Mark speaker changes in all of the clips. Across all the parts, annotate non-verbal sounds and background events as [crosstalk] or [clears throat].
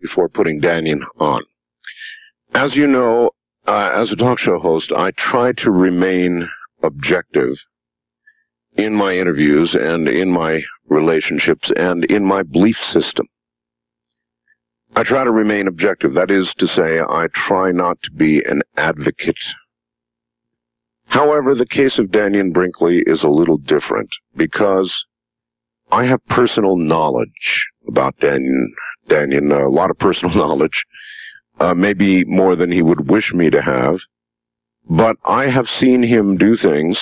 Speaker 1: before putting Dannion on. As you know, uh, as a talk show host, I try to remain objective in my interviews and in my relationships and in my belief system. I try to remain objective. That is to say, I try not to be an advocate. However, the case of Dannion Brinkley is a little different because I have personal knowledge about Dannion, Dannion, a lot of personal [laughs] knowledge, uh, maybe more than he would wish me to have, but I have seen him do things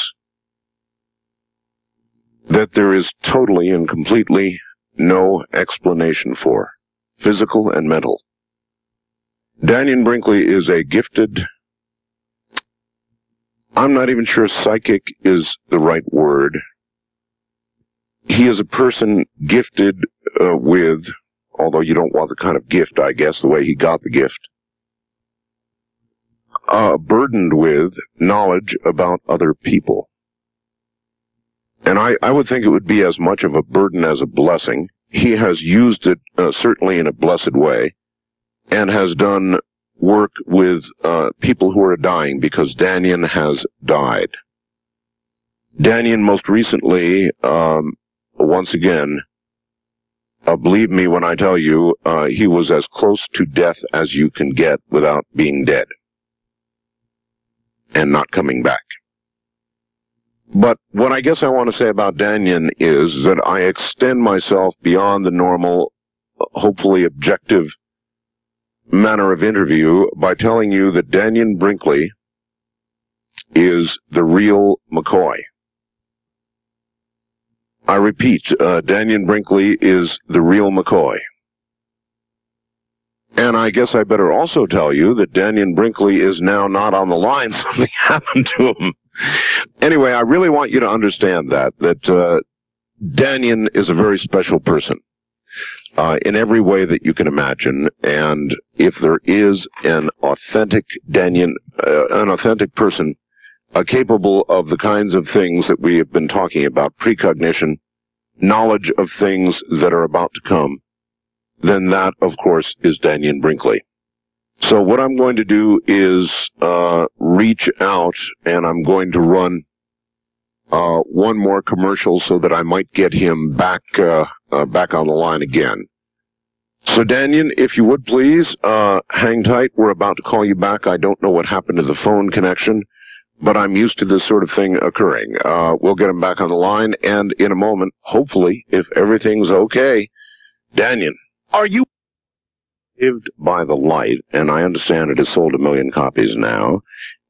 Speaker 1: that there is totally and completely no explanation for, physical and mental. Dannion Brinkley is a gifted, I'm not even sure psychic is the right word. He is a person gifted uh, with, although you don't want the kind of gift, I guess, the way he got the gift, uh, burdened with knowledge about other people. And I, I would think it would be as much of a burden as a blessing. He has used it uh, certainly in a blessed way and has done work with uh, people who are dying because Dannion has died. Dannion most recently, um, once again, uh, believe me when I tell you, uh, he was as close to death as you can get without being dead and not coming back. But what I guess I want to say about Dannion is that I extend myself beyond the normal, hopefully objective manner of interview by telling you that Dannion Brinkley is the real McCoy. I repeat, uh, Dannion Brinkley is the real McCoy. And I guess I better also tell you that Dannion Brinkley is now not on the line. [laughs] Something happened to him. Anyway, I really want you to understand that, that, uh, Dannion is a very special person. Uh, in every way that you can imagine, and if there is an authentic Dannion, uh, an authentic person, uh, capable of the kinds of things that we have been talking about, precognition, knowledge of things that are about to come, then that, of course, is Dannion Brinkley. So what I'm going to do is uh, reach out, and I'm going to run uh, one more commercial so that I might get him back uh, uh back on the line again. So Dannion, if you would please uh, hang tight. We're about to call you back. I don't know what happened to the phone connection, but I'm used to this sort of thing occurring. Uh, we'll get him back on the line, and in a moment, hopefully, if everything's okay, Dannion, are you Lived by the Light, and I understand it has sold a million copies now.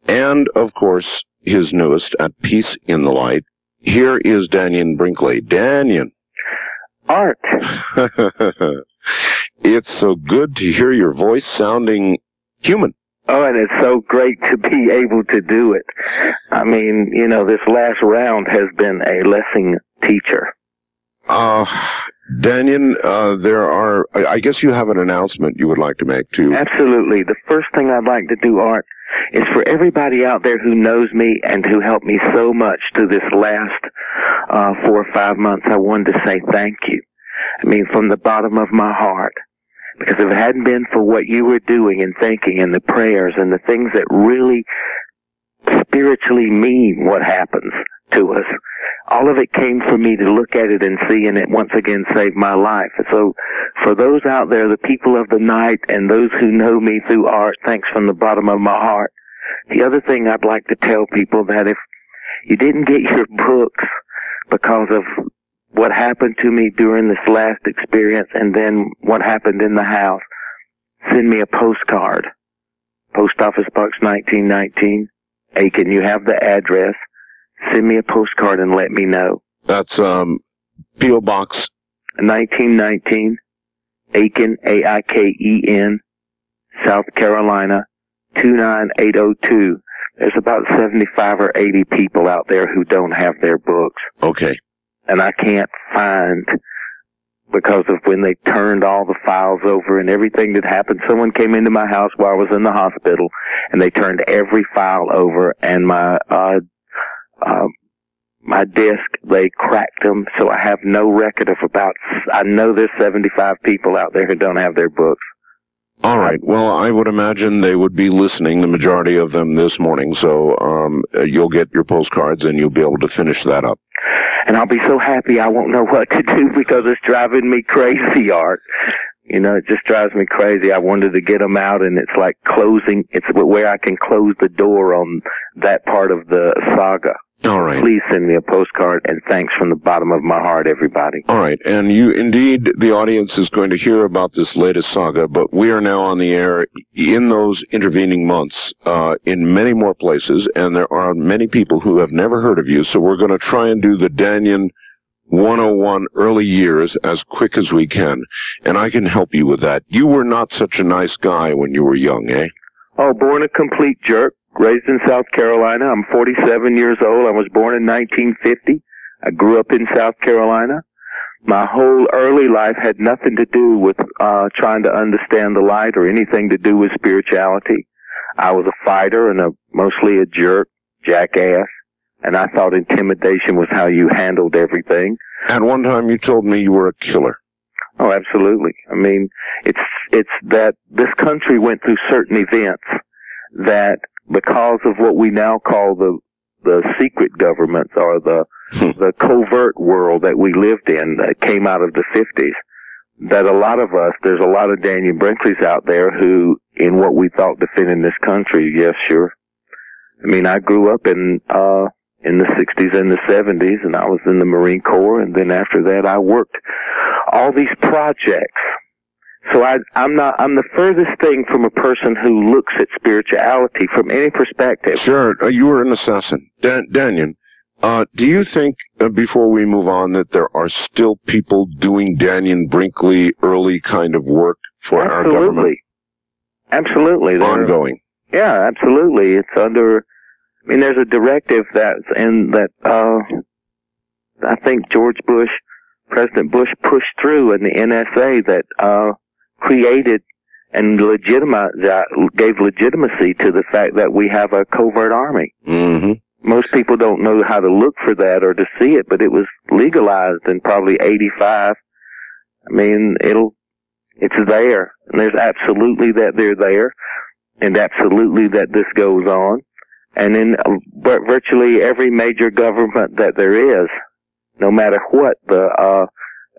Speaker 1: And, of course, his newest, At Peace in the Light. Here is Dannion Brinkley. Dannion.
Speaker 2: Art. [laughs]
Speaker 1: it's so good to hear your voice sounding human.
Speaker 2: Oh, and it's so great to be able to do it. I mean, you know, this last round has been a Lessing teacher.
Speaker 1: Uh, Dannion, uh, there are, I guess you have an announcement you would like to make too.
Speaker 2: Absolutely. The first thing I'd like to do, Art, is for everybody out there who knows me and who helped me so much through this last, uh, four or five months, I wanted to say thank you. I mean, from the bottom of my heart. Because if it hadn't been for what you were doing and thinking and the prayers and the things that really spiritually mean what happens to us, all of it came for me to look at it and see, and it once again saved my life. So, for those out there, the people of the night, and those who know me through art, thanks from the bottom of my heart. The other thing I'd like to tell people that if you didn't get your books because of what happened to me during this last experience and then what happened in the house, send me a postcard. Post Office Box 1919. Aiken, you have the address send me a postcard and let me know.
Speaker 1: That's um, P.O. Box
Speaker 2: 1919, Aiken, A-I-K-E-N, South Carolina, 29802. There's about 75 or 80 people out there who don't have their books.
Speaker 1: Okay.
Speaker 2: And I can't find because of when they turned all the files over and everything that happened. Someone came into my house while I was in the hospital and they turned every file over and my uh um, my disk, they cracked them, so I have no record of about, I know there's 75 people out there who don't have their books.
Speaker 1: All right. Well, I would imagine they would be listening, the majority of them this morning. So um, you'll get your postcards and you'll be able to finish that up.
Speaker 2: And I'll be so happy I won't know what to do [laughs] because it's driving me crazy, Art. You know, it just drives me crazy. I wanted to get them out and it's like closing, it's where I can close the door on that part of the saga.
Speaker 1: All right.
Speaker 2: Please send me a postcard and thanks from the bottom of my heart, everybody.
Speaker 1: All right. And you, indeed, the audience is going to hear about this latest saga, but we are now on the air in those intervening months, uh, in many more places, and there are many people who have never heard of you, so we're going to try and do the Dannion 101 early years as quick as we can. And I can help you with that. You were not such a nice guy when you were young, eh?
Speaker 2: Oh, born a complete jerk raised in South Carolina. I'm 47 years old. I was born in 1950. I grew up in South Carolina. My whole early life had nothing to do with uh, trying to understand the light or anything to do with spirituality. I was a fighter and a mostly a jerk, jackass, and I thought intimidation was how you handled everything.
Speaker 1: At one time, you told me you were a killer.
Speaker 2: Oh, absolutely. I mean, it's it's that this country went through certain events that because of what we now call the the secret governments or the hmm. the covert world that we lived in that came out of the 50s that a lot of us there's a lot of Dannion Brinkleys out there who in what we thought defending this country yes sure I mean I grew up in uh in the 60s and the 70s and I was in the Marine Corps and then after that I worked all these projects so I, I'm not, I'm the furthest thing from a person who looks at spirituality from any perspective.
Speaker 1: Sure. Uh, you were an assassin. Dan- uh, do you think, uh, before we move on, that there are still people doing Dannion Brinkley early kind of work for
Speaker 2: absolutely.
Speaker 1: our government?
Speaker 2: Absolutely.
Speaker 1: Ongoing.
Speaker 2: Yeah, absolutely. It's under, I mean, there's a directive that's in that, uh, I think George Bush, President Bush pushed through in the NSA that, uh, created and legitimate gave legitimacy to the fact that we have a covert army.
Speaker 1: Mm-hmm.
Speaker 2: Most people don't know how to look for that or to see it, but it was legalized in probably 85. I mean, it'll, it's there. And there's absolutely that they're there and absolutely that this goes on. And in uh, virtually every major government that there is, no matter what the, uh,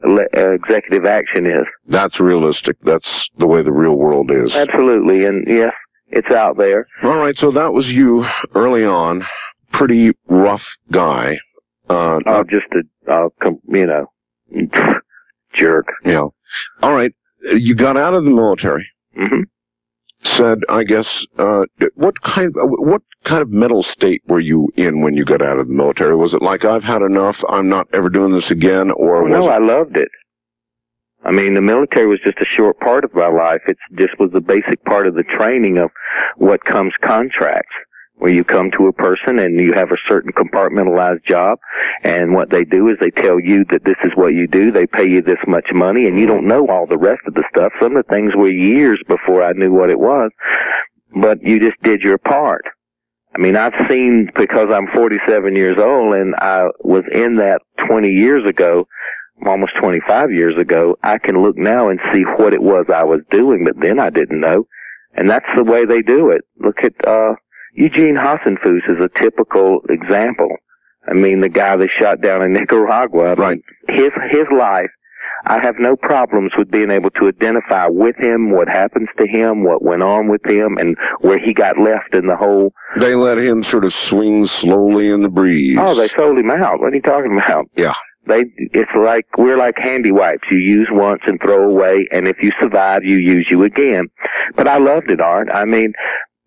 Speaker 2: executive action is.
Speaker 1: That's realistic. That's the way the real world is.
Speaker 2: Absolutely, and yes, it's out there.
Speaker 1: All right, so that was you early on. Pretty rough guy. Uh,
Speaker 2: oh, just a, uh, com- you know, [laughs] jerk.
Speaker 1: Yeah. All right, you got out of the military.
Speaker 2: Mm-hmm
Speaker 1: said, I guess, uh, what kind, what kind of mental state were you in when you got out of the military? Was it like, I've had enough, I'm not ever doing this again, or
Speaker 2: no, I loved it. I mean, the military was just a short part of my life. It just was the basic part of the training of what comes contracts where you come to a person and you have a certain compartmentalized job and what they do is they tell you that this is what you do they pay you this much money and you don't know all the rest of the stuff. Some of the things were years before i knew what it was but you just did your part. I mean i've seen because i'm 47 years old and i was in that 20 years ago almost 25 years ago i can look now and see what it was i was doing but then i didn't know. And that's the way they do it. Look at uh Eugene Hasenfus is a typical example. I mean, the guy that shot down in [laughs] Nicaragua.
Speaker 1: Right.
Speaker 2: His his life. I have no problems with being able to identify with him, what happens to him, what went on with him, and where he got left in the whole.
Speaker 1: They let him sort of swing slowly in the breeze.
Speaker 2: Oh, they sold him out. What are you talking about?
Speaker 1: Yeah.
Speaker 2: They, it's like, we're like handy wipes. You use once and throw away, and if you survive, you use you again. But I loved it, Art. I mean,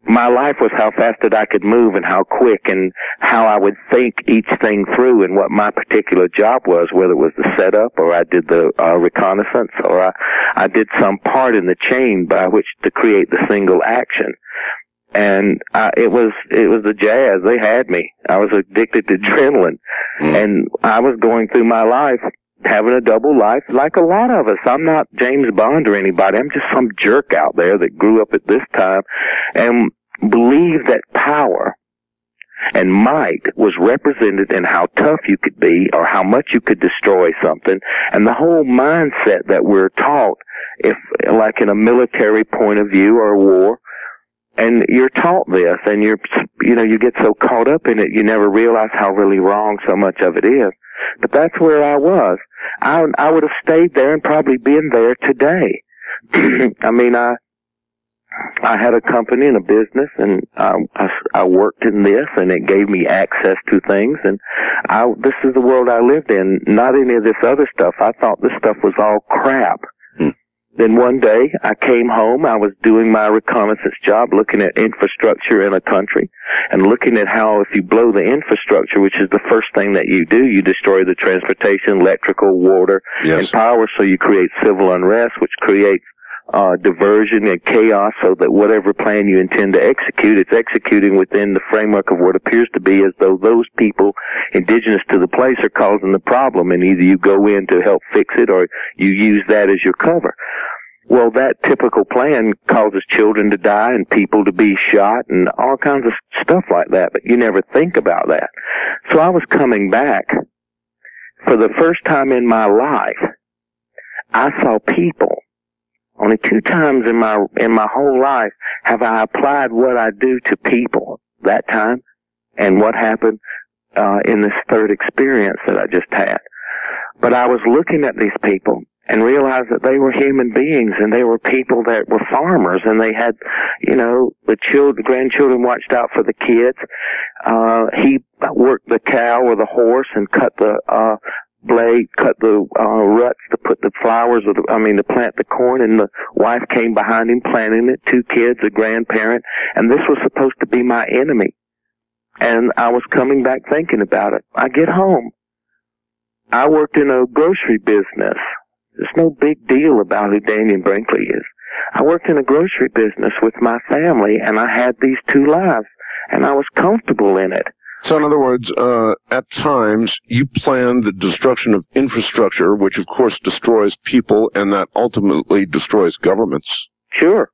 Speaker 2: my life was how fast that I could move and how quick and how I would think each thing through and what my particular job was, whether it was the setup or I did the uh, reconnaissance or I, I did some part in the chain by which to create the single action. And uh, it was it was the jazz. They had me. I was addicted to adrenaline, mm. and I was going through my life having a double life like a lot of us. I'm not James Bond or anybody. I'm just some jerk out there that grew up at this time and believed that power and might was represented in how tough you could be or how much you could destroy something. And the whole mindset that we're taught if, like in a military point of view or war, and you're taught this and you're, you know, you get so caught up in it, you never realize how really wrong so much of it is. But that's where I was. I, I would have stayed there and probably been there today. [clears throat] I mean, I, I had a company and a business and I, I, I worked in this and it gave me access to things and I, this is the world I lived in, not any of this other stuff. I thought this stuff was all crap. Then one day I came home, I was doing my reconnaissance job looking at infrastructure in a country and looking at how if you blow the infrastructure, which is the first thing that you do, you destroy the transportation, electrical, water, yes. and power so you create civil unrest, which creates uh, diversion and chaos so that whatever plan you intend to execute, it's executing within the framework of what appears to be as though those people indigenous to the place are causing the problem and either you go in to help fix it or you use that as your cover. Well, that typical plan causes children to die and people to be shot and all kinds of stuff like that, but you never think about that. So I was coming back for the first time in my life. I saw people only two times in my in my whole life have I applied what I do to people. That time, and what happened uh, in this third experience that I just had. But I was looking at these people and realized that they were human beings and they were people that were farmers and they had, you know, the children, grandchildren watched out for the kids. Uh, he worked the cow or the horse and cut the, uh, blade, cut the uh, ruts to put the flowers, or the, I mean, to plant the corn, and the wife came behind him planting it. Two kids, a grandparent, and this was supposed to be my enemy. And I was coming back thinking about it. I get home. I worked in a grocery business. There's no big deal about who Dannion Brinkley is. I worked in a grocery business with my family, and I had these two lives, and I was comfortable in it.
Speaker 1: So, in other words, uh, at times you plan the destruction of infrastructure, which of course destroys people, and that ultimately destroys governments.
Speaker 2: Sure.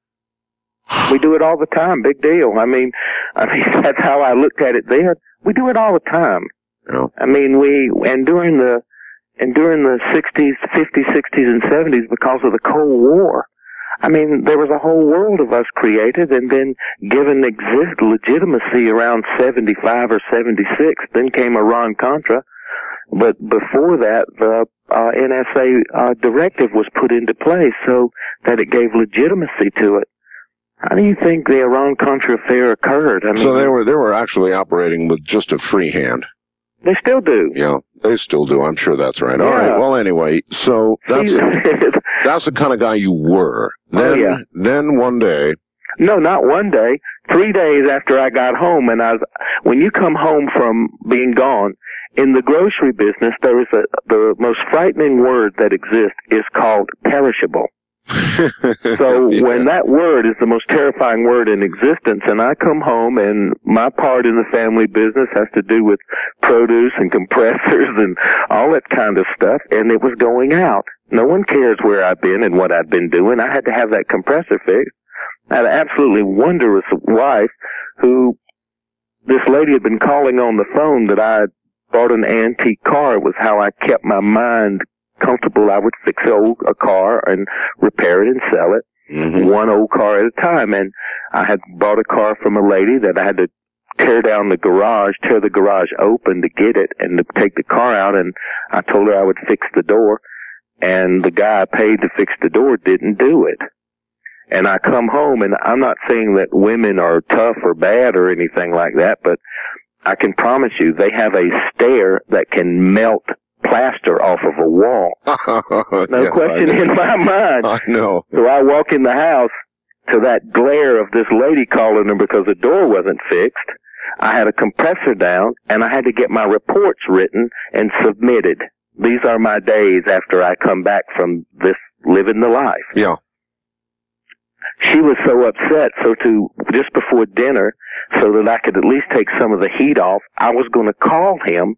Speaker 2: We do it all the time. Big deal. I mean, I mean [laughs] that's how I looked at it then. We do it all the time.
Speaker 1: Yeah.
Speaker 2: I mean, we and during the and during the 60s, 50s, 60s, and 70s, because of the Cold War, I mean, there was a whole world of us created and then given exist legitimacy around 75 or 76. Then came Iran-Contra. But before that, the uh, NSA uh, directive was put into place so that it gave legitimacy to it. How do you think the Iran-Contra affair occurred? I
Speaker 1: mean, so they were they were actually operating with just a free hand.
Speaker 2: They still do.
Speaker 1: Yeah, they still do. I'm sure that's right. Yeah. All right. Well, anyway, so that's [laughs] [laughs] that's the kind of guy you were. Oh, then,
Speaker 2: oh, yeah.
Speaker 1: then one day.
Speaker 2: No, not one day. Three days after I got home, and I was when you come home from being gone in the grocery business, there is a the most frightening word that exists is called perishable. [laughs] so yeah. when that word is the most terrifying word in existence and I come home and my part in the family business has to do with produce and compressors [laughs] and all that kind of stuff and it was going out. No one cares where I've been and what I've been doing. I had to have that compressor fixed. I had an absolutely wondrous wife who this lady had been calling on the phone that I bought an antique car. It was how I kept my mind comfortable, I would fix old, a car and repair it and sell it. Mm-hmm. One old car at a time. And I had bought a car from a lady that I had to tear down the garage, tear the garage open to get it and to take the car out. And I told her I would fix the door. And the guy I paid to fix the door didn't do it. And I come home and I'm not saying that women are tough or bad or anything like that, but I can promise you they have a stare that can melt plaster off of a wall. [laughs] no yes, question in my mind.
Speaker 1: I know.
Speaker 2: So I walk in the house to that glare of this lady calling her because the door wasn't fixed. I had a compressor down and I had to get my reports written and submitted. These are my days after I come back from this living the life.
Speaker 1: Yeah.
Speaker 2: She was so upset, so to, just before dinner, so that I could at least take some of the heat off, I was going to call him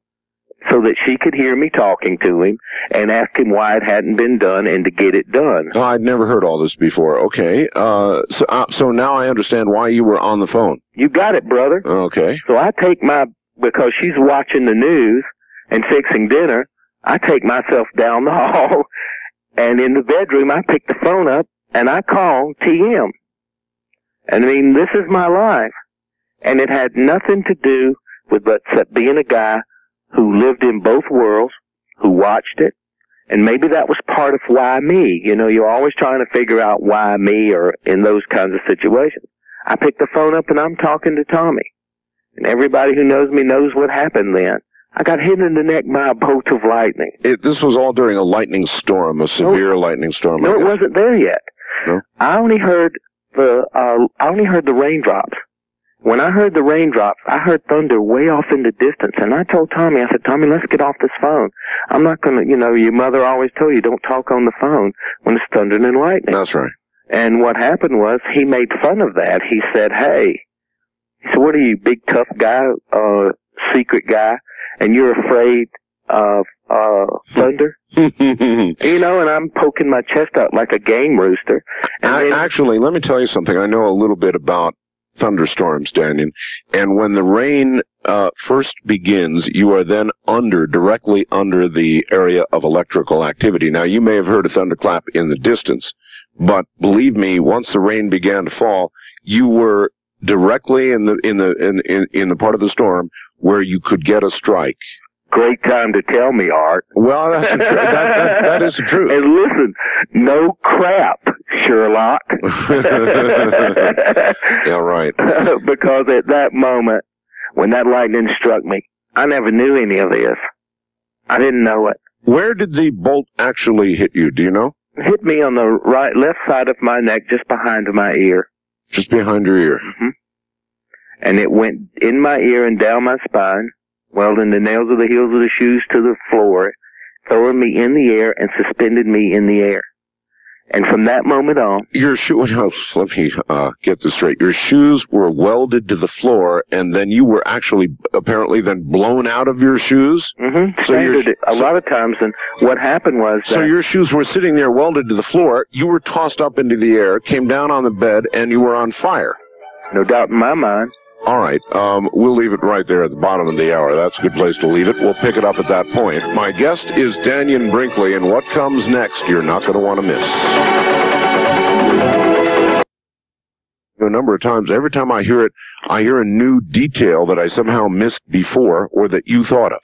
Speaker 2: so that she could hear me talking to him and ask him why it hadn't been done and to get it done.
Speaker 1: Oh, I'd never heard all this before. Okay. Uh, so, uh, so now I understand why you were on the phone.
Speaker 2: You got it, brother.
Speaker 1: Okay.
Speaker 2: So I take my, because she's watching the news and fixing dinner, I take myself down the [laughs] hall And in the bedroom, I pick the phone up and I call TM. And I mean, this is my life. And it had nothing to do with but being a guy who lived in both worlds, who watched it, and maybe that was part of why me. You know, you're always trying to figure out why me or in those kinds of situations. I picked the phone up and I'm talking to Tommy. And everybody who knows me knows what happened then. I got hit in the neck by a bolt of lightning.
Speaker 1: It, this was all during a lightning storm, a severe no, lightning storm.
Speaker 2: No, it wasn't there yet.
Speaker 1: No?
Speaker 2: I only heard the uh, I only heard the raindrops. When I heard the raindrops, I heard thunder way off in the distance, and I told Tommy, I said, Tommy, let's get off this phone. I'm not gonna, you know, your mother always told you don't talk on the phone when it's thundering and lightning.
Speaker 1: That's right.
Speaker 2: And what happened was he made fun of that. He said, hey, he said, what are you, big tough guy, uh, secret guy, and you're afraid of, uh, thunder? [laughs] you know, and I'm poking my chest out like a game rooster.
Speaker 1: I, then, actually, let me tell you something. I know a little bit about thunderstorms, Dannion. And when the rain uh, first begins, you are then under, directly under the area of electrical activity. Now, you may have heard a thunderclap in the distance, but believe me, once the rain began to fall, you were directly in the in the in in, in the part of the storm where you could get a strike.
Speaker 2: Great time to tell me, Art.
Speaker 1: Well, that's the tr- that, that, that is the [laughs] truth.
Speaker 2: And listen, no crap, Sherlock. [laughs] [laughs]
Speaker 1: yeah, right.
Speaker 2: because at that moment, when that lightning struck me, I never knew any of this. I didn't know it.
Speaker 1: Where did the bolt actually hit you? Do you know?
Speaker 2: Hit me on the right, left side of my neck, just behind my ear.
Speaker 1: Just behind your ear.
Speaker 2: Mm-hmm. And it went in my ear and down my spine, welding the nails of the heels of the shoes to the floor, throwing me in the air and suspended me in the air. And from that moment on,
Speaker 1: your shoe. Let me uh, get this straight. Your shoes were welded to the floor, and then you were actually apparently then blown out of your shoes.
Speaker 2: Mm-hmm. So a lot of times, and what happened was.
Speaker 1: So your shoes were sitting there welded to the floor. You were tossed up into the air, came down on the bed, and you were on fire.
Speaker 2: No doubt in my mind.
Speaker 1: All right. Um, we'll leave it right there at the bottom of the hour. That's a good place to leave it. We'll pick it up at that point. My guest is Dannion Brinkley, and what comes next, you're not going to want to miss. A number of times, every time I hear it, I hear a new detail that I somehow missed before or that you thought of.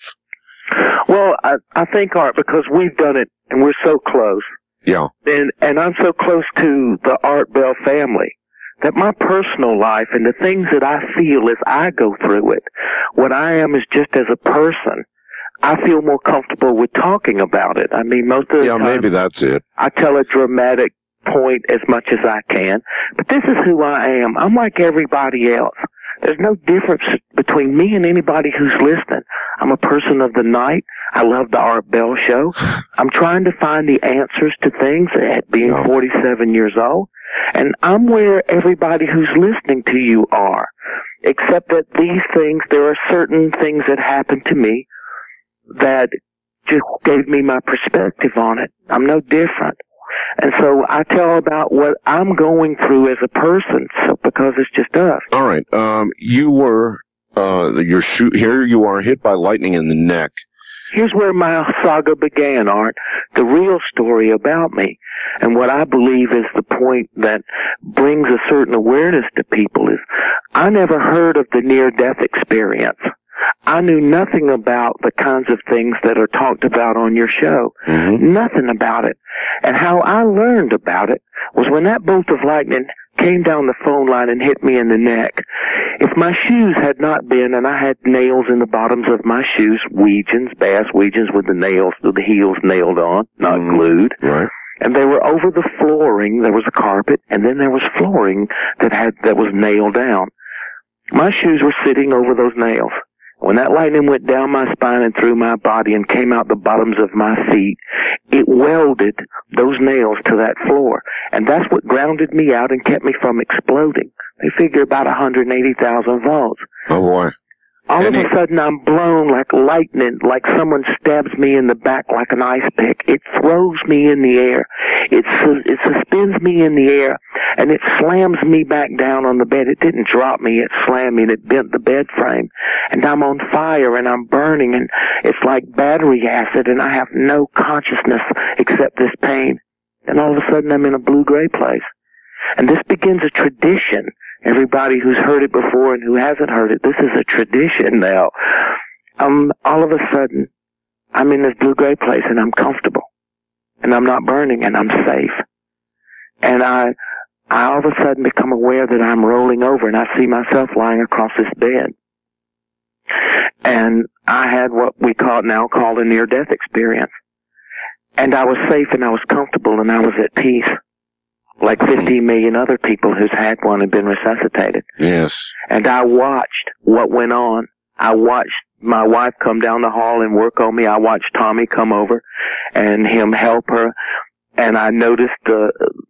Speaker 2: Well, I, I think, Art, because we've done it and we're so close.
Speaker 1: Yeah.
Speaker 2: And, and I'm so close to the Art Bell family that my personal life and the things that I feel as I go through it, what I am is just as a person. I feel more comfortable with talking about it. I mean, most of the
Speaker 1: yeah,
Speaker 2: time,
Speaker 1: maybe that's it.
Speaker 2: I tell a dramatic point as much as I can, but this is who I am. I'm like everybody else. There's no difference between me and anybody who's listening. I'm a person of the night. I love the Art Bell show. I'm trying to find the answers to things at being 47 years old. And I'm where everybody who's listening to you are. Except that these things, there are certain things that happened to me that just gave me my perspective on it. I'm no different. And so I tell about what I'm going through as a person, so because it's just us.
Speaker 1: All right. Um, you were, uh, your shoe, here you are hit by lightning in the neck.
Speaker 2: Here's where my saga began, Art. The real story about me. And what I believe is the point that brings a certain awareness to people is I never heard of the near death experience. I knew nothing about the kinds of things that are talked about on your show.
Speaker 1: Mm-hmm.
Speaker 2: Nothing about it. And how I learned about it was when that bolt of lightning came down the phone line and hit me in the neck. If my shoes had not been, and I had nails in the bottoms of my shoes, Weejuns, bass Weejuns with the nails, the heels nailed on, not
Speaker 1: mm-hmm.
Speaker 2: glued.
Speaker 1: Right.
Speaker 2: And they were over the flooring. There was a carpet, and then there was flooring that had that was nailed down. My shoes were sitting over those nails. When that lightning went down my spine and through my body and came out the bottoms of my feet, it welded those nails to that floor. And that's what grounded me out and kept me from exploding. They figure about 180,000 volts.
Speaker 1: Oh boy.
Speaker 2: All of a sudden, I'm blown like lightning, like someone stabs me in the back like an ice pick. It throws me in the air. It, it suspends me in the air, and it slams me back down on the bed. It didn't drop me. It slammed me, and it bent the bed frame. And I'm on fire, and I'm burning, and it's like battery acid, and I have no consciousness except this pain. and all of a sudden I'm in a blue-gray place. And this begins a tradition. Everybody who's heard it before and who hasn't heard it, this is a tradition now. Um, all of a sudden, I'm in this blue-gray place and I'm comfortable. And I'm not burning and I'm safe. And I, I all of a sudden become aware that I'm rolling over and I see myself lying across this bed. And I had what we call now called a near death experience. And I was safe and I was comfortable and I was at peace. Like 15 million other people who's had one and been resuscitated.
Speaker 1: Yes.
Speaker 2: And I watched what went on. I watched my wife come down the hall and work on me. I watched Tommy come over and him help her and I noticed uh,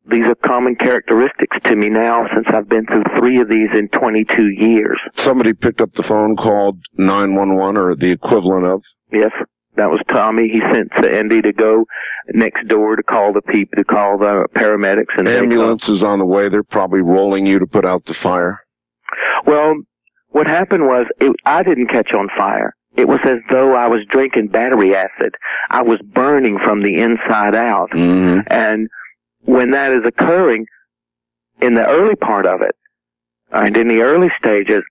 Speaker 2: these are common characteristics to me now since I've been through three of these in 22 years.
Speaker 1: Somebody picked up the phone, called 911 or the equivalent of.
Speaker 2: Yes, that was Tommy. He sent to Andy to go next door to call the people, to call the paramedics and
Speaker 1: ambulance is on the way. They're probably rolling you to put out the fire.
Speaker 2: Well, what happened was it, I didn't catch on fire. It was as though I was drinking battery acid. I was burning from the inside out.
Speaker 1: Mm-hmm.
Speaker 2: And when that is occurring, in the early part of it, and in the early stages,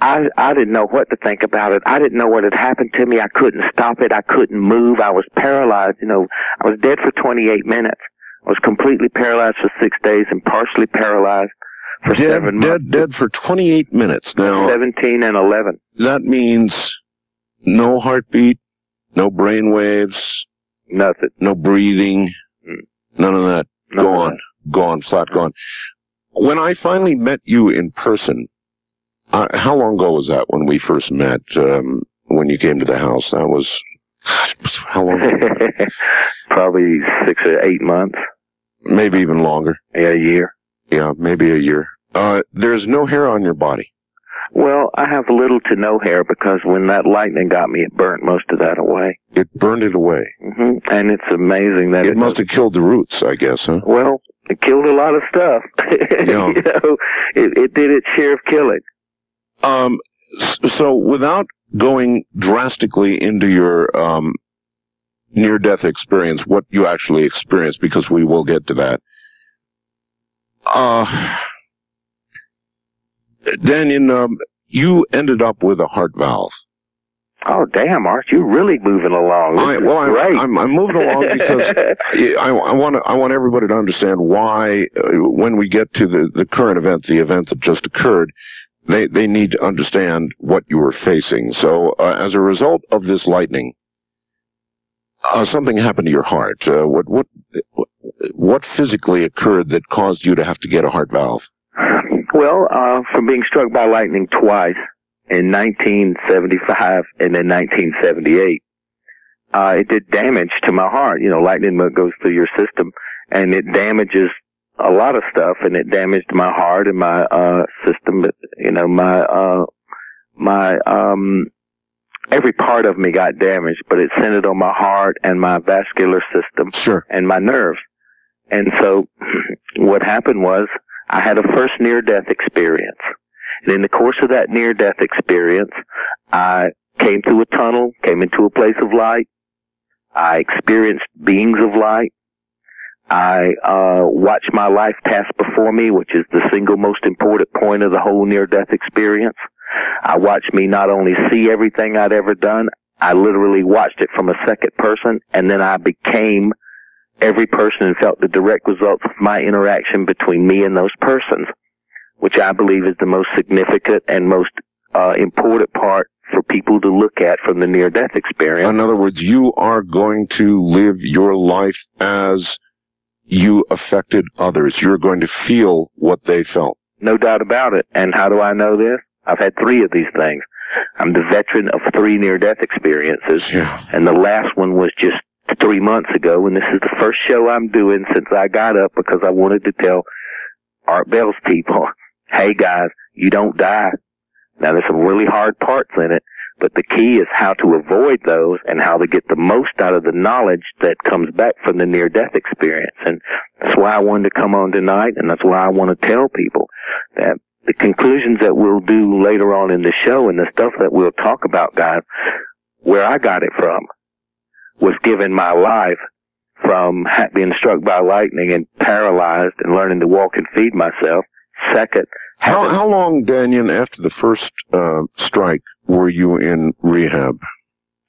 Speaker 2: I, I didn't know what to think about it. I didn't know what had happened to me. I couldn't stop it. I couldn't move. I was paralyzed. You know, I was dead for 28 minutes. I was completely paralyzed for six days and partially paralyzed for
Speaker 1: dead,
Speaker 2: seven
Speaker 1: months. Dead, dead for 28 minutes. Now,
Speaker 2: 17 and 11.
Speaker 1: That means no heartbeat, no brain waves,
Speaker 2: nothing,
Speaker 1: no breathing, mm. none of that.
Speaker 2: None
Speaker 1: gone,
Speaker 2: of that.
Speaker 1: gone, flat gone. When I finally met you in person, uh, how long ago was that when we first met? Um, when you came to the house, that was how long? [laughs]
Speaker 2: Probably six or eight months.
Speaker 1: Maybe even longer.
Speaker 2: Yeah, a year.
Speaker 1: Yeah, maybe a year. Uh, there's no hair on your body.
Speaker 2: Well, I have little to no hair because when that lightning got me, it burnt most of that away.
Speaker 1: It burned it away.
Speaker 2: hmm And it's amazing that
Speaker 1: it,
Speaker 2: it
Speaker 1: must have killed the roots, I guess, huh?
Speaker 2: Well, it killed a lot of stuff. [laughs]
Speaker 1: Yeah.
Speaker 2: you know, it, it did its share of killing.
Speaker 1: Um, so without going drastically into your um, near-death experience, what you actually experienced, because we will get to that. Uh, Dannion, um, you ended up with a heart valve.
Speaker 2: Oh damn, Art, you're really moving along.
Speaker 1: I, well, I'm. I'm, I'm moving along because [laughs] I, I want I want everybody to understand why uh, when we get to the, the current event, the event that just occurred, they they need to understand what you were facing. So uh, as a result of this lightning, uh, something happened to your heart. Uh, what what what physically occurred that caused you to have to get a heart valve?
Speaker 2: Well, uh, from being struck by lightning twice in 1975 and then 1978, uh, it did damage to my heart. You know, lightning goes through your system and it damages a lot of stuff and it damaged my heart and my, uh, system, you know, my, uh, my, um, every part of me got damaged, but it centered on my heart and my vascular system
Speaker 1: Sure.
Speaker 2: and my nerves. And so [clears throat] what happened was I had a first near death experience. And in the course of that near death experience, I came through a tunnel, came into a place of light. I experienced beings of light. I uh, watched my life pass before me, which is the single most important point of the whole near death experience. I watched me not only see everything I'd ever done, I literally watched it from a second person, and then I became every person and felt the direct results of my interaction between me and those persons, which I believe is the most significant and most uh, important part for people to look at from the near death experience.
Speaker 1: In other words, you are going to live your life as you affected others. You're going to feel what they felt.
Speaker 2: No doubt about it. And how do I know this? I've had three of these things. I'm the veteran of three near death experiences.
Speaker 1: Yeah.
Speaker 2: And the last one was just three months ago, and this is the first show I'm doing since I got up because I wanted to tell Art Bell's people, [laughs] hey guys, you don't die. Now there's some really hard parts in it, but the key is how to avoid those and how to get the most out of the knowledge that comes back from the near death experience. And that's why I wanted to come on tonight, and that's why I want to tell people that the conclusions that we'll do later on in the show and the stuff that we'll talk about, guys, where I got it from was given my life from being struck by lightning and paralyzed and learning to walk and feed myself. Second,
Speaker 1: how, how long, Dannion, after the first uh, strike were you in rehab?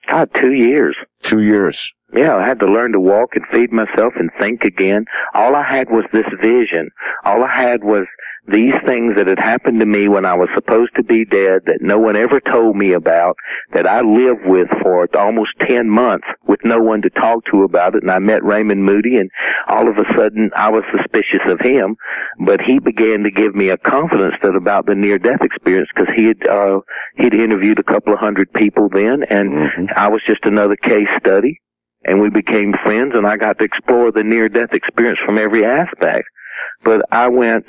Speaker 2: God, two years.
Speaker 1: Two years.
Speaker 2: Yeah, I had to learn to walk and feed myself and think again. All I had was this vision. All I had was these things that had happened to me when I was supposed to be dead that no one ever told me about, that I lived with for almost 10 months with no one to talk to about it. And I met Raymond Moody and all of a sudden I was suspicious of him, but he began to give me a confidence that about the near death experience because he had, uh, he'd interviewed a couple of hundred people then and mm-hmm. I was just another case study and we became friends and I got to explore the near death experience from every aspect. But I went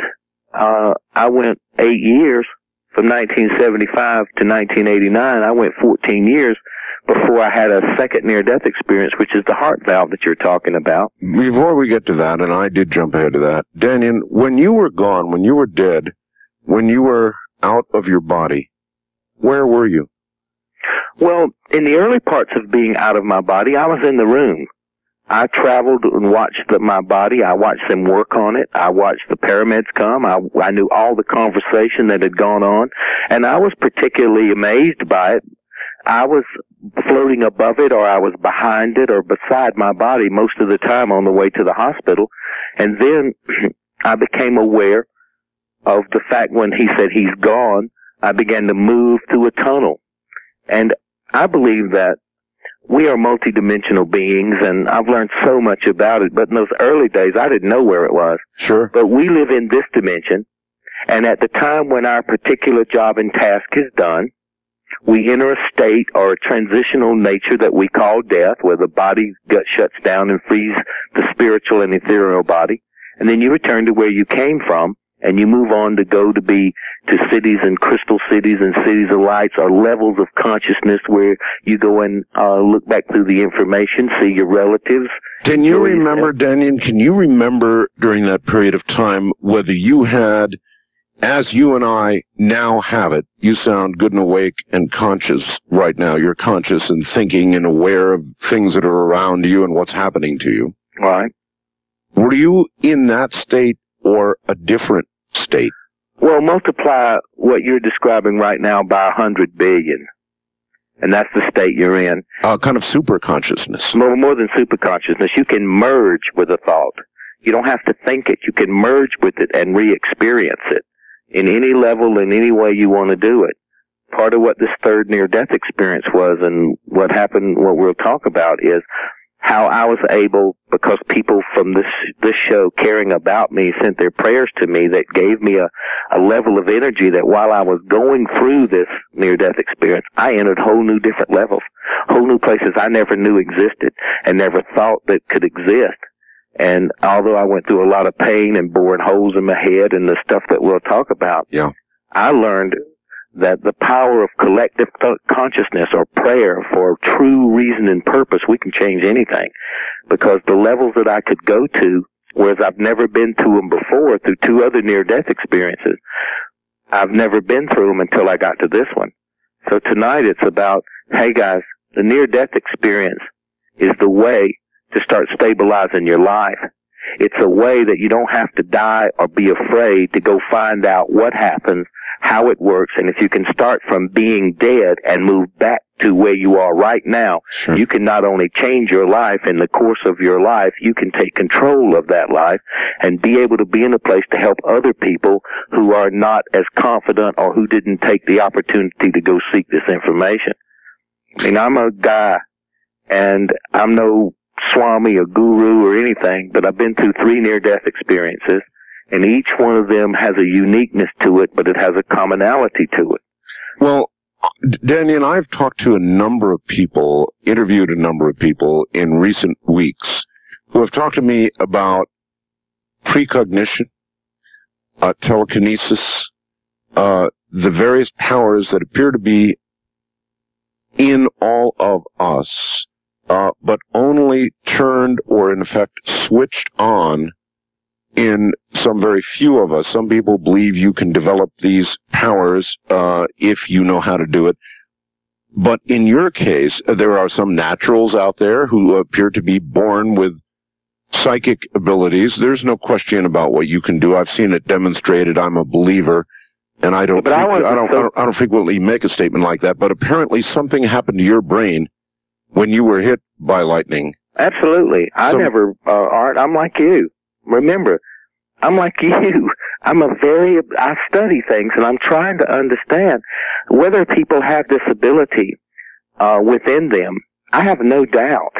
Speaker 2: uh, I went eight years from 1975 to 1989. I went 14 years before I had a second near death experience, which is the heart valve that you're talking about.
Speaker 1: Before we get to that, and I did jump ahead of that, Dannion, when you were gone, when you were dead, when you were out of your body, where were you?
Speaker 2: Well, in the early parts of being out of my body, I was in the room. I traveled and watched the, my body. I watched them work on it. I watched the pyramids come. I, I knew all the conversation that had gone on, and I was particularly amazed by it. I was floating above it, or I was behind it, or beside my body most of the time on the way to the hospital, and then [clears throat] I became aware of the fact when he said he's gone. I began to move through a tunnel, and I believe that we are multidimensional beings and I've learned so much about it, but in those early days I didn't know where it was.
Speaker 1: Sure.
Speaker 2: But we live in this dimension and at the time when our particular job and task is done, we enter a state or a transitional nature that we call death, where the body gut shuts down and frees the spiritual and ethereal body. And then you return to where you came from and you move on to go to be to cities and crystal cities and cities of lights or levels of consciousness where you go and uh, look back through the information, see your relatives.
Speaker 1: Can you remember, Dannion, can you remember during that period of time whether you had, as you and I now have it, you sound good and awake and conscious right now. You're conscious and thinking and aware of things that are around you and what's happening to you.
Speaker 2: Right.
Speaker 1: Were you in that state or a different state?
Speaker 2: Well, multiply what you're describing right now by a hundred billion. And that's the state you're in.
Speaker 1: Uh, kind of super consciousness.
Speaker 2: More, more than super consciousness. You can merge with a thought. You don't have to think it. You can merge with it and re-experience it in any level, in any way you want to do it. Part of what this third near-death experience was and what happened, what we'll talk about is how I was able, because people from this this show caring about me sent their prayers to me that gave me a, a level of energy that while I was going through this near death experience, I entered whole new different levels, whole new places I never knew existed and never thought that could exist. And although I went through a lot of pain and boring holes in my head and the stuff that we'll talk about,
Speaker 1: yeah.
Speaker 2: I learned that the power of collective th- consciousness or prayer for true reason and purpose, we can change anything. Because the levels that I could go to, whereas I've never been to them before through two other near-death experiences, I've never been through them until I got to this one. So tonight it's about, hey guys, the near-death experience is the way to start stabilizing your life. It's a way that you don't have to die or be afraid to go find out what happens how it works, and if you can start from being dead and move back to where you are right now,
Speaker 1: sure.
Speaker 2: you can not only change your life in the course of your life, you can take control of that life and be able to be in a place to help other people who are not as confident or who didn't take the opportunity to go seek this information. I mean, I'm a guy and I'm no swami or guru or anything, but I've been through three near death experiences and each one of them has a uniqueness to it, but it has a commonality to it.
Speaker 1: Well, Danny and I've talked to a number of people, interviewed a number of people in recent weeks who have talked to me about precognition, uh, telekinesis, uh, the various powers that appear to be in all of us, uh, but only turned or in effect switched on in some very few of us. Some people believe you can develop these powers uh, if you know how to do it. But in your case, there are some naturals out there who appear to be born with psychic abilities. There's no question about what you can do. I've seen it demonstrated. I'm a believer. And I don't, think,
Speaker 2: I
Speaker 1: I, don't, I don't, I don't frequently make a statement like that, but apparently something happened to your brain when you were hit by lightning.
Speaker 2: Absolutely. I
Speaker 1: So-
Speaker 2: never, uh, Art, I'm like you. Remember, I'm like [laughs] you. I'm a very, I study things and I'm trying to understand whether people have this ability, uh, within them. I have no doubt.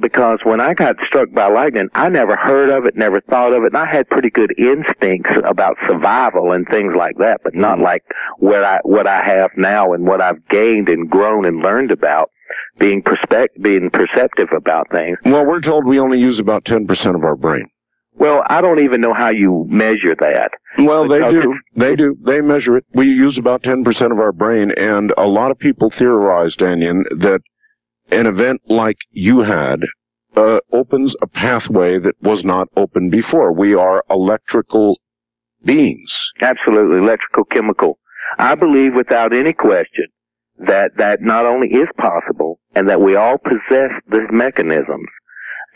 Speaker 2: Because when I got struck by lightning, I never heard of it, never thought of it, and I had pretty good instincts about survival and things like that, but not like what I, what I have now and what I've gained and grown and learned about being perspect being perceptive about things.
Speaker 1: Well, we're told we only use about 10% of our brain.
Speaker 2: Well, I don't even know how you measure that.
Speaker 1: Well, they do. They do. They measure it. We use about 10% of our brain, and a lot of people theorize, Dannion, that an event like you had uh, opens a pathway that was not open before. We are electrical beings.
Speaker 2: Absolutely, electrical, chemical. I believe without any question that that not only is possible and that we all possess these mechanisms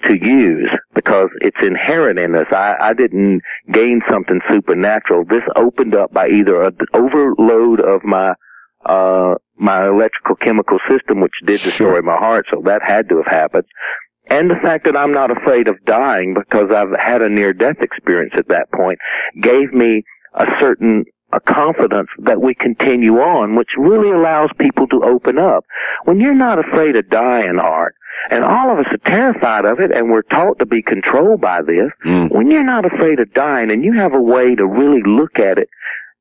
Speaker 2: to use because it's inherent in us. I, I didn't gain something supernatural. This opened up by either an overload of my uh my electrical chemical system which did destroy
Speaker 1: Sure.
Speaker 2: my heart, so that had to have happened. And the fact that I'm not afraid of dying because I've had a near death experience at that point gave me a certain a confidence that we continue on, which really allows people to open up. When you're not afraid of dying, Art, and all of us are terrified of it, and we're taught to be controlled by this,
Speaker 1: Mm.
Speaker 2: when you're not afraid of dying and you have a way to really look at it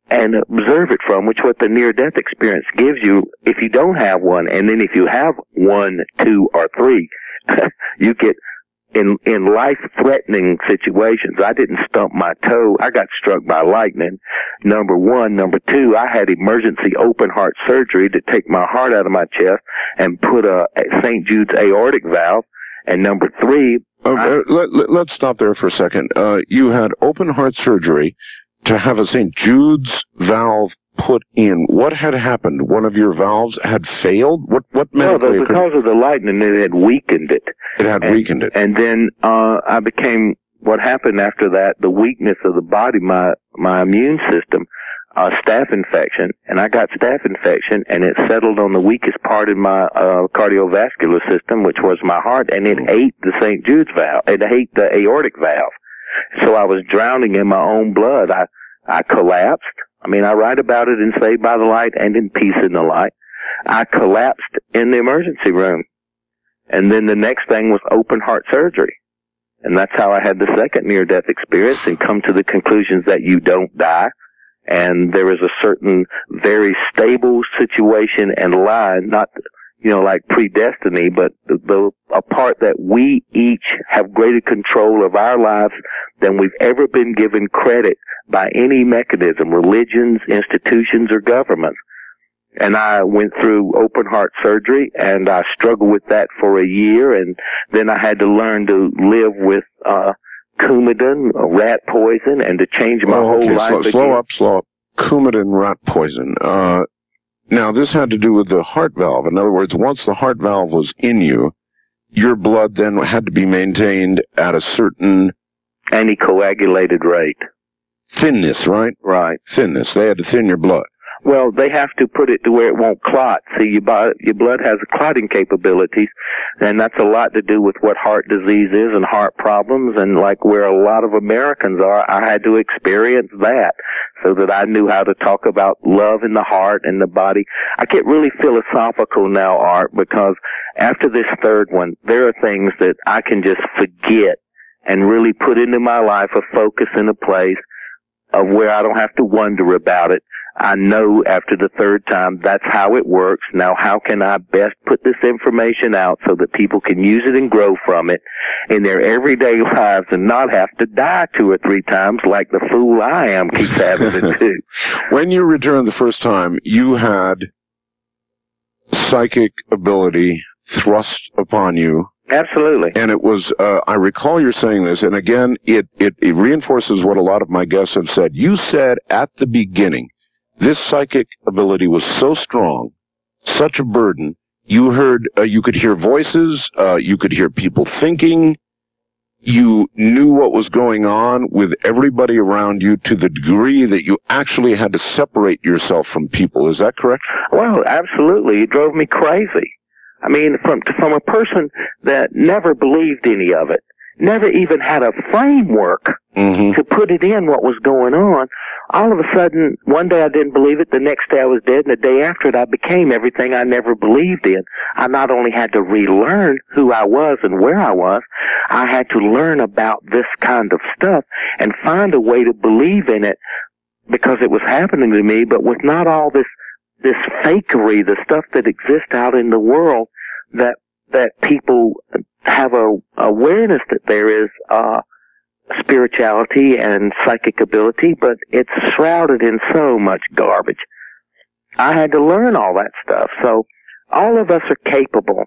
Speaker 2: and observe it from, which what the near death experience gives you if you don't have one, and then if you have one, two, or three, [laughs] you get in in life threatening situations. I didn't stump my toe. I got struck by lightning. Number one. Number two, I had emergency open heart surgery to take my heart out of my chest and put a, a St. Jude's aortic valve. And number three,
Speaker 1: Uh,
Speaker 2: I-
Speaker 1: uh, let, let, let's stop there for a second. Uh, you had open heart surgery to have a St. Jude's valve put in. What had happened? One of your valves had failed? What, what
Speaker 2: no, the,
Speaker 1: occurred?
Speaker 2: because of the lightning, it had weakened it.
Speaker 1: It had
Speaker 2: and-
Speaker 1: weakened it.
Speaker 2: And then uh I became what happened after that, the weakness of the body, my my immune system, uh staph infection, and I got staph infection and it settled on the weakest part in my uh cardiovascular system, which was my heart, and it ate the St. Jude's valve. It ate the aortic valve. So I was drowning in my own blood. I I collapsed. I mean, I write about it in Saved by the Light and in Peace in the Light. I collapsed in the emergency room. And then the next thing was open heart surgery. And that's how I had the second near death experience and come to the conclusions that you don't die. And there is a certain very stable situation and line, not, you know, like predestiny, but the, the, a part that we each have greater control of our lives than we've ever been given credit by any mechanism, religions, institutions, or governments and I went through open heart surgery and I struggled with that for a year and then I had to learn to live with uh Coumadin, uh, rat poison and to change my
Speaker 1: Oh,
Speaker 2: whole
Speaker 1: okay,
Speaker 2: life
Speaker 1: slow, slow up, slow up. Coumadin rat poison. Uh, now this had to do with the heart valve. In other words, once the heart valve was in you, your blood then had to be maintained at a certain
Speaker 2: Anticoagulated rate.
Speaker 1: thinness, right?
Speaker 2: Right.
Speaker 1: Thinness. They had to thin your blood.
Speaker 2: Well, they have to put it to where it won't clot. See, your, bo- your blood has clotting capabilities, and that's a lot to do with what heart disease is and heart problems, and like where a lot of Americans are, I had to experience that so that I knew how to talk about love in the heart and the body. I get really philosophical now, Art, because after this third one, there are things that I can just forget and really put into my life a focus in a place of where I don't have to wonder about it. I know after the third time that's how it works. Now how can I best put this information out so that people can use it and grow from it in their everyday [laughs] lives and not have to die two or three times like the fool I am keeps having to do. [laughs]
Speaker 1: When you returned the first time, you had psychic ability thrust upon you
Speaker 2: Absolutely.
Speaker 1: and it was uh, I recall you're saying this, and again, it, it it reinforces what a lot of my guests have said. You said at the beginning, this psychic ability was so strong, such a burden. You heard, uh, you could hear voices, uh, you could hear people thinking. you knew what was going on with everybody around you to the degree that you actually had to separate yourself from people. Is that correct?
Speaker 2: Well, absolutely. It drove me crazy. I mean, from from a person that never believed any of it, never even had a framework
Speaker 1: Mm-hmm.
Speaker 2: to put it in what was going on. All of a sudden, one day I didn't believe it, the next day I was dead, and the day after it I became everything I never believed in. I not only had to relearn who I was and where I was, I had to learn about this kind of stuff and find a way to believe in it because it was happening to me, but with not all this, this fakery, the stuff that exists out in the world that, that people have a awareness that there is, uh, spirituality and psychic ability, but it's shrouded in so much garbage. I had to learn all that stuff. So all of us are capable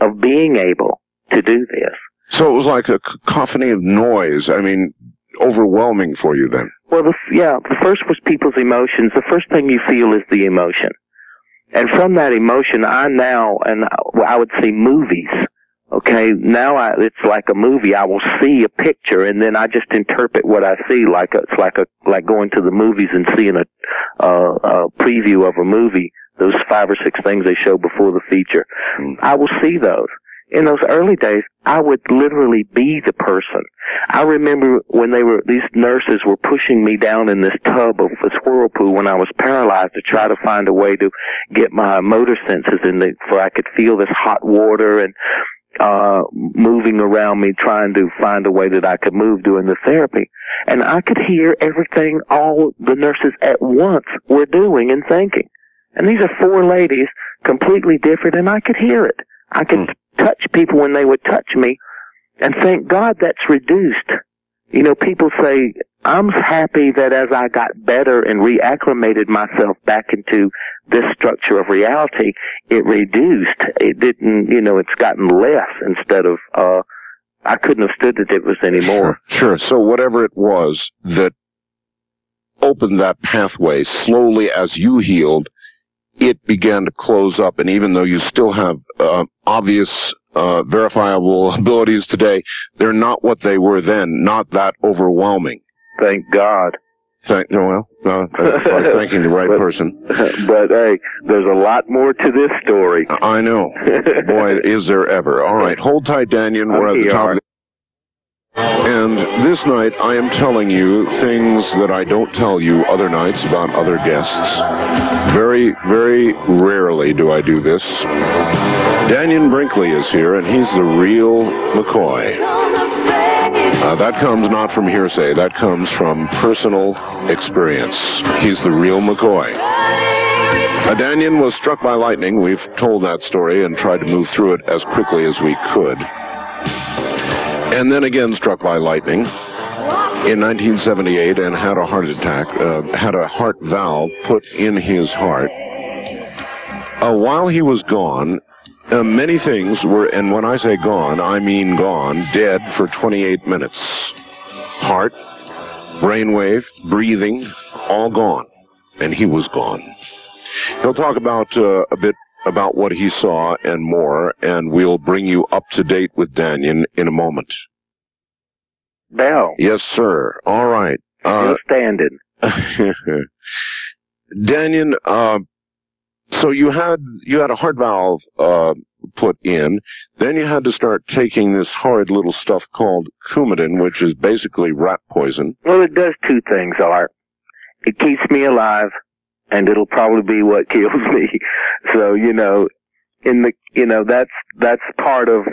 Speaker 2: of being able to do this.
Speaker 1: So it was like a cacophony of noise. I mean, overwhelming for you then.
Speaker 2: Well, the, yeah, the first was people's emotions. The first thing you feel is the emotion. And from that emotion, I now, and I would see movies, okay, now I, it's like a movie. I will see a picture and then I just interpret what I see like a, it's like a, like going to the movies and seeing a, uh, a preview of a movie. Those five or six things they show before the feature.
Speaker 1: Mm.
Speaker 2: I will see those. In those early days, I would literally be the person. I remember when they were, these nurses were pushing me down in this tub of this whirlpool when I was paralyzed to try to find a way to get my motor senses in the, for I could feel this hot water and, uh, moving around me trying to find a way that I could move during the therapy. And I could hear everything all the nurses at once were doing and thinking. And these are four ladies, completely different, and I could hear it. I could touch people when they would touch me, and thank God that's reduced. You know, people say, I'm happy that as I got better and reacclimated myself back into this structure of reality, it reduced. It didn't, you know, it's gotten less instead of, uh, I couldn't have stood if it was anymore.
Speaker 1: Sure. Sure. So whatever it was that opened that pathway slowly as you healed, it began to close up. And even though you still have uh, obvious, uh, verifiable [laughs] abilities today, they're not what they were then. Not that overwhelming.
Speaker 2: Thank God.
Speaker 1: Thank, well, uh, that's by thanking the right
Speaker 2: But-
Speaker 1: person. [laughs]
Speaker 2: but hey, there's a lot more to this story.
Speaker 1: I know. [laughs] Boy, is there ever. All right, hold tight, Dannion. We're at the top. And this night, I am telling you things that I don't tell you other nights about other guests. Very, very rarely do I do this. Dannion Brinkley is here, and he's the real McCoy. Uh, that comes not from hearsay. That comes from personal experience. He's the real McCoy. Uh, Dannion was struck by lightning. We've told that story and tried to move through it as quickly as we could. And then again struck by lightning in 1978 and had a heart attack, uh, had a heart valve put in his heart. Uh, while he was gone, uh, many things were, and when I say gone, I mean gone, dead for 28 minutes. Heart, brainwave, breathing, all gone. And he was gone. He'll talk about uh, a bit about what he saw and more, and we'll bring you up to date with Dannion in a moment.
Speaker 2: Bell,
Speaker 1: Yes, sir. All right. Uh,
Speaker 2: still standing. [laughs]
Speaker 1: Dannion, uh, so you had you had a heart valve uh, put in, then you had to start taking this horrid little stuff called Coumadin, which is basically rat poison.
Speaker 2: Well, it does two things, Art. It keeps me alive, and it'll probably be what [laughs] kills me. So, you know, in the, you know, that's, that's part of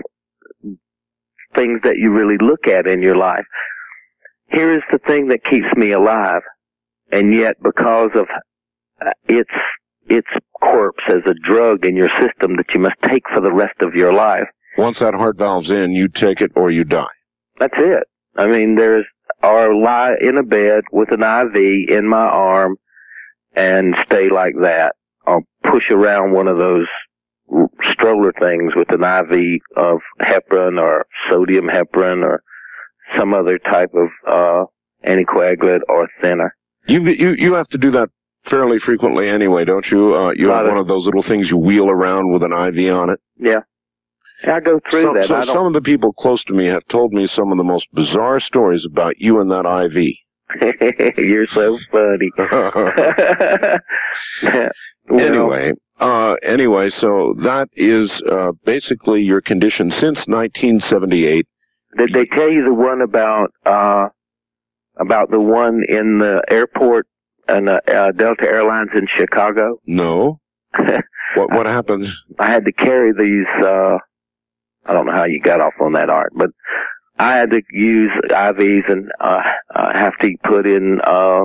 Speaker 2: things that you really look at in your life. Here is the thing that keeps me alive, and yet because of uh, its, its corpse as a drug in your system that you must take for the rest of your life,
Speaker 1: Once that heart valve's in, you take it or you die.
Speaker 2: That's it. I mean, there's or lie in a bed with an IV in my arm and stay like that, or push around one of those stroller things with an IV of heparin or sodium heparin or some other type of uh anticoagulant or thinner.
Speaker 1: You you you have to do that fairly frequently anyway, don't you? Uh, you have
Speaker 2: of-
Speaker 1: one of those little things you wheel around with an IV on it.
Speaker 2: Yeah. I go through
Speaker 1: so,
Speaker 2: that.
Speaker 1: So some of the people close to me have told me some of the most bizarre stories about you and that IV. [laughs]
Speaker 2: You're so funny. [laughs] [laughs]
Speaker 1: anyway, uh, anyway, so that is uh, basically your condition since 1978.
Speaker 2: Did they tell you the one about uh, about the one in the airport and uh, uh, Delta Airlines in Chicago?
Speaker 1: No. what what happened?
Speaker 2: I had to carry these. uh I don't know how you got off on that art, but I had to use IVs and uh, uh have to put in uh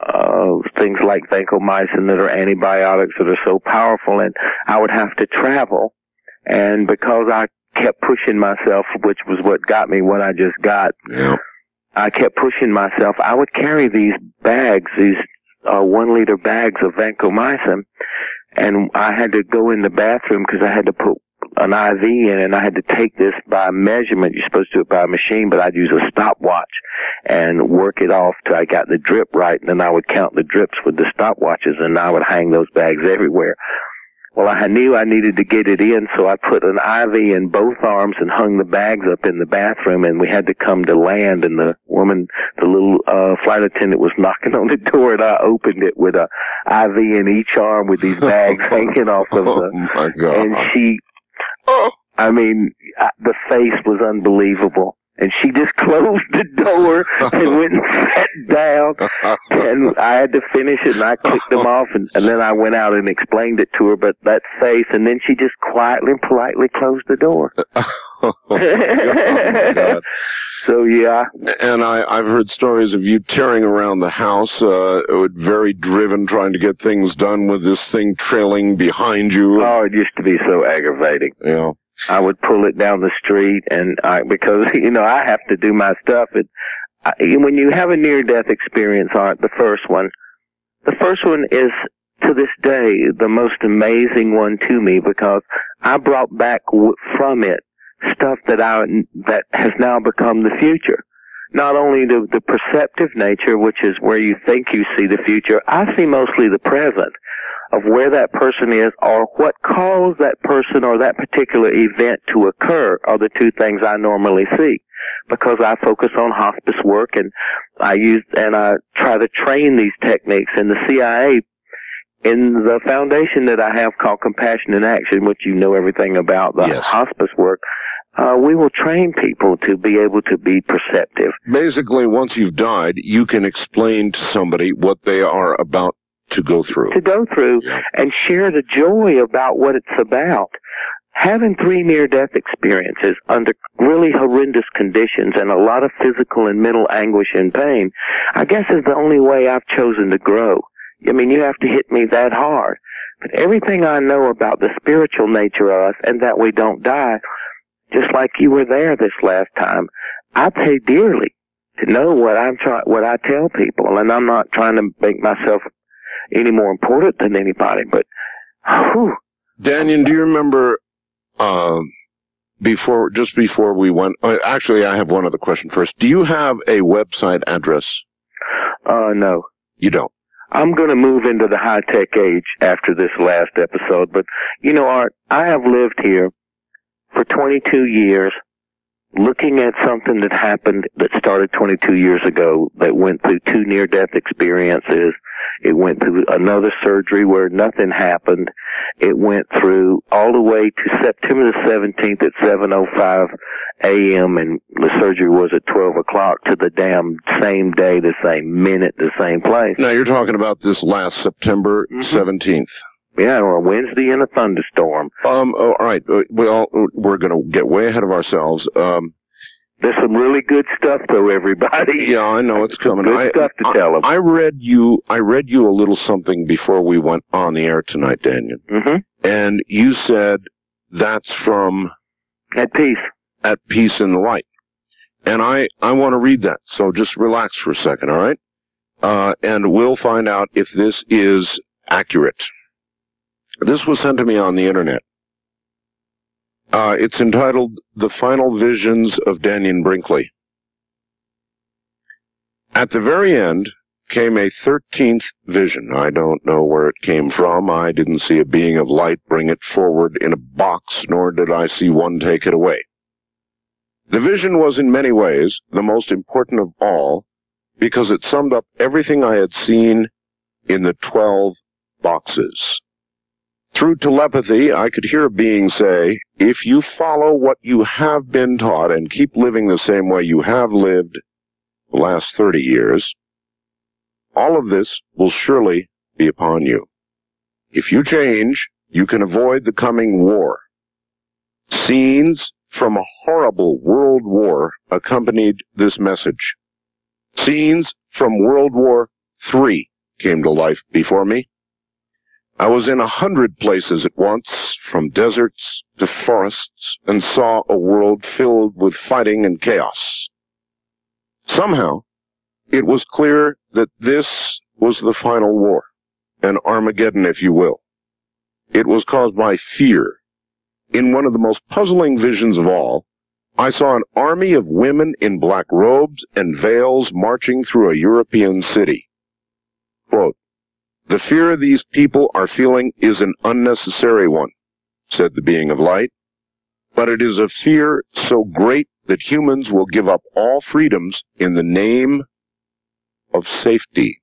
Speaker 2: uh, things like vancomycin that are antibiotics that are so powerful and I would have to travel and because I kept pushing myself, which was what got me what I just got,
Speaker 1: Yeah.
Speaker 2: I kept pushing myself. I would carry these bags, these uh, one liter bags of vancomycin and I had to go in the bathroom because I had to put an IV in and I had to take this by measurement. You're supposed to do it by a machine, but I'd use a stopwatch and work it off till I got the drip right and then I would count the drips with the stopwatches and I would hang those bags everywhere. Well, I knew I needed to get it in, so I put an IV in both arms and hung the bags up in the bathroom, and we had to come to land, and the woman, the little uh, flight attendant was [laughs] knocking on the door, and I opened it with a IV in each arm with these bags [laughs] hanging off of
Speaker 1: Oh my God.
Speaker 2: and she, Oh. I mean, uh, the face was unbelievable. And she just [laughs] closed the door and [laughs] went and sat down. And I had to finish it and I kicked them off and, and then I went out and explained it to her, but that face, and then she just quietly and politely closed the door. [laughs]
Speaker 1: oh God.
Speaker 2: So yeah,
Speaker 1: And I, I've heard stories of you tearing around the house, uh, very driven, trying to get things done with this thing trailing behind you.
Speaker 2: oh, it used to be so aggravating.
Speaker 1: Know.
Speaker 2: I would pull it down the street and I, because, [laughs] you know, I have to do my stuff. And I, when you have a near death experience, Art, the first one, the first one is to this day the most amazing one to me because I brought back w- from it stuff that I, that has now become the future. Not only the, the perceptive nature, which is where you think you see the future, I see mostly the present of where that person is or what caused that person or that particular event to occur are the two things I normally see. Because I focus on hospice work and I use, and I try to train these techniques in the CIA in the foundation that I have called Compassion in Action, which you know everything about the
Speaker 1: Yes.
Speaker 2: hospice work. Uh, we will train people to be able to be perceptive.
Speaker 1: Basically, once you've died, you can explain to somebody what they are about to go through.
Speaker 2: to go through
Speaker 1: Yeah.
Speaker 2: and share the joy about what it's about. Having three near death experiences under really horrendous conditions and a lot of physical and mental anguish and pain, I guess is the only way I've chosen to grow. I mean, you have to hit me that hard. But everything I know about the spiritual nature of us and that we don't die, just like you were there this last time, I pay dearly to know what I'm trying, what I tell people. And I'm not trying to make myself any more important than anybody, but whew,
Speaker 1: Dannion, do you remember um, before, just before we went? Uh, actually, I have one other question first. Do you have a website address?
Speaker 2: uh, no.
Speaker 1: You don't.
Speaker 2: I'm going to move into the high tech age after this last episode, but you know, Art, I have lived here for 22 years looking at something that happened that started 22 years ago that went through two near death experiences. It went through another surgery where nothing happened. It went through all the way to September the 17th at 7.05 a.m. and the surgery was at 12 o'clock to the damn same day, the same minute, the same place.
Speaker 1: Now you're talking about this last September
Speaker 2: Mhm.
Speaker 1: 17th.
Speaker 2: Yeah, or a Wednesday in a thunderstorm.
Speaker 1: Um. Oh, all right. Uh, Well, we're going to get way ahead of ourselves. Um.
Speaker 2: There's some really good stuff though, everybody. [laughs]
Speaker 1: Yeah, I know it's coming.
Speaker 2: Good
Speaker 1: I,
Speaker 2: stuff to
Speaker 1: I-
Speaker 2: tell 'em.
Speaker 1: I read you. I read you a little something before we went on the air tonight, Dannion,
Speaker 2: Mm-hmm.
Speaker 1: and you said that's from
Speaker 2: At peace.
Speaker 1: At Peace in the Light, and I I want to read that. So just relax for a second, all right? Uh, and we'll find out if this is accurate. This was sent to me on the internet. Uh, it's entitled The Final Visions of Dannion Brinkley. At the very end, came a thirteenth vision. I don't know where it came from. I didn't see a being of light bring it forward in a box, nor did I see one take it away. The vision was in many ways the most important of all because it summed up everything I had seen in the twelve boxes. Through telepathy, I could hear a being say, if you follow what you have been taught and keep living the same way you have lived the last 30 years, all of this will surely be upon you. If you change, you can avoid the coming war. Scenes from a horrible world war accompanied this message. Scenes from World War III came to life before me. I was in a hundred places at once, from deserts to forests, and saw a world filled with fighting and chaos. Somehow, it was clear that this was the final war, an Armageddon, if you will. It was caused by fear. In one of the most puzzling visions of all, I saw an army of women in black robes and veils marching through a European city. Quote, the fear these people are feeling is an unnecessary one, said the being of light, but it is a fear so great that humans will give up all freedoms in the name of safety.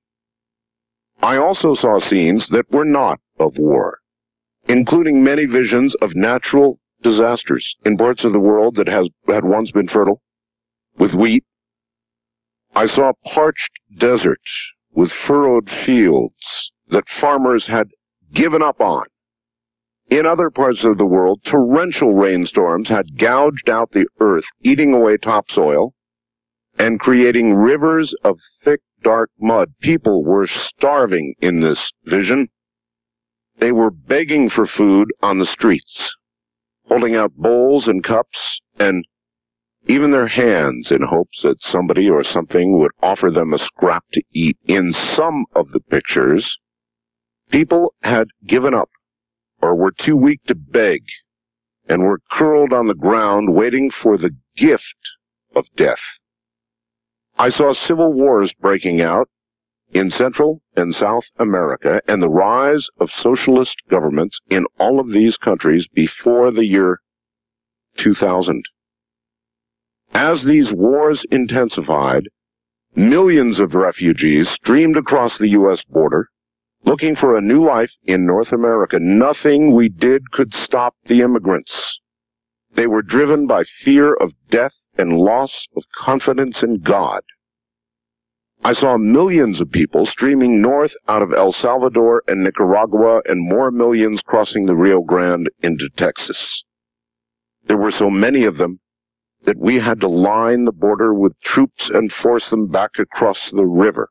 Speaker 1: I also saw scenes that were not of war, including many visions of natural disasters in parts of the world that has had once been fertile with wheat. I saw parched deserts with furrowed fields that farmers had given up on. In other parts of the world, torrential rainstorms had gouged out the earth, eating away topsoil, and creating rivers of thick, dark mud. People were starving in this vision. They were begging for food on the streets, holding out bowls and cups and even their hands in hopes that somebody or something would offer them a scrap to eat. In some of the pictures, people had given up or were too weak to beg and were curled on the ground waiting for the gift of death. I saw civil wars breaking out in Central and South America and the rise of socialist governments in all of these countries before the year 2000. As these wars intensified, millions of refugees streamed across the U.S. border, looking for a new life in North America. Nothing we did could stop the immigrants. They were driven by fear of death and loss of confidence in God. I saw millions of people streaming north out of El Salvador and Nicaragua and more millions crossing the Rio Grande into Texas. There were so many of them that we had to line the border with troops and force them back across the river.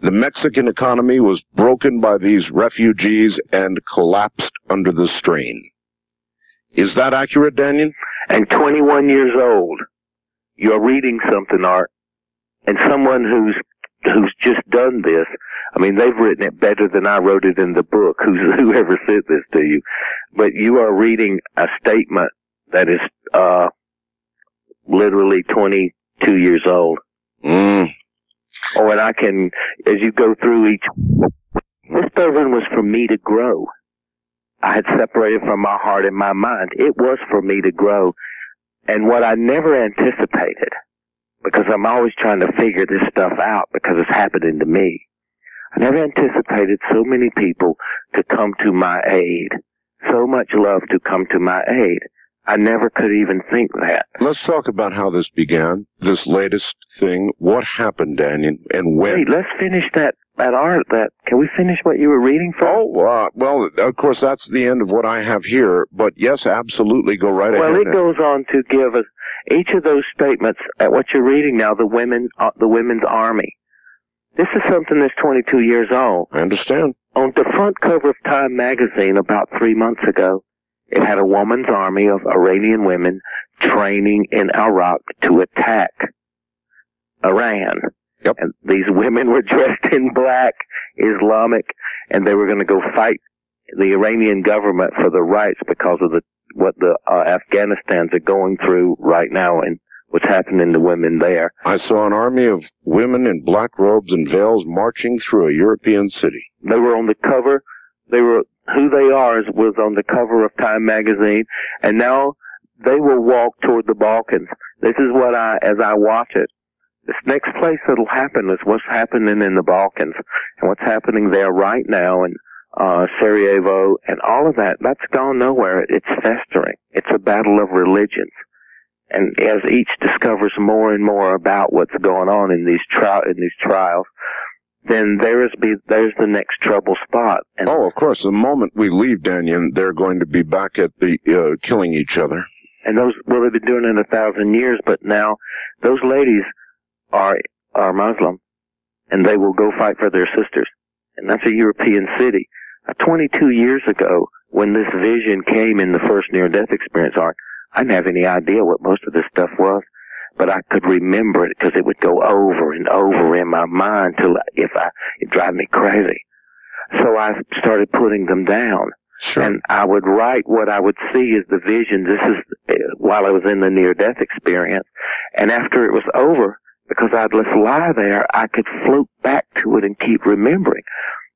Speaker 1: The Mexican economy was broken by these refugees and collapsed under the strain. Is that accurate, Dannion?
Speaker 2: And 21 years old, you're reading something, Art, and someone who's who's just done this. I mean, they've written it better than I wrote it in the book. Who's [laughs] whoever sent this to you? But you are reading a statement that is uh, literally 22 years old.
Speaker 1: Mm.
Speaker 2: Oh, and I can, as you go through each, this building was for me to grow. I had separated from my heart and my mind. It was for me to grow. And what I never anticipated, because I'm always trying to figure this stuff out because it's happening to me. I never anticipated so many people to come to my aid. So much love to come to my aid. I never could even think that.
Speaker 1: Let's talk about how this began, this latest thing. What happened, Dannion, and when?
Speaker 2: Wait, let's finish that, that art, that, can we finish what you were reading from?
Speaker 1: Oh, uh, well, of course, that's the end of what I have here, but yes, absolutely, go right
Speaker 2: well,
Speaker 1: ahead.
Speaker 2: Well, it goes on to give us each of those statements at what you're reading now, the women, uh, the women's army. This is something that's 22 years old.
Speaker 1: I understand.
Speaker 2: On the front cover of Time magazine about three months ago, it had a woman's army of Iranian women training in Iraq to attack Iran.
Speaker 1: Yep.
Speaker 2: And these women were [laughs] dressed in black, Islamic, and they were going to go fight the Iranian government for the rights because of the what the uh, Afghanistans are going through right now and what's happening to women there.
Speaker 1: I saw an army of women in black robes and veils marching through a European city.
Speaker 2: They were on the cover. They were who they are was on the cover of Time magazine, and now they will walk toward the Balkans. This is what I, as I watch it, this next place that'll happen is what's happening in the Balkans and what's happening there right now in uh, Sarajevo and all of that. That's gone nowhere. It's festering. It's a battle of religions. And as each discovers more and more about what's going on in these trial in these trials, then there is be there's the next trouble spot.
Speaker 1: And oh, of course. The moment we leave Dannion, they're going to be back at the uh, killing each other.
Speaker 2: And those well, they've been doing it a thousand years, but now those ladies are are Muslim, and they will go fight for their sisters, and that's a European city. Uh, 22 years ago, when this vision came in the first near-death experience arc, I didn't have any idea what most of this stuff was, but I could remember it because it would go over and over in my mind till if I it drive me crazy. So I started putting them down.
Speaker 1: Sure.
Speaker 2: And I would write what I would see as the vision. This is uh, while I was in the near death experience. And after it was over, because I'd just lie there, I could float back to it and keep remembering.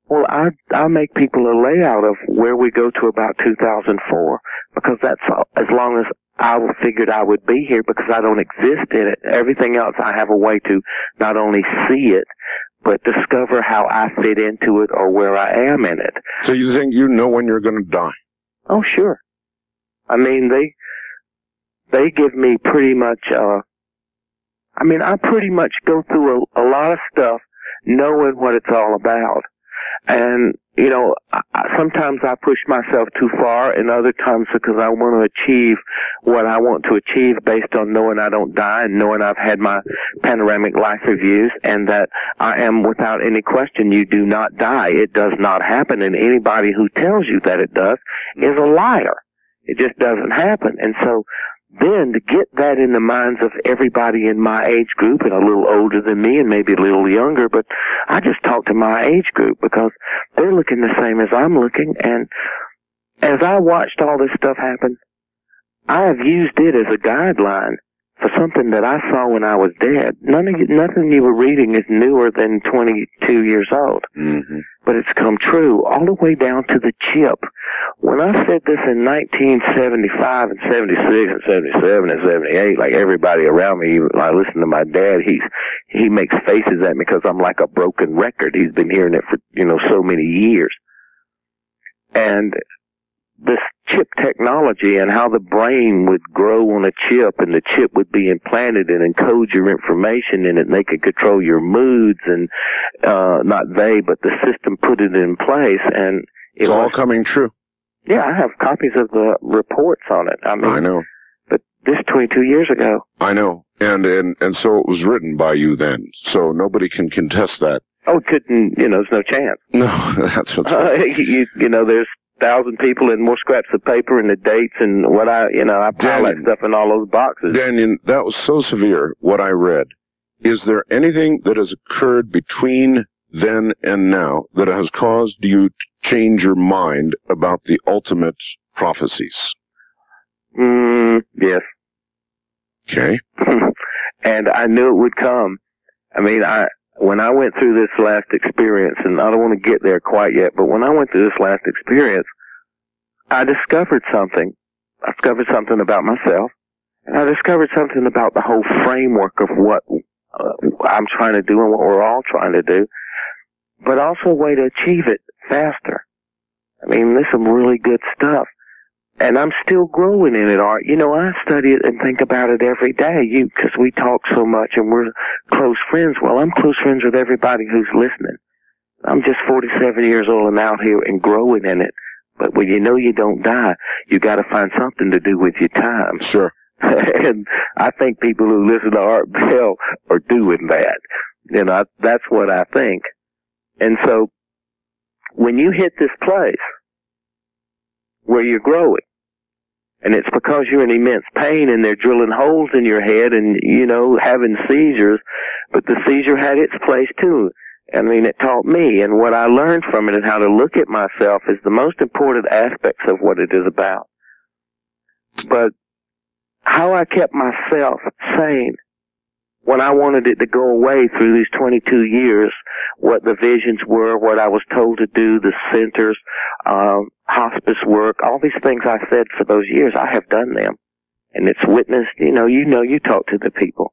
Speaker 2: Well, I I make people a layout of where we go to about 2004 because that's as long as I figured I would be here because I don't exist in it. Everything else I have a way to not only see it but discover how I fit into it or where I am in it.
Speaker 1: So you think you know when you're going to die?
Speaker 2: Oh, sure. I mean, they they give me pretty much uh I mean, I pretty much go through a, a lot of stuff knowing what it's all about. And, you know, I, sometimes I push myself too far and other times because I want to achieve what I want to achieve based on knowing I don't die and knowing I've had my panoramic life reviews and that I am without any question you do not die. It does not happen and anybody who tells you that it does is a liar. It just doesn't happen. And so then to get that in the minds of everybody in my age group and a little older than me and maybe a little younger, but I just talk to my age group because they're looking the same as I'm looking. And as I watched all this stuff happen, I have used it as a guideline for something that I saw when I was dead. None of you, nothing you were reading is newer than 22 years old.
Speaker 1: Mm-hmm.
Speaker 2: But it's come true all the way down to the chip. When I said this in 1975 and 76 and 77 and 78, like everybody around me, even I listen to my dad, he's, he makes faces at me because I'm like a broken record. He's been hearing it for, you know, so many years. And this chip technology and how the brain would grow on a chip and the chip would be implanted and encode your information in it and they could control your moods and uh not they but the system put it in place and
Speaker 1: it it's was, all coming true.
Speaker 2: Yeah, I have copies of the reports on it. I mean
Speaker 1: I know.
Speaker 2: But this twenty two years ago.
Speaker 1: I know. And and and so it was written by you then. So nobody can contest that.
Speaker 2: Oh, couldn't you know? There's no chance.
Speaker 1: No, [laughs] that's what's. Uh, [laughs]
Speaker 2: you, you know, there's thousand people and more scraps of paper and the dates and what I, you know, I pile that stuff in all those boxes.
Speaker 1: Dannion, that was so severe, what I read. Is there anything that has occurred between then and now that has caused you to change your mind about the ultimate prophecies?
Speaker 2: Mm, yes.
Speaker 1: Okay. [laughs]
Speaker 2: and I knew it would come. I mean, I, when I went through this last experience, and I don't want to get there quite yet, but when I went through this last experience, I discovered something. I discovered something about myself, and I discovered something about the whole framework of what uh, I'm trying to do and what we're all trying to do, but also a way to achieve it faster. I mean, there's some really good stuff and I'm still growing in it, Art. You know, I study it and think about it every day. You, because we talk so much and we're close friends. Well, I'm close friends with everybody who's listening. I'm just 47 years old and out here and growing in it. But when you know you don't die, you got to find something to do with your time.
Speaker 1: Sure. [laughs]
Speaker 2: and I think people who listen to Art Bell are doing that. You know, that's what I think. And so, when you hit this place where you're growing, and it's because you're in immense pain and they're drilling holes in your head and, you know, having seizures. But the seizure had its place too. I mean, it taught me and what I learned from it and how to look at myself is the most important aspects of what it is about. But how I kept myself sane when I wanted it to go away through these 22 years, what the visions were, what I was told to do, the centers, um, hospice work, all these things I said for those years, I have done them. And it's witnessed, you know, you know, you talk to the people.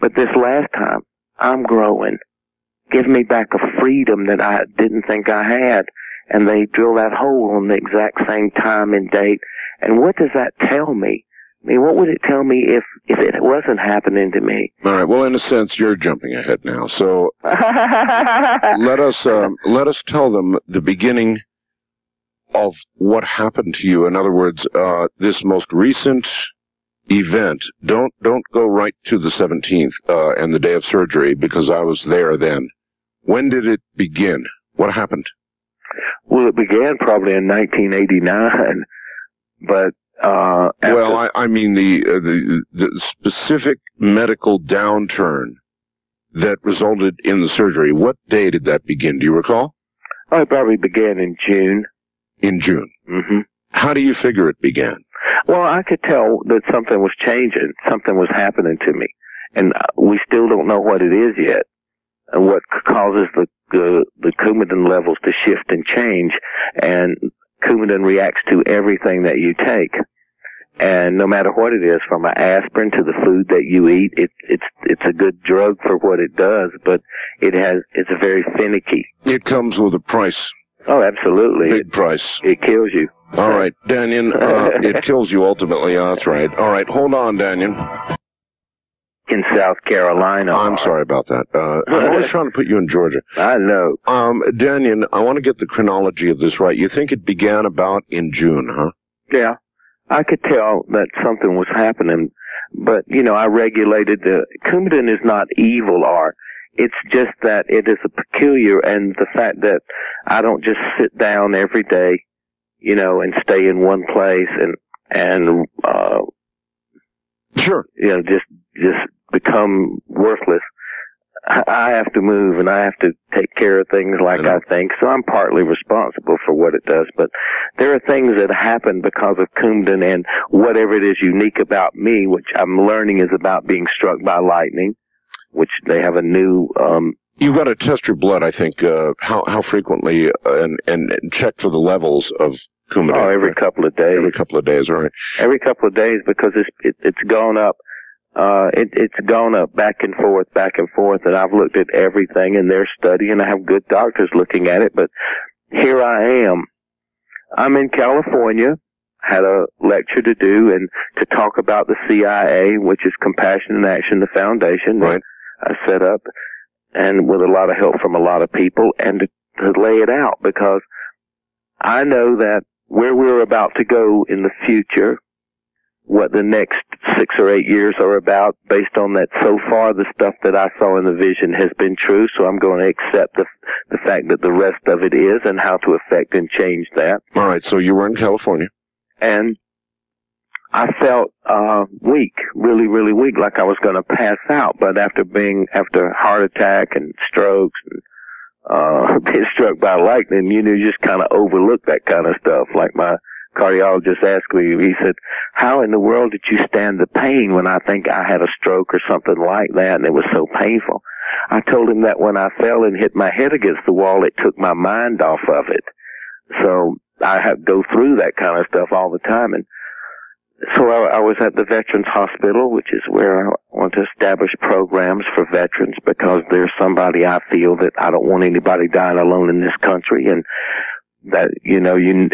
Speaker 2: But this last time, I'm growing. Give me back a freedom that I didn't think I had. And they drill that hole on the exact same time and date. And what does that tell me? I mean, what would it tell me if if it wasn't happening to me?
Speaker 1: All right. Well, in a sense, you're jumping ahead now. So [laughs] let us um, let us tell them the beginning of what happened to you. In other words, uh, this most recent event. Don't don't go right to the 17th uh, and the day of surgery because I was there then. When did it begin? What happened?
Speaker 2: Well, it began probably in 1989, but uh,
Speaker 1: well, I, I mean the, uh, the the specific medical downturn that resulted in the surgery. What day did that begin? Do you recall?
Speaker 2: Oh, it probably began in June.
Speaker 1: In June.
Speaker 2: hmm
Speaker 1: How do you figure it began?
Speaker 2: Well, I could tell that something was changing, something was happening to me, and uh, we still don't know what it is yet, and what causes the the, the Coumadin levels to shift and change, and Coumadin reacts to everything that you take. And no matter what it is, from an aspirin to the food that you eat, it, it's it's a good drug for what it does, but it has it's a very finicky.
Speaker 1: It comes with a price.
Speaker 2: Oh, absolutely.
Speaker 1: Big
Speaker 2: it,
Speaker 1: price.
Speaker 2: It kills you.
Speaker 1: All right, Dannion. [laughs] Uh, it kills you ultimately. Oh, that's right. All right, hold on, Dannion.
Speaker 2: In South Carolina.
Speaker 1: I'm sorry about that. Uh, [laughs] I'm always trying to put you in Georgia.
Speaker 2: I know.
Speaker 1: Um, Dannion, I want to get the chronology of this right. You think it began about in June, huh?
Speaker 2: Yeah. I could tell that something was happening, but you know, I regulated the Coumadin is not evil art. It's just that it is a peculiar and the fact that I don't just sit down every day, you know, and stay in one place and, and, uh,
Speaker 1: sure,
Speaker 2: you know, just, just become worthless. I have to move and I have to take care of things like I, I, think. So I'm partly responsible for what it does. But there are things that happen because of Coumadin and whatever it is unique about me, which I'm learning is about being struck by lightning, which they have a new, um,
Speaker 1: You've got to test your blood, I think, uh, how, how frequently, uh, and, and, and check for the levels of Coumadin.
Speaker 2: Oh, every couple of days.
Speaker 1: Every couple of days, all right.
Speaker 2: Every couple of days because it's, it, it's gone up uh, it, it's gone up back and forth, back and forth, and I've looked at everything in their study, and I have good doctors looking at it, but here I am. I'm in California, had a lecture to do and to talk about the CIA, which is Compassion in Action, the foundation
Speaker 1: right.
Speaker 2: I set up, and with a lot of help from a lot of people, and to, to lay it out, because I know that where we're about to go in the future, what the next six or eight years are about based on that so far the stuff that I saw in the vision has been true so I'm going to accept the the fact that the rest of it is and how to affect and change that.
Speaker 1: All right, so you were in California.
Speaker 2: And I felt uh weak, really really weak like I was going to pass out but after being after heart attack and strokes and uh [laughs] being struck by lightning you know you just kind of overlook that kind of stuff like my cardiologist asked me, he said, how in the world did you stand the pain when I think I had a stroke or something like that and it was so painful? I told him that when I fell and hit my head against the wall, it took my mind off of it. So I have go through that kind of stuff all the time. And so I, I was at the Veterans Hospital, which is where I want to establish programs for veterans because there's somebody I feel that I don't want anybody dying alone in this country. And that you know you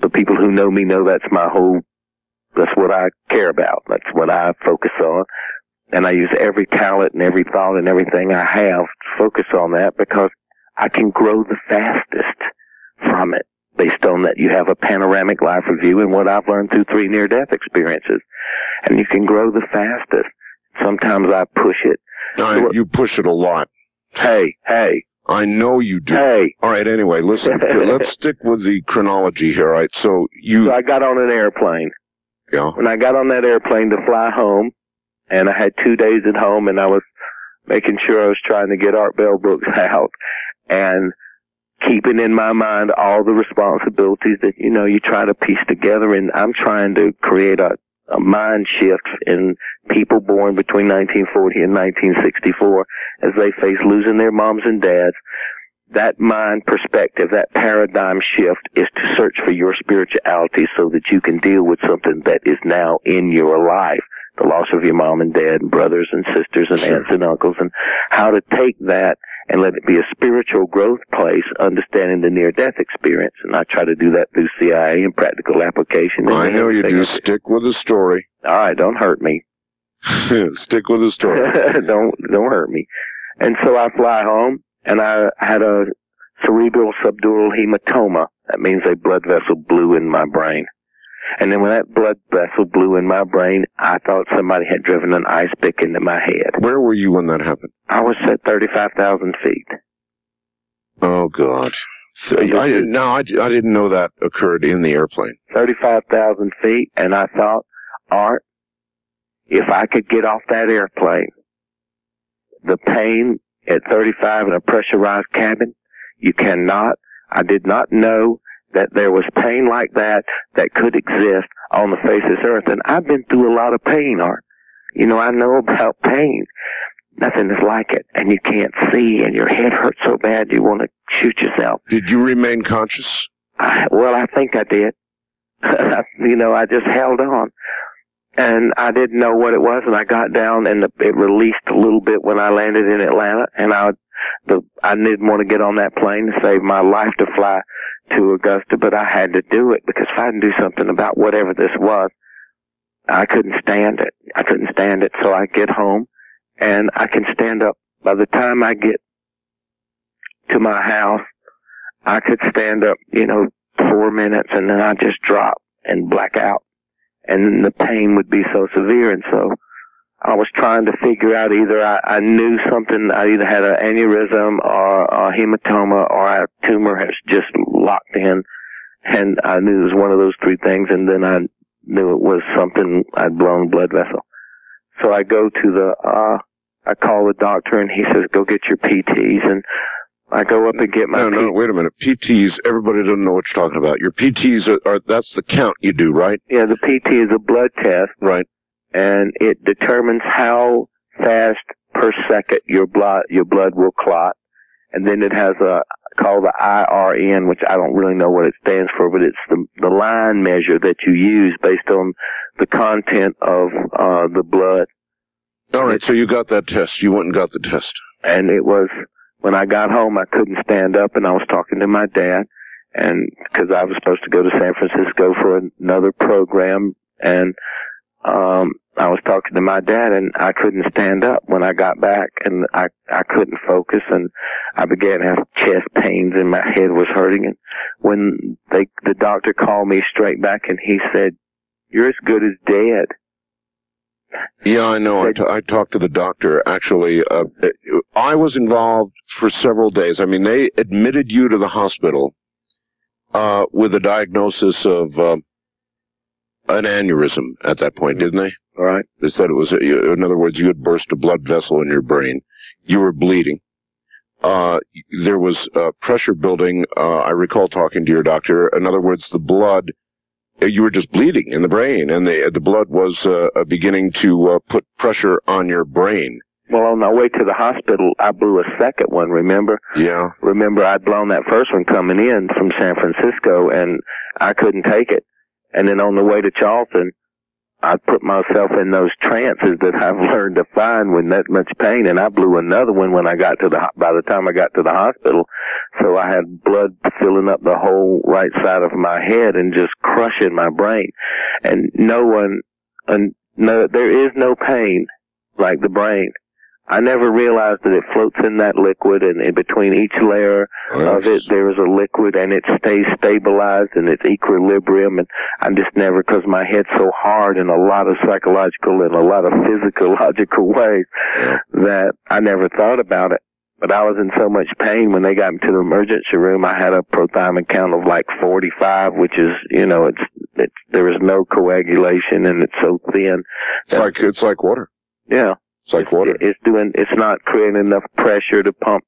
Speaker 2: the people who know me know that's my whole that's what I care about. That's what I focus on. And I use every talent and every thought and everything I have to focus on that because I can grow the fastest from it based on that you have a panoramic life review and what I've learned through three near death experiences. And you can grow the fastest. Sometimes I push it.
Speaker 1: No, you push it a lot.
Speaker 2: Hey, hey,
Speaker 1: I know you do.
Speaker 2: Hey.
Speaker 1: All right. Anyway, listen. [laughs] let's stick with the chronology here. All right. So you.
Speaker 2: So I got on an airplane.
Speaker 1: Yeah.
Speaker 2: When I got on that airplane to fly home, and I had two days at home, and I was making sure I was trying to get Art Bell books [laughs] out, and keeping in my mind all the responsibilities that you know you try to piece together. And I'm trying to create a uh, mind shift in people born between 1940 and 1964 as they face losing their moms and dads. That mind perspective, that paradigm shift is to search for your spirituality so that you can deal with something that is now in your life. The loss of your mom and dad and brothers and sisters and
Speaker 1: Sure.
Speaker 2: aunts and uncles and how to take that and let it be a spiritual growth place, understanding the near death experience. And I try to do that through CIA and practical application. and
Speaker 1: I know you do. Stick with the story.
Speaker 2: All right, don't hurt me. [laughs] [laughs]
Speaker 1: Stick with the story.
Speaker 2: don't don't hurt me. And so I fly home, and I had a cerebral subdural hematoma. That means a blood vessel blew in my brain. And then when that blood vessel blew in my brain, I thought somebody had driven an ice pick into my head.
Speaker 1: Where were you when that happened?
Speaker 2: I was at 35,000 feet.
Speaker 1: Oh God. So, I, no, I, I didn't know that occurred in the airplane.
Speaker 2: 35,000 feet, and I thought, Art, if I could get off that airplane, the pain at 35 in a pressurized cabin, you cannot, I did not know that there was pain like that that could exist on the face of this earth. And I've been through a lot of pain, Art. You know, I know about pain. Nothing is like it. And you can't see, and your head hurts so bad you want to shoot yourself.
Speaker 1: Did you remain conscious?
Speaker 2: I, well, I think I did. [laughs] you know, I just held on. And I didn't know what it was, and I got down, and it released a little bit when I landed in Atlanta, and I, the, I didn't want to get on that plane to save my life to fly to Augusta, but I had to do it because if I didn't do something about whatever this was, I couldn't stand it. I couldn't stand it, so I get home, and I can stand up. By the time I get to my house, I could stand up, you know, four minutes and then I just drop and black out. And the pain would be so severe. And so I was trying to figure out either I, I knew something, I either had an aneurysm or a hematoma or a tumor has just locked in. And I knew it was one of those three things. And then I knew it was something I'd blown blood vessel. So I go to the, uh, I call the doctor and he says, go get your PTs. And I go up and get my
Speaker 1: No, no, wait a minute. PTs, everybody doesn't know what you're talking about. Your PTs are, are that's the count you do, right?
Speaker 2: Yeah, the PT is a blood test,
Speaker 1: Right.
Speaker 2: And it determines how fast per second your blood your blood will clot, and then it has a called the IRN, which I don't really know what it stands for, but it's the the line measure that you use based on the content of uh, the blood,
Speaker 1: All right. So you got that test. You went and got the test.
Speaker 2: and it was when I got home I couldn't stand up, and I was talking to my dad, and because I was supposed to go to San Francisco for another program, and um I was talking to my dad and I couldn't stand up when I got back and I I couldn't focus and I began to have chest pains and my head was hurting and when they the doctor called me straight back and he said you're as good as dead
Speaker 1: Yeah, I know. I, t- I talked to the doctor. Actually, uh, I was involved for several days. I mean, they admitted you to the hospital uh, with a diagnosis of uh, an aneurysm at that point, didn't they?
Speaker 2: all right
Speaker 1: They said it was, in other words, you had burst a blood vessel in your brain. You were bleeding. Uh, there was uh, pressure building. Uh, I recall talking to your doctor. In other words, the blood, uh, you were just bleeding in the brain, and the the blood was uh, uh, beginning to uh, put pressure on your brain.
Speaker 2: well on my way to the hospital I blew a second one remember
Speaker 1: Yeah.
Speaker 2: remember I'd blown that first one coming in from San Francisco and I couldn't take it. And then on the way to Charleston, I put myself in those trances that I've [laughs] learned to find when that much pain and I blew another one when I got to the, by the time I got to the hospital. So I had blood filling up the whole right side of my head and just crushing my brain. And no one, and no, there is no pain like the brain. I never realized that it floats in that liquid and in between each layer oh, of it there is a liquid and it stays stabilized in its equilibrium and I'm just never because my head's so hard in a lot of psychological and a lot of physiological [laughs] ways
Speaker 1: Yeah.
Speaker 2: that I never thought about it. But I was in so much pain when they got me to the emergency room. I had a prothyroid count of like 45, which is, you know, it's, it's, there is no coagulation and it's so thin.
Speaker 1: It's like it's like water.
Speaker 2: Yeah.
Speaker 1: It's like water.
Speaker 2: It's doing, it's not creating enough pressure to pump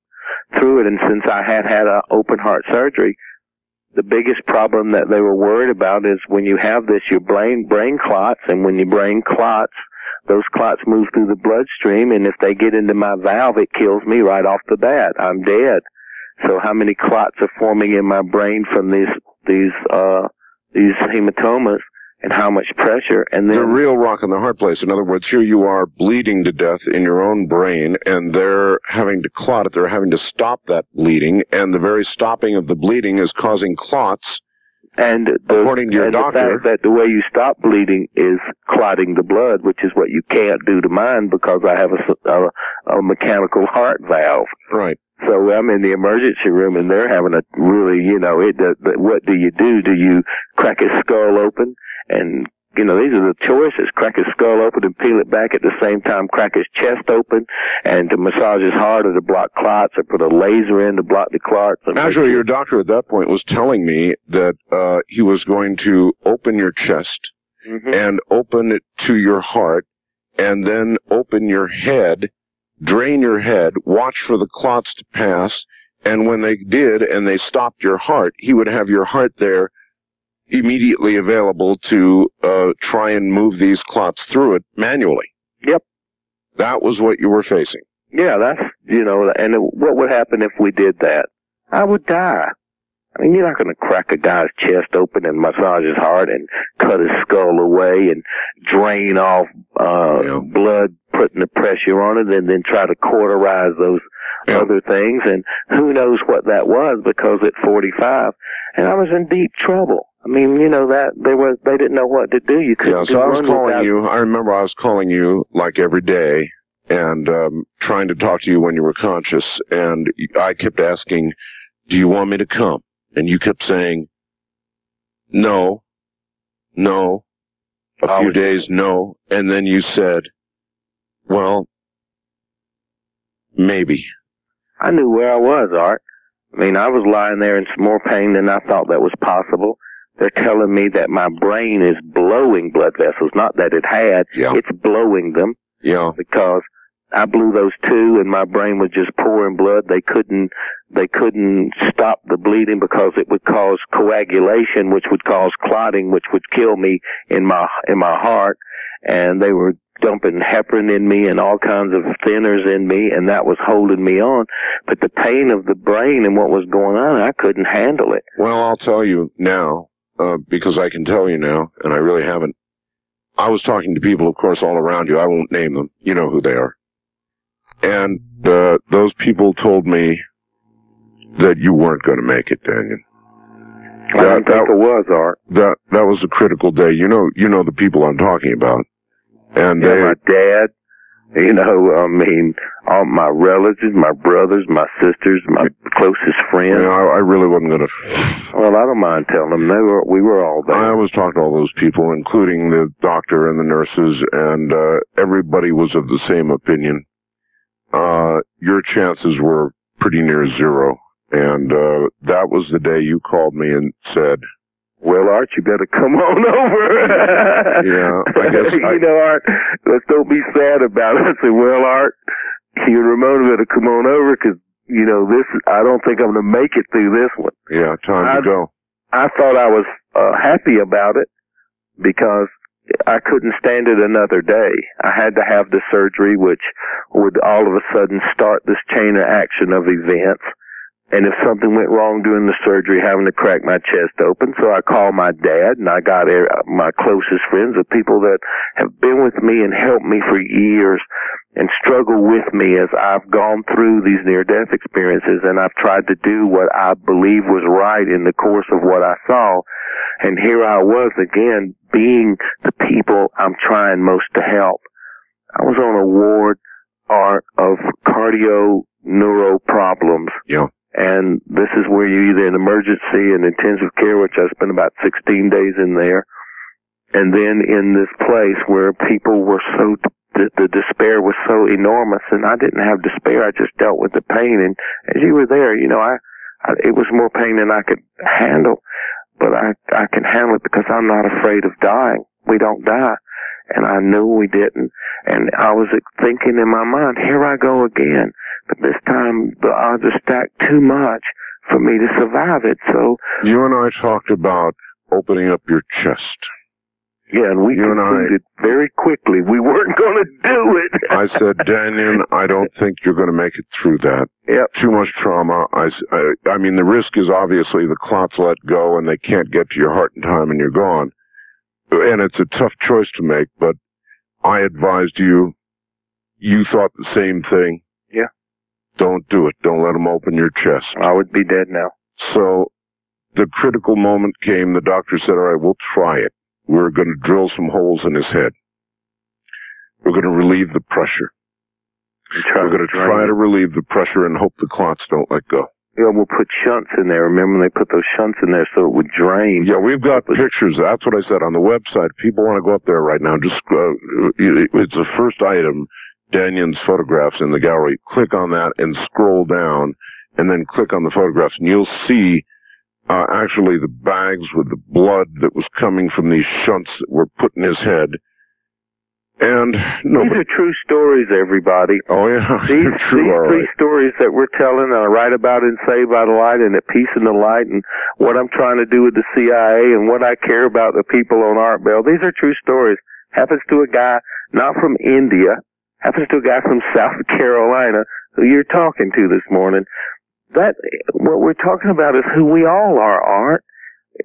Speaker 2: through it. And since I had had a open heart surgery, the biggest problem that they were worried about is when you have this, your brain brain clots, and when your brain clots, those clots move through the bloodstream, and if they get into my valve, it kills me right off the bat. I'm dead. So how many clots are forming in my brain from these these uh these hematomas? And how much pressure and then
Speaker 1: the real rock in the hard place. In other words here you are bleeding to death in your own brain and they're having to clot it. They're having to stop that bleeding and the very stopping of the bleeding is causing clots.
Speaker 2: And the,
Speaker 1: according to your
Speaker 2: and
Speaker 1: doctor
Speaker 2: the fact that the way you stop bleeding is clotting the blood which is what you can't do to mine because i have a, a, a mechanical heart valve.
Speaker 1: Right.
Speaker 2: So I'm in the emergency room and they're having a really, you know, it, the, what do you do? Do you crack his skull open? And you know, these are the choices. Crack his skull open and peel it back at the same time. Crack his chest open and to massage his heart or to block clots or put a laser in to block the clots.
Speaker 1: Actually, your doctor at that point was telling me that uh, he was going to open your chest
Speaker 2: mm-hmm.
Speaker 1: and open it to your heart and then open your head, drain your head, watch for the clots to pass, and when they did and they stopped your heart, he would have your heart there immediately available to uh, try and move these clots through it manually.
Speaker 2: Yep.
Speaker 1: That was what you were facing.
Speaker 2: Yeah, that's, you know, and what would happen if we did that? I would die. I mean, you're not going to crack a guy's chest open and massage his heart and cut his skull away and drain off uh, yeah. blood, putting the pressure on it, and then try to cauterize those yeah. other things. And who knows what that was because at 45, and I was in deep trouble. I mean, you know that they was they didn't know what to do. You couldn't.
Speaker 1: Yeah, so I was calling without... you. I remember I was calling you like every day and um, trying to talk to you when you were conscious. And I kept asking, "Do you want me to come?" And you kept saying, "No, no." A few days, no. And then you said, "Well, maybe."
Speaker 2: I knew where I was, Art. I mean, I was lying there in some more pain than I thought that was possible. They're telling me that my brain is blowing blood vessels, not that it had.
Speaker 1: Yeah.
Speaker 2: It's blowing them.
Speaker 1: Yeah.
Speaker 2: Because I blew those two and my brain was just pouring blood. They couldn't, they couldn't stop the bleeding because it would cause coagulation, which would cause clotting, which would kill me in my, in my heart. And they were dumping heparin in me and all kinds of thinners in me and that was holding me on. But the pain of the brain and what was going on, I couldn't handle it.
Speaker 1: Well, I'll tell you now, uh, because I can tell you now, and I really haven't. I was talking to people, of course, all around you. I won't name them. You know who they are. And uh, those people told me that you weren't going to make it, Dannion.
Speaker 2: I that, think it was, Art.
Speaker 1: That that was a critical day. You know, you know the people I'm talking about. And
Speaker 2: yeah,
Speaker 1: they,
Speaker 2: my dad, [laughs] you know, I mean, all my relatives, my brothers, my sisters, my closest friends.
Speaker 1: Know, I, I really wasn't going to.
Speaker 2: Well, I don't mind telling them. They were, we were all there.
Speaker 1: I was talking to all those people, including the doctor and the nurses, and uh, everybody was of the same opinion. Uh, your chances were pretty near zero. And uh, that was the day you called me and said,
Speaker 2: well, Art, you better come [laughs] on over.
Speaker 1: yeah, I [laughs] guess.
Speaker 2: I... you know, Art, let's don't be sad about it. I said, well, Art, you and Ramona better come on over because, you know, this, I don't think I'm going to make it through this one.
Speaker 1: Yeah, time I, to go.
Speaker 2: I thought I was uh, happy about it because I couldn't stand it another day. I had to have the surgery, which would all of a sudden start this chain of action of events and if something went wrong during the surgery, having to crack my chest open. So I called my dad and I got my closest friends, the people that have been with me and helped me for years and struggle with me as I've gone through these near death experiences and I've tried to do what I believe was right in the course of what I saw. And here I was again being the people I'm trying most to help. I was on a ward uh, of cardio neuro problems.
Speaker 1: Yeah.
Speaker 2: And this is where you either in emergency and intensive care, which I spent about 16 days in there. And then in this place where people were so, the, the despair was so enormous and I didn't have despair. I just dealt with the pain. And as you were there, you know, I, I it was more pain than I could handle, but I, I can handle it because I'm not afraid of dying. We don't die. And I knew we didn't. And I was thinking in my mind, here I go again. But this time the odds are stacked too much for me to survive it. So
Speaker 1: you and I talked about opening up your chest.
Speaker 2: Yeah, and we
Speaker 1: You and I-
Speaker 2: concluded very quickly we weren't [laughs] going to do it.
Speaker 1: I said, [laughs] Dannion, I don't think you're going to make it through that.
Speaker 2: Yep.
Speaker 1: Too much trauma. I, I, I mean, the risk is obviously the clots let go and they can't get to your heart in time and you're gone. And it's a tough choice to make, but I advised you. You thought the same thing.
Speaker 2: Yeah.
Speaker 1: Don't do it. Don't let them open your chest.
Speaker 2: I would be dead now.
Speaker 1: So the critical moment came. The doctor said, all right, we'll try it. We're going to drill some holes in his head. We're going to relieve the pressure. We're going to try to relieve the pressure and hope the clots don't let go.
Speaker 2: Yeah, we'll put shunts in there. Remember, they put those shunts in there so it would drain.
Speaker 1: Yeah, we've got pictures. That's what I said on the website. People want to go up there right now. Just uh, it's the first item, Dannion's photographs in the gallery. Click on that and scroll down, and then click on the photographs, and you'll see uh, actually the bags with the blood that was coming from these shunts that were put in his head. And no,
Speaker 2: These are true stories, everybody.
Speaker 1: oh yeah, [laughs]
Speaker 2: These,
Speaker 1: true.
Speaker 2: these three
Speaker 1: right.
Speaker 2: stories that we're telling, and I write about in Saved by the Light and at Peace in the Light, and what I'm trying to do with the CIA, and what I care about the people on Art Bell. These are true stories. Happens to a guy not from India. Happens to a guy from South [laughs] Carolina who you're talking to this morning. That what we're talking about is who we all are, Art.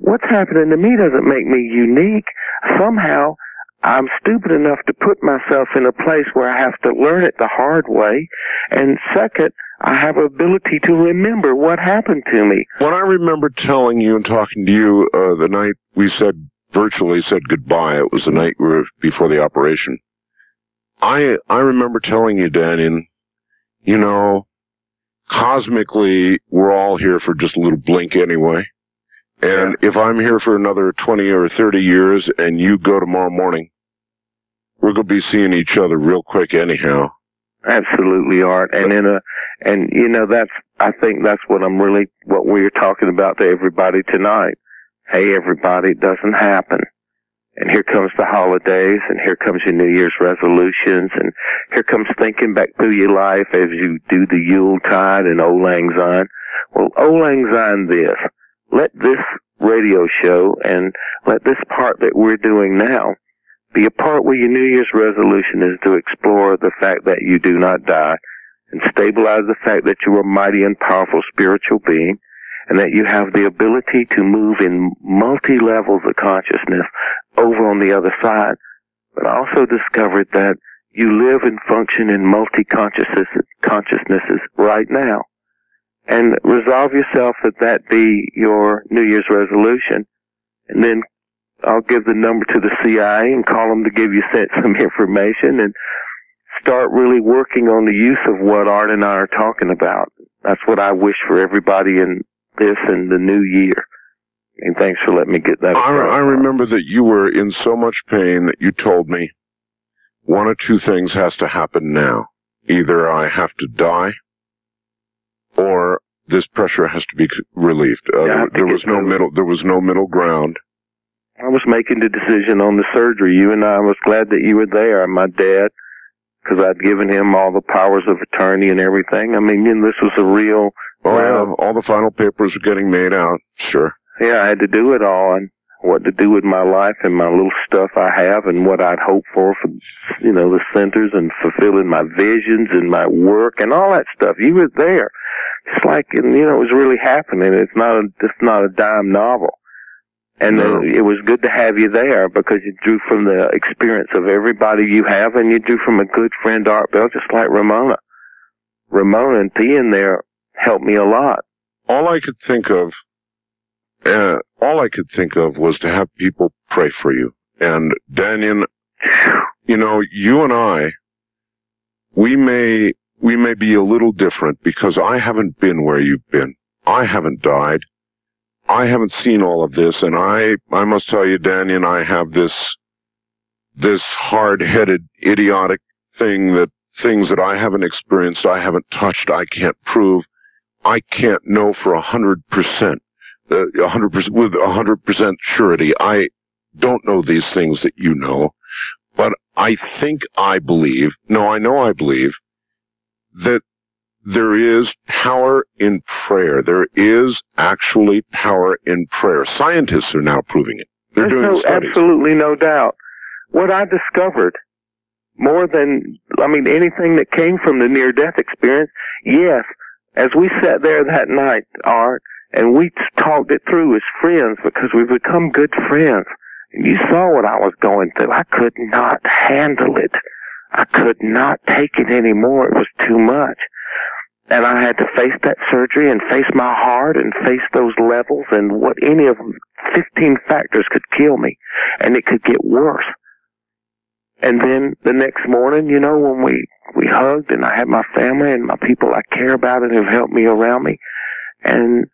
Speaker 2: What's happening to me doesn't make me unique. Somehow, I'm stupid enough to put myself in a place where I have to learn it the hard way. And second, I have ability to remember what happened to me.
Speaker 1: When I remember telling you and talking to you uh, the night we said virtually said goodbye, it was the night we were before the operation. I I remember telling you, Dannion, you know, cosmically we're all here for just a little blink anyway. And if I'm here for another 20 or 30 years and you go tomorrow morning, we're going to be seeing each other real quick anyhow.
Speaker 2: Absolutely, Art. And in a, and you know, that's, I think that's what I'm really, what we're talking about to everybody tonight. Hey, everybody, it doesn't happen. And here comes the holidays, and here comes your New Year's resolutions, and here comes thinking back through your life as you do the Yuletide and Auld Lang Syne. Well, Auld Lang Syne this. Let this radio show and let this part that we're doing now be a part where your New Year's resolution is to explore the fact that you do not die and stabilize the fact that you're a mighty and powerful spiritual being and that you have the ability to move in multi levels of consciousness over on the other side. But I also discovered that you live and function in multi consciousnesses right now. And resolve yourself that that be your New Year's resolution. And then I'll give the number to the CIA and call them to give you [laughs] some information and start really working on the use of what Art and I are talking about. That's what I wish for everybody in this and the new year. And thanks for letting me get that.
Speaker 1: I. I remember that you were in so much pain that you told me one or two things has to happen now. Either I have to die or this pressure has to be relieved. Uh,
Speaker 2: Yeah,
Speaker 1: there was no
Speaker 2: a-
Speaker 1: middle, there was no middle ground.
Speaker 2: I was making the decision on the surgery. You and I was glad that you were there. My dad, because I'd given him all the powers of attorney and everything. I mean, this was a real.
Speaker 1: Oh
Speaker 2: round-
Speaker 1: yeah, all the final papers were getting made out. Sure.
Speaker 2: yeah, I had to do it all and what to do with my life and my little stuff I have and what I'd hope for for, you know, the centers and fulfilling my visions and my work and all that stuff. You were there. It's like, and, you know, it was really happening. It's not a, it's not a dime novel. And
Speaker 1: No.
Speaker 2: it was good to have you there because you drew from the experience of everybody you have and you drew from a good friend, Art Bell, just like Ramona. Ramona and being there helped me a lot.
Speaker 1: All I could think of, uh, all I could think of was to have people pray for you. And Dannion, you know, you and I, we may, we may be a little different because I haven't been where you've been. I haven't died. I haven't seen all of this and I, I must tell you, Dannion, I have this, this hard-headed, idiotic thing that things that I haven't experienced, I haven't touched, I can't prove. I can't know for a hundred percent, uh, a hundred percent with a hundred percent surety. I don't know these things that you know, but I think I believe. No, I know I believe that there is power in prayer. There is actually power in prayer. Scientists are now proving it. They're
Speaker 2: There's
Speaker 1: doing
Speaker 2: no,
Speaker 1: studies.
Speaker 2: absolutely no doubt. What I discovered, more than, I mean, anything that came from the near death experience, yes, as we sat there that night, Art, and we talked it through as friends because we've become good friends. And you saw what I was going through. I could not handle it. I could not take it anymore. It was too much. And I had to face that surgery and face my heart and face those levels and what any of them, 15 factors could kill me. And it could get worse. And then the next morning, you know, when we, we hugged and I had my family and my people I care about and who've helped me around me. And,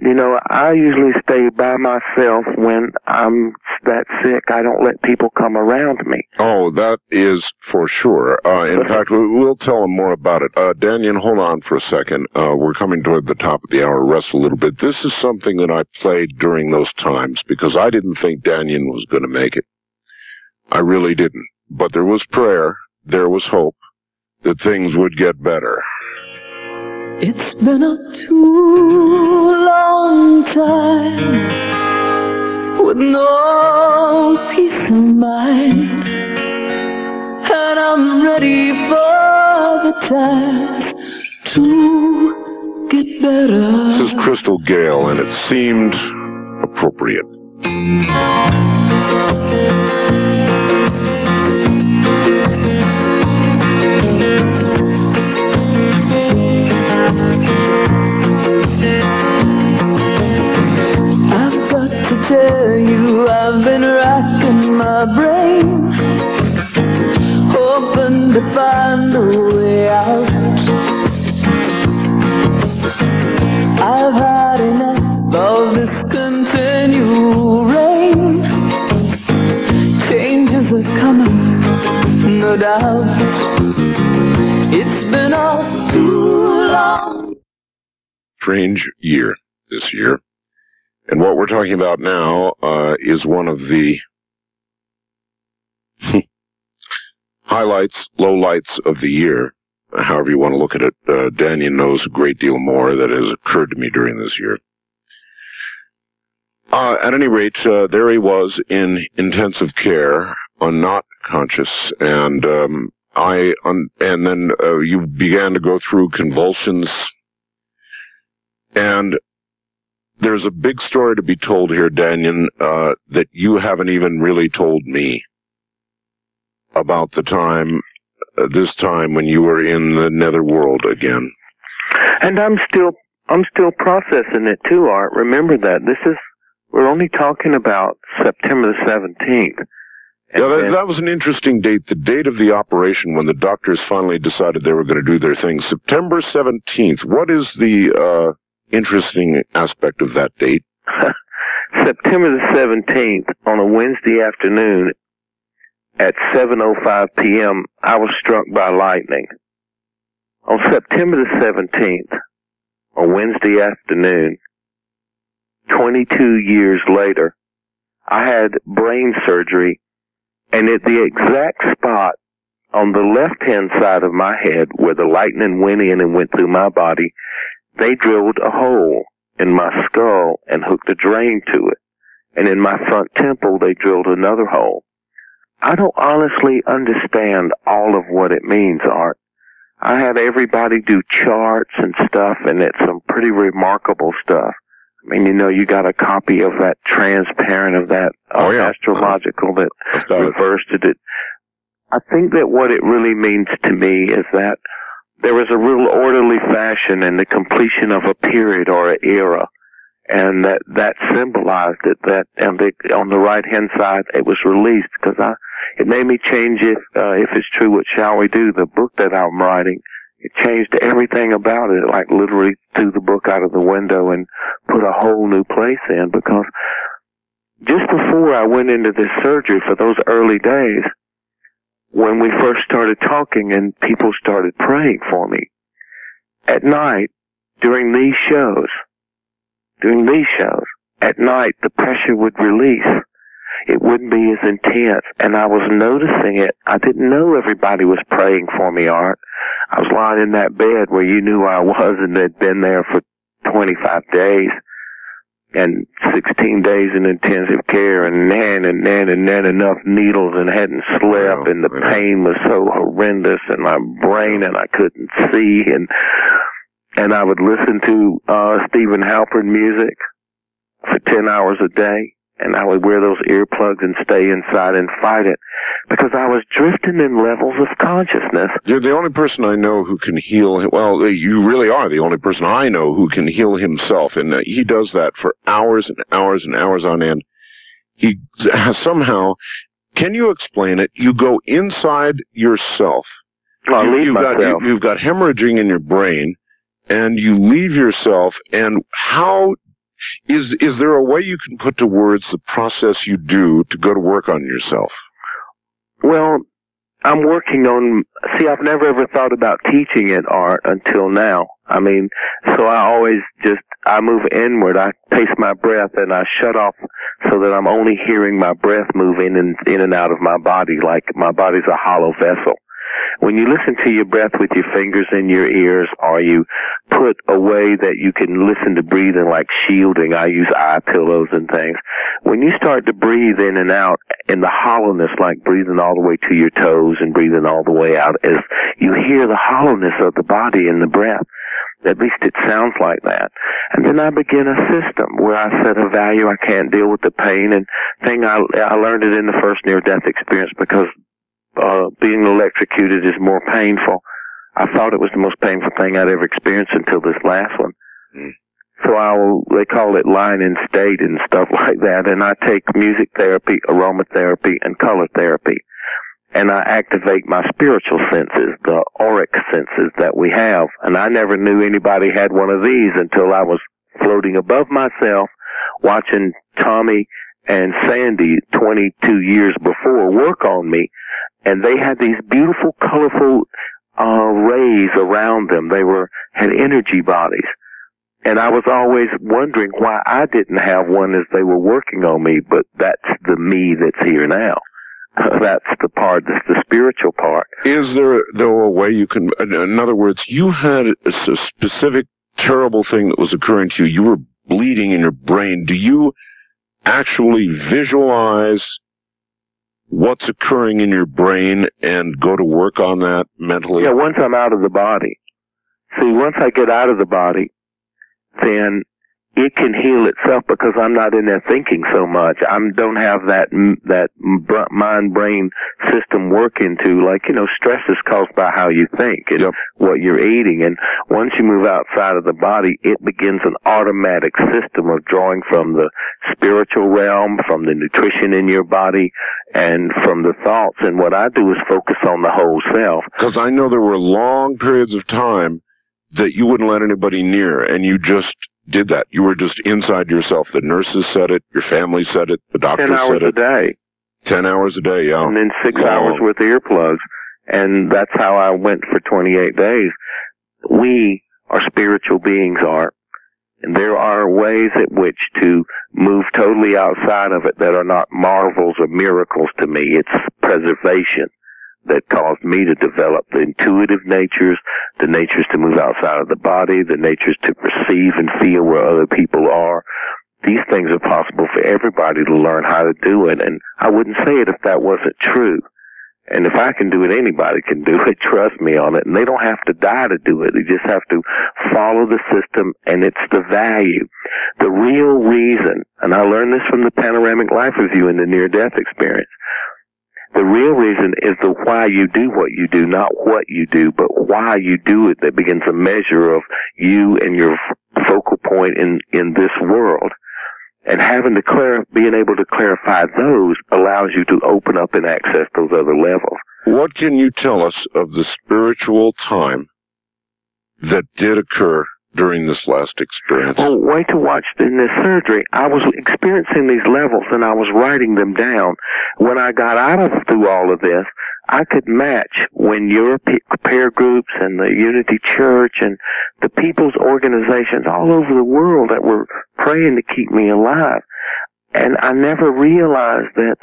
Speaker 2: you know, I usually stay by myself when I'm that sick. I don't let people come around me.
Speaker 1: Oh, that is for sure. Uh, in fact, we- we'll tell them more about it. Uh, Dannion, hold on for a second. Uh, we're coming toward the top of the hour. Rest a little bit. This is something that I played during those times because I didn't think Dannion was going to make it. I really didn't. But there was prayer. There was hope that things would get better.
Speaker 3: It's been a too long time with no peace of mind, and I'm ready for the times to get better.
Speaker 1: This is Crystal Gayle, and it seemed appropriate.
Speaker 3: You, I've been racking my brain, hoping to find a way out. I've had enough of this continual rain. Changes are coming, no doubt. It's been all too long.
Speaker 1: strange year this year. And what we're talking about now uh, is one of the [laughs] highlights, lowlights of the year, however you want to look at it. Uh, Dannion knows a great deal more that has occurred to me during this year. Uh, at any rate, uh, there he was in intensive care, on not conscious, and um, I, un- and then uh, you began to go through convulsions, and there's a big story to be told here, Dannion, uh, that you haven't even really told me about the time, uh, this time when you were in the netherworld again.
Speaker 2: And I'm still, I'm still processing it too, Art. Remember that. This is, we're only talking about September the 17th. And
Speaker 1: Yeah, that,
Speaker 2: then-
Speaker 1: that was an interesting date. The date of the operation when the doctors finally decided they were going to do their thing. September 17th. What is the, uh, interesting aspect of that date? [laughs]
Speaker 2: September the 17th on a Wednesday afternoon at 7.05 p.m., I was struck by lightning. On September the 17th, on Wednesday afternoon, 22 years later, I had brain surgery and at the exact spot on the left hand side of my head where the lightning went in and went through my body, they drilled a hole in my skull and hooked a drain to it. And in my front temple, they drilled another hole. I don't honestly understand all of what it means, Art. I had everybody do charts and stuff, and it's some pretty remarkable stuff. I mean, you know, you got a copy of that transparent of that uh,
Speaker 1: Oh, yeah.
Speaker 2: astrological that
Speaker 1: I've got it.
Speaker 2: refers to it. I think that what it really means to me is that there was a real orderly fashion in the completion of a period or an era, and that that symbolized it. That on the on the right hand side, it was released because I it made me change if uh, if it's true. What shall we do? The book that I'm writing. It changed everything about it, like literally threw the book out of the window and put a whole new place in because just before I went into this surgery for those early days, when we first started talking and people started praying for me, at night, during these shows, during these shows, at night the pressure would release it wouldn't be as intense. And I was noticing it. I didn't know everybody was praying for me, Art. I was lying in that bed where you knew I was and had been there for 25 days and 16 days in intensive care and nan and nan and nan enough needles and hadn't slept and the pain was so horrendous and my brain and I couldn't see and and I would listen to uh Steven Halpern music for 10 hours a day and I would wear those earplugs and stay inside and fight it because I was drifting in levels of consciousness.
Speaker 1: You're the only person I know who can heal. Well, you really are the only person I know who can heal himself, and uh, he does that for hours and hours and hours on end. He somehow. Can you explain it? You go inside yourself.
Speaker 2: Well, I
Speaker 1: you,
Speaker 2: leave
Speaker 1: have got
Speaker 2: myself.
Speaker 1: you, you've got hemorrhaging in your brain, and you leave yourself. And how is is there a way you can put to words the process you do to go to work on yourself?
Speaker 2: Well, I'm working on, see, I've never ever thought about teaching it art until now. I mean, so I always just, I move inward, I pace my breath and I shut off so that I'm only hearing my breath move in in and out of my body like my body's a hollow vessel. When you listen to your breath with your fingers in your ears or you put a way that you can listen to breathing like shielding, I use eye pillows and things. When you start to breathe in and out in the hollowness like breathing all the way to your toes and breathing all the way out as you hear the hollowness of the body in the breath. At least it sounds like that. And then I begin a system where I set a value. I can't deal with the pain and thing. I, I learned it in the first near death experience because uh, being electrocuted is more painful. I thought it was the most painful thing I'd ever experienced until this last one.
Speaker 1: Mm.
Speaker 2: So I will, they call it line in state and stuff [laughs] like that. And I take music therapy, aromatherapy, and color therapy. And I activate my spiritual senses, the auric senses that we have. And I never knew anybody had one of these until I was floating above myself, watching Tommy and Sandy 22 years before work on me and they had these beautiful, colorful uh, rays around them. They were had energy bodies, and I was always wondering why I didn't have one as they were working on me. But that's the me that's here now. [laughs] that's the part. That's the spiritual part.
Speaker 1: Is there though a way you can? In other words, you had a specific terrible thing that was occurring to you. You were bleeding in your brain. Do you actually visualize what's occurring in your brain and go to work on that mentally?
Speaker 2: Yeah, once I'm out of the body. See, once I get out of the body, then it can heal itself because I'm not in there thinking so much. I don't have that that mind brain system working to like you know stress is caused by how you think and
Speaker 1: Yep.
Speaker 2: what you're eating. And once you move outside of the body, it begins an automatic system of drawing from the spiritual realm, from the nutrition in your body, and from the thoughts. And what I do is focus on the whole self.
Speaker 1: Because I know there were long periods of time that you wouldn't let anybody near, and you just did that. You were just inside yourself. The nurses said it, your family said it, the doctor
Speaker 2: Ten hours
Speaker 1: said
Speaker 2: a
Speaker 1: it.
Speaker 2: day.
Speaker 1: Ten hours a day, yeah.
Speaker 2: and then six
Speaker 1: Long.
Speaker 2: hours with earplugs. And that's how I went for 28 days. We are spiritual beings, Art. And there are ways at which to move totally outside of it that are not marvels or miracles to me. It's preservation that caused me to develop the intuitive natures, the natures to move outside of the body, the natures to perceive and feel where other people are. These things are possible for everybody to learn how to do it. And I wouldn't say it if that wasn't true. And if I can do it, anybody can do it. [laughs] Trust me on it. And they don't have to die to do it. They just have to follow the system and it's the value. The real reason, and I learned this from the panoramic life review in the near death experience. The real reason is the why you do what you do, not what you do, but why you do it that begins a measure of you and your focal point in, in this world. And having to clar- being able to clarify those allows you to open up and access those other levels.
Speaker 1: What can you tell us of the spiritual time that did occur during this last experience?
Speaker 2: Well, wait to watch in this surgery. I was experiencing these levels and I was writing them down. When I got out of through all of this, I could match when your pe- prayer groups and the Unity Church and the people's organizations all over the world that were praying to keep me alive. and I never realized that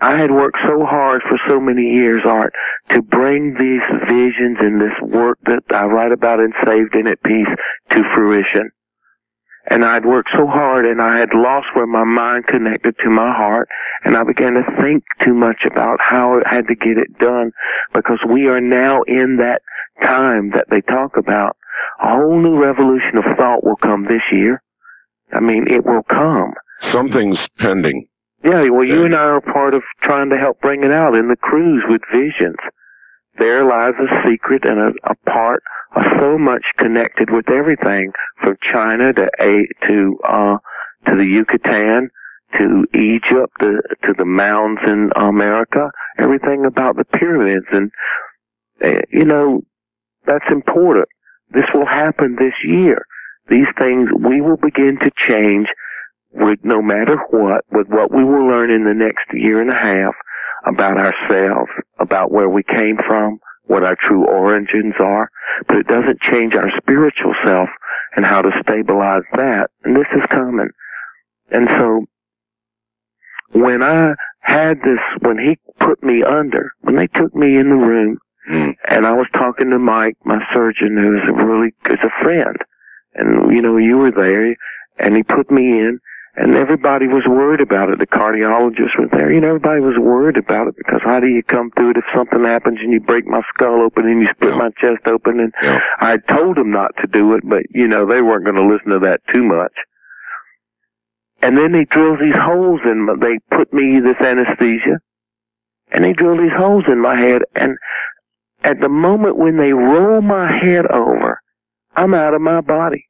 Speaker 2: I had worked so hard for so many years, Art, to bring these visions and this work that I write about in Saved in It Peace to fruition. And I'd worked so hard and I had lost where my mind connected to my heart and I began to think too much about how I had to get it done because we are now in that time that they talk about. A whole new revolution of thought will come this year. I mean, it will come.
Speaker 1: Something's pending.
Speaker 2: Yeah, well, you and I are part of trying to help bring it out in the cruise with visions. There lies a secret and a, a part of so much connected with everything from China to a to uh to the Yucatan to Egypt to to the mounds in America. Everything about the pyramids and uh, you know that's important. This will happen this year. These things we will begin to change with no matter what, with what we will learn in the next year and a half about ourselves, about where we came from, what our true origins are, but it doesn't change our spiritual self and how to stabilize that. And this is common. And so, when I had this, when he put me under, when they took me in the room,
Speaker 1: Mm.
Speaker 2: and I was talking to Mike, my surgeon, who's a really, is a friend, and you know, you were there, and he put me in, and everybody was worried about it. The cardiologist was there. You know, everybody was worried about it because how do you come through it if something happens and you break my skull open and you split
Speaker 1: Yeah.
Speaker 2: my chest open? And
Speaker 1: Yeah.
Speaker 2: I told them not to do it, but you know, they weren't going to listen to that too much. And then they drilled these holes in my, they put me this anesthesia and they drilled these holes in my head. And at the moment when they roll my head over, I'm out of my body.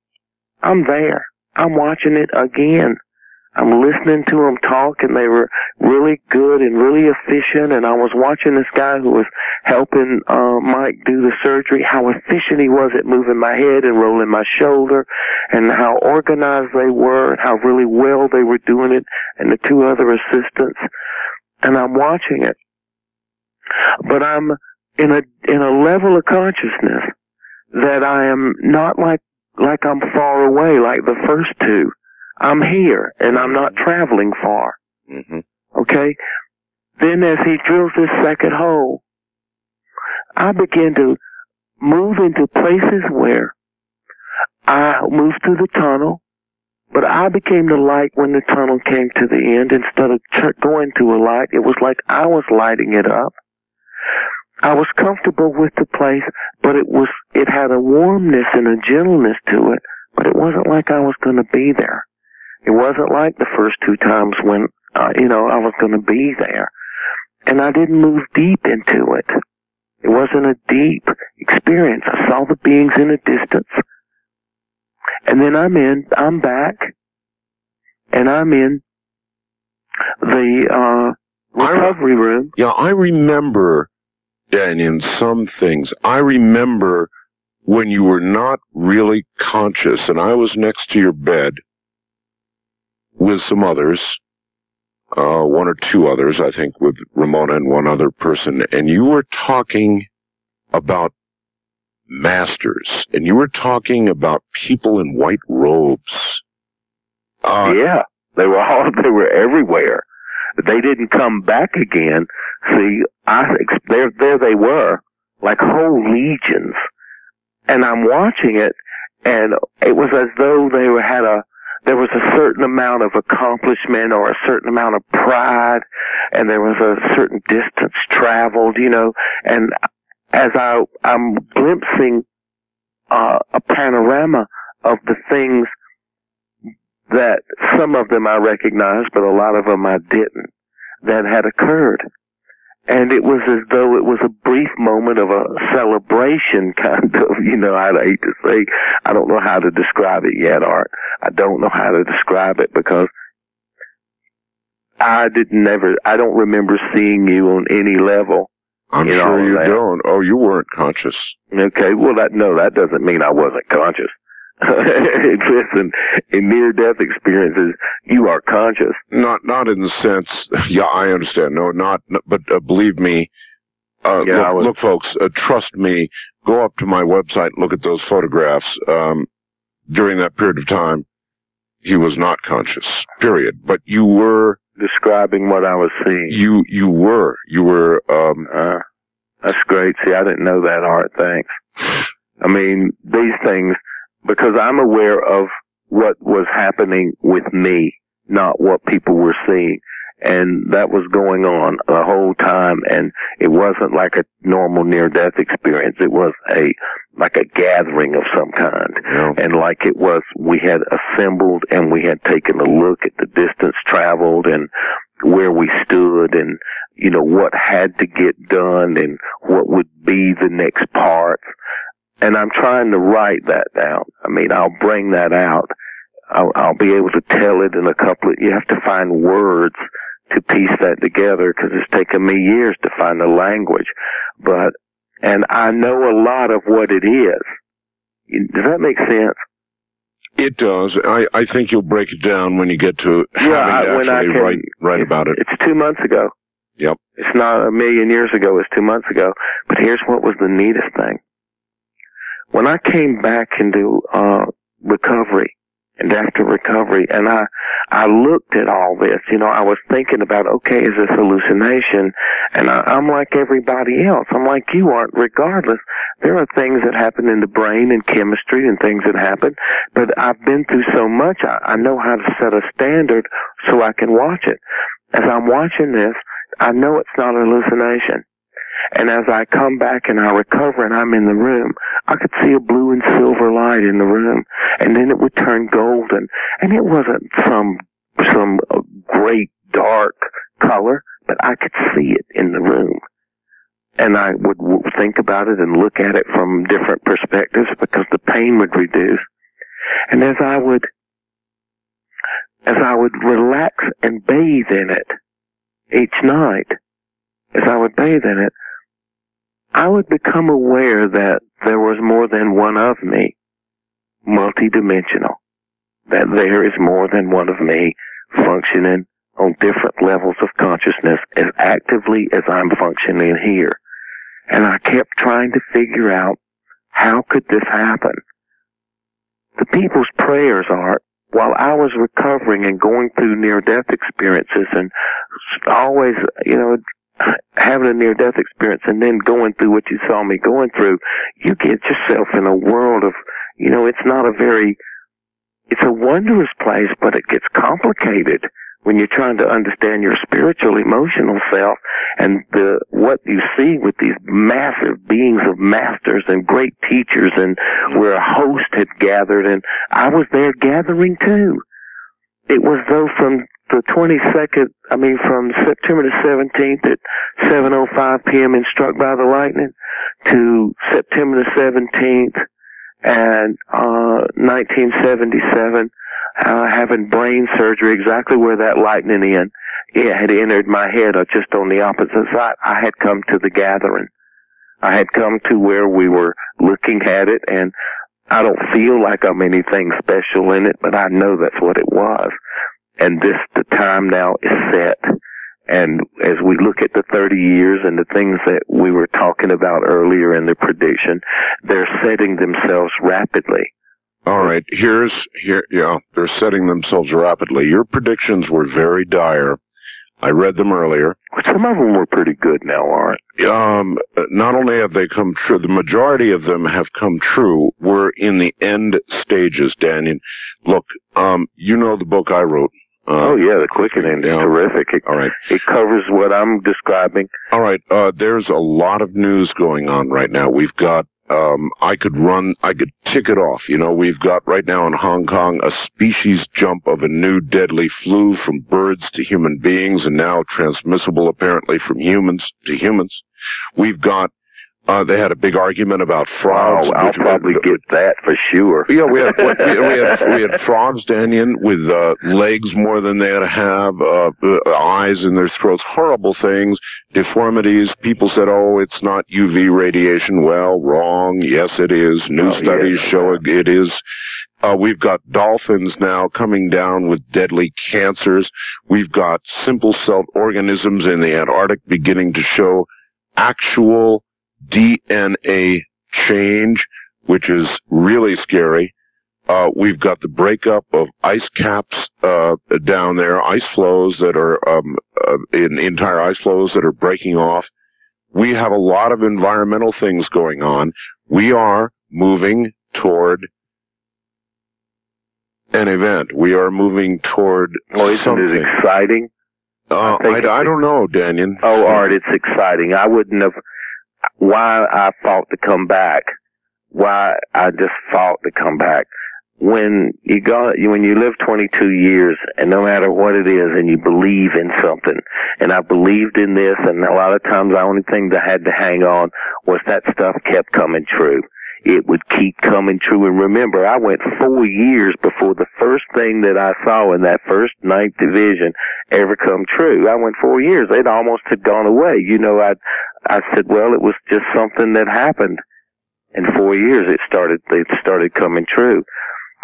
Speaker 2: I'm there. I'm watching it again. I'm listening to them talk and they were really good and really efficient and I was watching this guy who was helping uh Mike do the surgery, how efficient he was at moving my head and rolling my shoulder and how organized they were and how really well they were doing it and the two other assistants and I'm watching it. But I'm in a in a level of consciousness that I am not like like I'm far away like the first two. I'm here and I'm not traveling far.
Speaker 1: hmm
Speaker 2: Okay? Then as he drills this second hole, I begin to move into places where I moved through the tunnel, but I became the light when the tunnel came to the end. Instead of ch- going to a light, it was like I was lighting it up. I was comfortable with the place, but it was, it had a warmness and a gentleness to it, but it wasn't like I was going to be there. It wasn't like the first two times when, uh, you know, I was going to be there. And I didn't move deep into it. It wasn't a deep experience. I saw the beings in a distance. And then I'm in, I'm back, and I'm in the, uh, recovery room.
Speaker 1: Yeah, I remember, and in some things. I remember when you were not really conscious and I was next to your bed with some others, uh, one or two others, I think with Ramona and one other person, and you were talking about masters and you were talking about people in white robes. Uh,
Speaker 2: yeah, they were all [laughs] they were everywhere. They didn't come back again. See, I there there they were, like whole legions, and I'm watching it, and it was as though they were had a there was a certain amount of accomplishment or a certain amount of pride, and there was a certain distance traveled, you know, and as I I'm glimpsing uh, a panorama of the things that some of them I recognized, but a lot of them I didn't, that had occurred. And it was as though it was a brief moment of a celebration, [laughs] kind of, you know, I hate to say, I don't know how to describe it yet, Art. I don't know how to describe it because I didn't never, I don't remember seeing you on any level.
Speaker 1: I'm
Speaker 2: You know,
Speaker 1: sure you
Speaker 2: that-
Speaker 1: don't. Oh, you weren't conscious.
Speaker 2: Okay, well that, no, that doesn't mean I wasn't conscious. [laughs] Listen, in near-death experiences, you are conscious.
Speaker 1: Not, not in the sense. [laughs] Yeah, I understand. No, not. But uh, believe me. Uh,
Speaker 2: Yeah,
Speaker 1: look,
Speaker 2: was-
Speaker 1: look, folks. Uh, trust me. Go up to my website and look at those photographs. Um, during that period of time, he was not conscious. Period. But you were
Speaker 2: describing what I was seeing.
Speaker 1: You you were you were. Um,
Speaker 2: uh, that's great. See, I didn't know that, Art. Thanks. I mean, these things because I'm aware of what was happening with me, not what people were seeing. And that was going on the whole time and it wasn't like a normal near death experience. It was a like a gathering of some kind.
Speaker 1: Yeah.
Speaker 2: and like it was we had assembled and we had taken a look at the distance traveled and where we stood and you know what had to get done and what would be the next part and I'm trying to write that down I mean I'll bring that out I'll, I'll be able to tell it in a couple of, you have to find words to piece that together because it's taken me years to find the language. But, and I know a lot of what it is. Does that make sense?
Speaker 1: It does. I, I think you'll break it down when you get to having
Speaker 2: yeah,
Speaker 1: to
Speaker 2: when I
Speaker 1: actually
Speaker 2: can,
Speaker 1: write, write about it.
Speaker 2: It's two months ago.
Speaker 1: Yep.
Speaker 2: It's not a million years ago. It's two months ago. But here's what was the neatest thing. When I came back into uh, recovery, and after recovery. And I, I looked at all this, you know, I was thinking about, okay, is this hallucination? And I, I'm like everybody else. I'm like you aren't, regardless. There are things that happen in the brain and chemistry and things that happen, but I've been through so much, I, I know how to set a standard so I can watch it. As I'm watching this, I know it's not hallucination. And as I come back and I recover and I'm in the room, I could see a blue and silver light in the room. And then it would turn golden. And it wasn't some, some uh, great dark color, but I could see it in the room. And I would think about it and look at it from different perspectives because the pain would reduce. And as I would, as I would relax and bathe in it each night, as I would bathe in it, I would become aware that there was more than one of me, multidimensional, that there is more than one of me functioning on different levels of consciousness as actively as I'm functioning here. And I kept trying to figure out how could this happen? The people's prayers are, while I was recovering and going through near death experiences and always, you know, having a near death experience and then going through what you saw me going through, you get yourself in a world of, you know, it's not a very, it's a wondrous place, but it gets complicated when you're trying to understand your spiritual, emotional self and the, what you see with these massive beings of masters and great teachers and where a host had gathered and I was there gathering too. It was though from the 22nd, I mean from September the 17th at 7.05 p.m. and struck by the lightning to September the 17th and, uh, 1977, uh, having brain surgery exactly where that lightning in, it had entered my head or just on the opposite side. I had come to the gathering. I had come to where we were looking at it and I don't feel like I'm anything special in it, but I know that's what it was and this the time now is set. And as we look at the 30 years and the things that we were talking about earlier in the prediction, they're setting themselves rapidly.
Speaker 1: All right, here's here yeah, they're setting themselves rapidly. Your predictions were very dire. I read them earlier.
Speaker 2: Some of them were pretty good now, aren't?
Speaker 1: Um, not only have they come true, the majority of them have come true. We're in the end stages, Dannion. Look, um, you know the book I wrote,
Speaker 2: uh, oh yeah, the quickening is terrific. It,
Speaker 1: all right,
Speaker 2: it covers what I'm describing.
Speaker 1: All right, uh, there's a lot of news going on right now. We've got. Um, I could run, I could tick it off. You know, we've got right now in Hong Kong a species jump of a new deadly flu from birds to human beings and now transmissible apparently from humans to humans. We've got uh, they had a big argument about frogs.
Speaker 2: Oh, I'll probably get that for sure. [laughs]
Speaker 1: Yeah, we had we had we had [laughs] frogs, Dannion, with uh, legs more than they ought to have, uh, uh, eyes in their throats, horrible things, deformities. People said, "Oh, it's not UV radiation." Well, wrong. Yes, it is. New oh, studies yes. show it is. Uh, we've got dolphins now coming down with deadly cancers. We've got simple celled organisms in the Antarctic beginning to show actual DNA change, which is really scary. Uh, we've got the breakup of ice caps uh, down there, ice flows that are um, uh, in entire ice flows that are breaking off. We have a lot of environmental things going on. We are moving toward an event. We are moving toward
Speaker 2: Well, isn't
Speaker 1: something.
Speaker 2: it exciting?
Speaker 1: Uh,
Speaker 2: I
Speaker 1: I, I don't know, Dannion.
Speaker 2: Oh, Art, it's exciting. I wouldn't have, why I fought to come back, why I just fought to come back. When you go, when you live 22 years and no matter what it is and you believe in something, and I believed in this and a lot of times the only thing that I had to hang on was that stuff kept coming true. It would keep coming true. And remember, I went four years before the first thing that I saw in that first ninth division ever come true. I went four years. They'd almost had gone away. You know, I, I said, well, it was just something that happened. In four years, it started, it started coming true.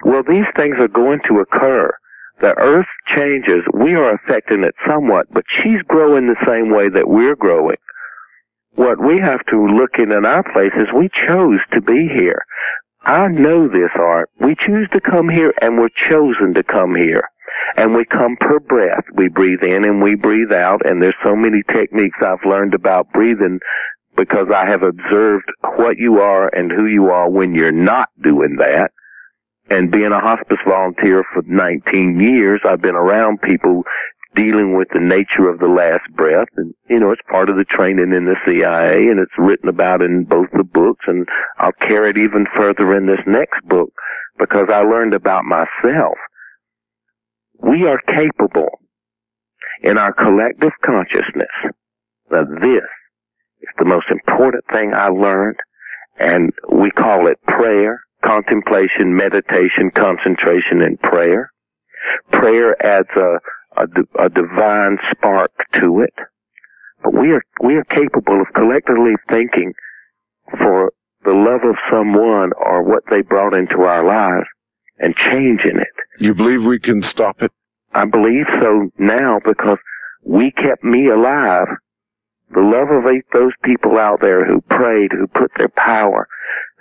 Speaker 2: Well, these things are going to occur. The earth changes. We are affecting it somewhat, but she's growing the same way that we're growing. What we have to look in in our place is we chose to be here. I know this, Art. We choose to come here and we're chosen to come here and we come per breath. We breathe in and we breathe out, and there's so many techniques I've learned about breathing because I have observed what you are and who you are when you're not doing that. And being a hospice volunteer for 19 years, I've been around people dealing with the nature of the last breath. And, you know, it's part of the training in the CIA and it's written about in both the books and I'll carry it even further in this next book because I learned about myself we are capable in our collective consciousness. Now this is the most important thing I learned and we call it prayer, contemplation, meditation, concentration, and prayer. Prayer adds a, a, a divine spark to it. But we are, we are capable of collectively thinking for the love of someone or what they brought into our lives and changing it.
Speaker 1: You believe we can stop it?
Speaker 2: I believe so now because we kept me alive. The love of eight, those people out there who prayed, who put their power,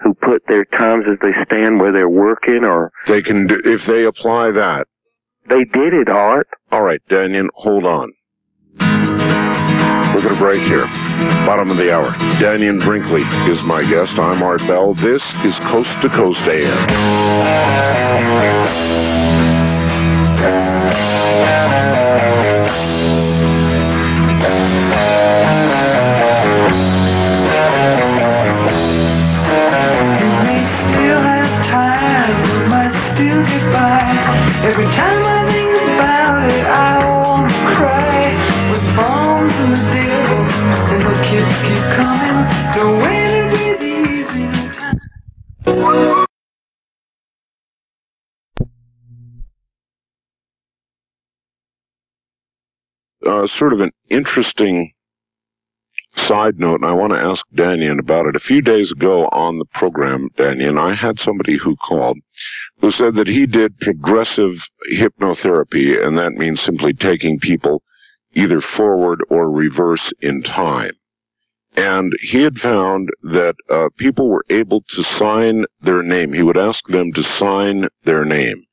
Speaker 2: who put their times as they stand where they're working or
Speaker 1: They can do, if they apply that.
Speaker 2: they did it, Art.
Speaker 1: All right, Dannion, hold on. We're going to break here. Bottom of the hour. Dannion Brinkley is my guest. I'm Art Bell. This is Coast to Coast
Speaker 3: AM.
Speaker 1: Uh, sort of an interesting side note, and I want to ask Dannion about it. A few days ago on the program, Dannion, I had somebody who called who said that he did progressive hypnotherapy, and that means simply taking people either forward or reverse in time. And he had found that uh, people were able to sign their name. He would ask them to sign their name.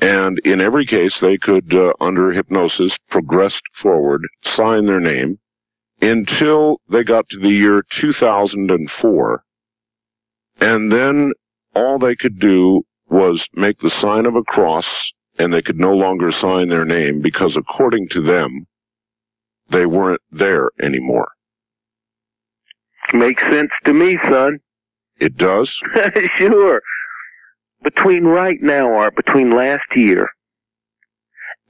Speaker 1: And in every case, they could, uh, under hypnosis, progress forward, sign their name, until they got to the year 2004. And then all they could do was make the sign of a cross, and they could no longer sign their name because according to them, they weren't there anymore.
Speaker 2: Makes sense to me, son.
Speaker 1: It does? [laughs]
Speaker 2: sure. Between right now, or between last year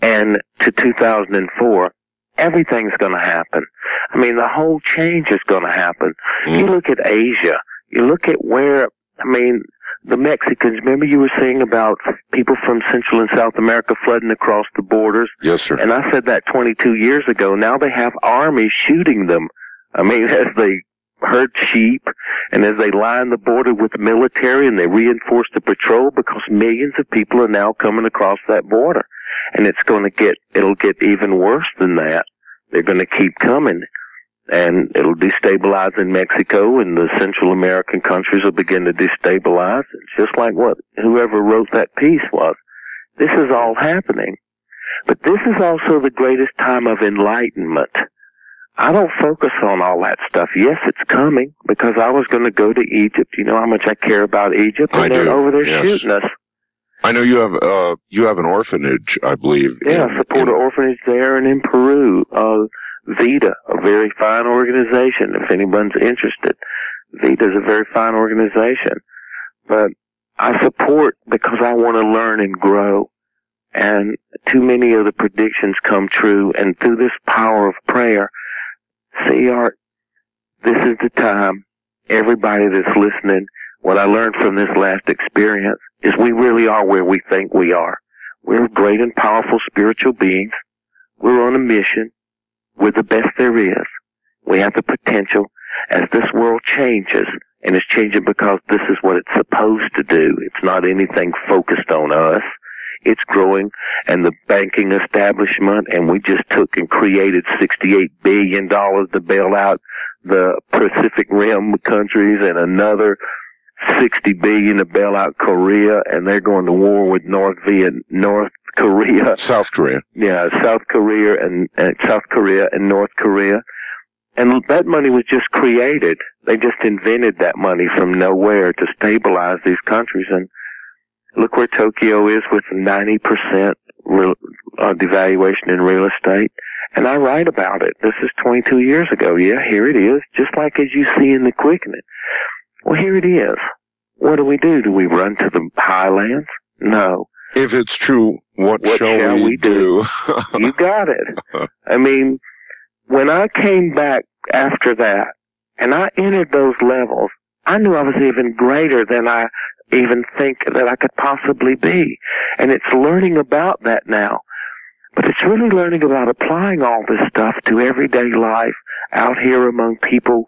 Speaker 2: and to 2004, everything's going to happen. I mean, the whole change is going to happen. You
Speaker 1: Mm.
Speaker 2: look at Asia. You look at where, I mean, the Mexicans, remember you were saying about people from Central and South America flooding across the borders?
Speaker 1: Yes, sir.
Speaker 2: And I said that 22 years ago. Now they have armies shooting them. I mean, [laughs] as they herd sheep and as they line the border with the military and they reinforce the patrol because millions of people are now coming across that border. And it's going to get, it'll get even worse than that. They're going to keep coming. and it'll destabilize in Mexico, and the Central American countries will begin to destabilize. It's just like what whoever wrote that piece was. This is all happening. But this is also the greatest time of enlightenment. I don't focus on all that stuff. Yes, it's coming because I was going to go to Egypt. You know how much I care about Egypt, and
Speaker 1: I
Speaker 2: they're
Speaker 1: do,
Speaker 2: over there
Speaker 1: yes.
Speaker 2: shooting us.
Speaker 1: I know you have uh you have an orphanage, I believe.
Speaker 2: Yeah,
Speaker 1: in-
Speaker 2: I support
Speaker 1: in-
Speaker 2: an orphanage there and in Peru. Uh, Vita, a very fine organization. If anyone's interested, Vita is a very fine organization. But I support because I want to learn and grow. And too many of the predictions come true. And through this power of prayer, see, Art, this is the time. Everybody that's listening, what I learned from this last experience is we really are where we think we are. We're great and powerful spiritual beings. We're on a mission. We're the best there is. We have the potential as this world changes, and it's changing because this is what it's supposed to do. It's not anything focused on us. It's growing and the banking establishment and we just took and created $68 billion to bail out the Pacific Rim countries and another 60 billion to bail out Korea and they're going to war with North Viet, North Korea [laughs]
Speaker 1: South Korea.
Speaker 2: yeah, South Korea and, and South Korea and North Korea. And that money was just created. They just invented that money from nowhere to stabilize these countries. And look where Tokyo is with 90% real, uh, devaluation in real estate. And I write about it. This is 22 years ago. Yeah, here it is. Just like as you see in the quickening. Well, here it is. What do we do? Do we run to the highlands? No.
Speaker 1: If it's true, what,
Speaker 2: What
Speaker 1: shall,
Speaker 2: shall
Speaker 1: we,
Speaker 2: we do? [laughs] You got it. I mean, when I came back after that and I entered those levels, I knew I was even greater than I even think that I could possibly be. And it's learning about that now. But it's really learning about applying all this stuff to everyday life out here among people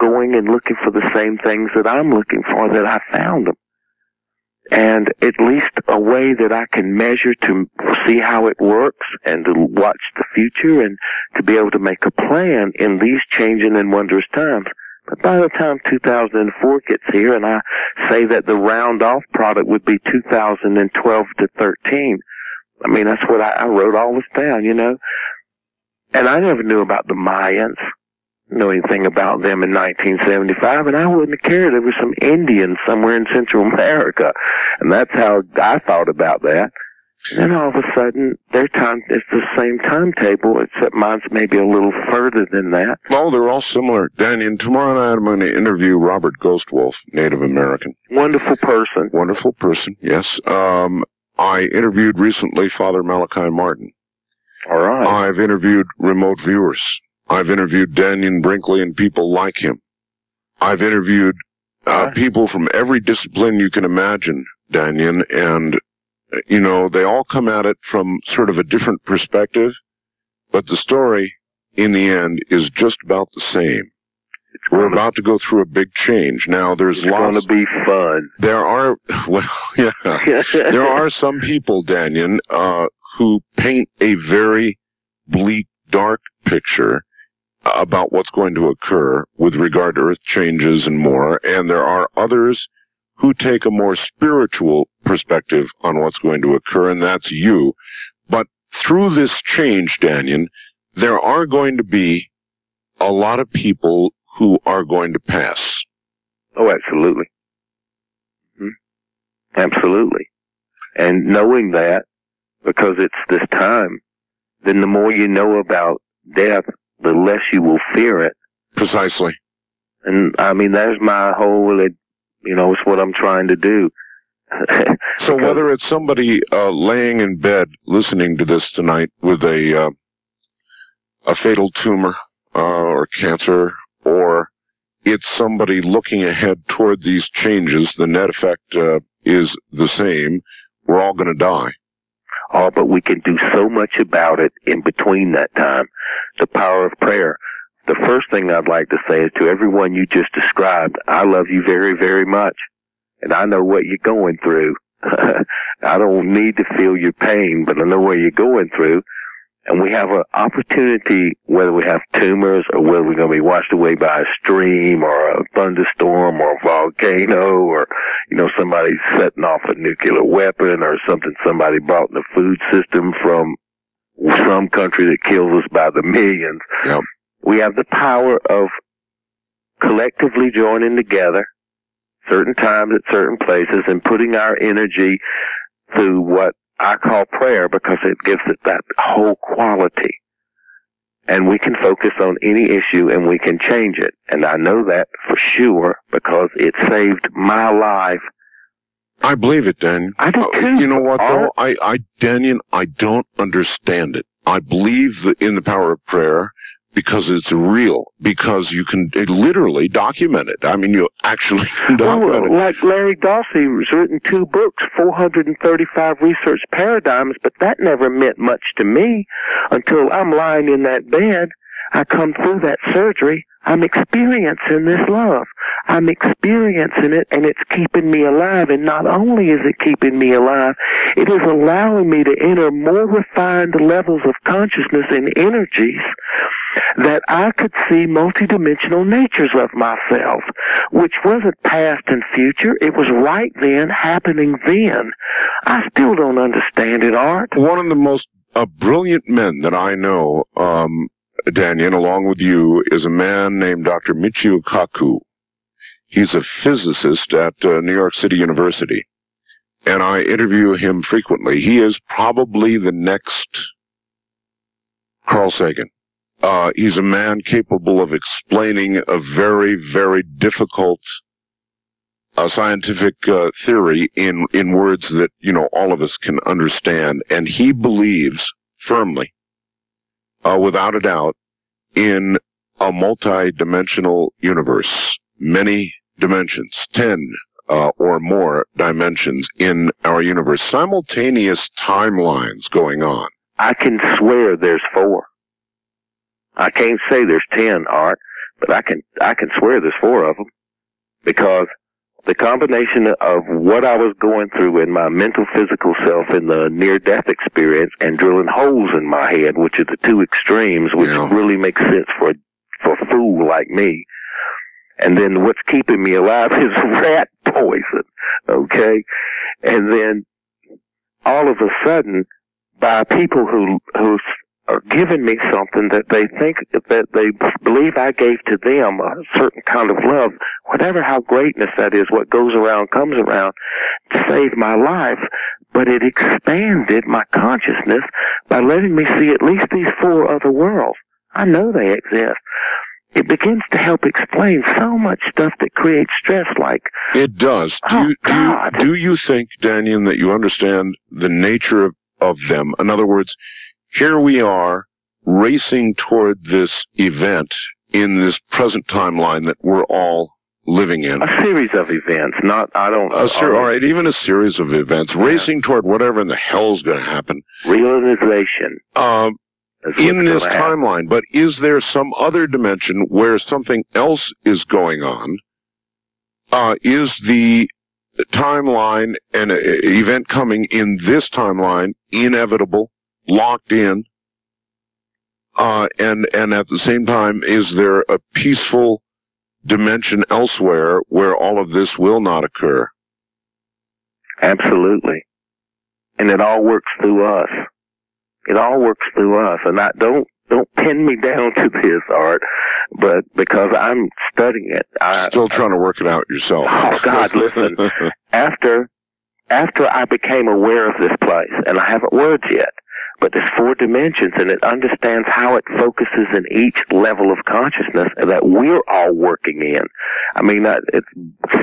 Speaker 2: going and looking for the same things that I'm looking for that I found them and at least a way that I can measure to see how it works and to watch the future and to be able to make a plan in these changing and wondrous times. But by the time 2004 gets here and I say that the round off product would be 2012 to 13, I mean, that's what I, I wrote all this down, you know. And I never knew about the Mayans know anything about them in 1975, and I wouldn't cared. There were some Indians somewhere in Central [laughs] America, and that's how I thought about that. And then all of a sudden, their time is the same timetable, except mine's maybe a little further than that.
Speaker 1: well, they're all similar. Danny, and tomorrow night I'm going to interview Robert Ghostwolf, Native American.
Speaker 2: Wonderful person.
Speaker 1: Wonderful person, yes. Um, I interviewed recently Father Malachi Martin.
Speaker 2: All right.
Speaker 1: I've interviewed remote viewers. I've interviewed Dannion Brinkley and people like him. I've interviewed uh,
Speaker 2: Right.
Speaker 1: people from every discipline you can imagine, Dannion, and you know they all come at it from sort of a different perspective, but the story in the end is just about the same. We're about to go through a big change. Now there's
Speaker 2: it's going
Speaker 1: lots.
Speaker 2: to be fun.
Speaker 1: There are [laughs] well, yeah. [laughs] there are some people, Dannion, uh, who paint a very bleak, dark picture about what's going to occur with regard to earth changes and more, and there are others who take a more spiritual perspective on what's going to occur, and that's you. But through this change, Dannion, there are going to be a lot of people who are going to pass.
Speaker 2: Oh, absolutely. Mhm. Absolutely. And knowing that, because it's this time, then the more you know about death, the less you will fear it.
Speaker 1: Precisely.
Speaker 2: And I mean, that's my whole, you know, it's what I'm trying to do. [laughs]
Speaker 1: So
Speaker 2: Because-
Speaker 1: whether it's somebody uh, laying in bed listening to this tonight with a uh, a fatal tumor uh, or cancer, or it's somebody looking ahead toward these changes, the net effect uh, is the same. We're all going to die.
Speaker 2: Oh, but we can do so much about it in between that time. The power of prayer. The first thing I'd like to say is to everyone you just described, I love you very, very much. And I know what you're going through. [laughs] I don't need to feel your pain, but I know what you're going through. and we have an opportunity, whether we have tumors or whether we're going to be washed away by a stream or a thunderstorm or a volcano or, you know, somebody setting off a nuclear weapon or something somebody brought in the food system from some country that kills us by the millions.
Speaker 1: Yep.
Speaker 2: We have the power of collectively joining together certain times at certain places and putting our energy through what I call prayer because it gives it that whole quality. And we can focus on any issue and we can change it. And I know that for sure because it saved my life.
Speaker 1: I believe it, Dannion.
Speaker 2: I do
Speaker 1: Uh,
Speaker 2: too.
Speaker 1: You know what, though? I, I, Dannion, I don't understand it. I believe in the power of prayer because it's real, because you can literally document it. I mean, you actually [laughs] can document it.
Speaker 2: Well, like Larry Dossey has written two books, 435 research paradigms, but that never meant much to me until I'm lying in that bed. I come through that surgery. I'm experiencing this love. I'm experiencing it and it's keeping me alive. And not only is it keeping me alive, it is allowing me to enter more refined levels of consciousness and energies that I could see multidimensional natures of myself, which wasn't past and future. It was right then, happening then. I still don't understand it, Art.
Speaker 1: One of the most uh, brilliant men that I know, um, Dannion, along with you, is a man named Dr. Michio Kaku. He's a physicist at uh, New York City University, and I interview him frequently. He is probably the next Carl Sagan. Uh, he's a man capable of explaining a very, very difficult uh, scientific uh, theory in in words that you know all of us can understand, and he believes firmly, uh, without a doubt, in a multi-dimensional universe, many dimensions, ten uh, or more dimensions in our universe, simultaneous timelines going on.
Speaker 2: I can swear there's four. I can't say there's ten, Art, but I can I can swear there's four of them because the combination of what I was going through in my mental physical self in the near death experience and drilling holes in my head, which are the two extremes, which
Speaker 1: Yeah.
Speaker 2: really makes sense for for a fool like me. And then what's keeping me alive [laughs] is rat poison. Okay? And then all of a sudden, by people who who are giving me something that they think that they believe I gave to them a certain kind of love, whatever how greatness that is, what goes around comes around, saved my life. But it expanded my consciousness by letting me see at least these four other worlds. I know they exist. It begins to help explain so much stuff that creates stress, like
Speaker 1: It does. Do,
Speaker 2: Oh,
Speaker 1: you, do, you, do you think, Dannion, that you understand the nature of, of them? In other words, here we are racing toward this event in this present timeline that we're all living in.
Speaker 2: a series of events. Not I don't.
Speaker 1: A ser- all right, even a series of events racing toward whatever in the hell's going to happen
Speaker 2: Realization.
Speaker 1: um, in this
Speaker 2: happen.
Speaker 1: timeline. But is there some other dimension where something else is going on? Uh, is the timeline and uh, event coming in this timeline inevitable, locked in? Uh, and, and at the same time, is there a peaceful dimension elsewhere where all of this will not occur?
Speaker 2: Absolutely. And it all works through us. It all works through us. And I don't, don't pin me [laughs] down to this art, but because I'm studying it, I,
Speaker 1: Still trying to work it out yourself.
Speaker 2: Oh, God, listen. [laughs] after, after I became aware of this place, and I haven't words yet, but there's four dimensions and it understands how it focuses in each level of consciousness that we're all working in. I mean, that- it's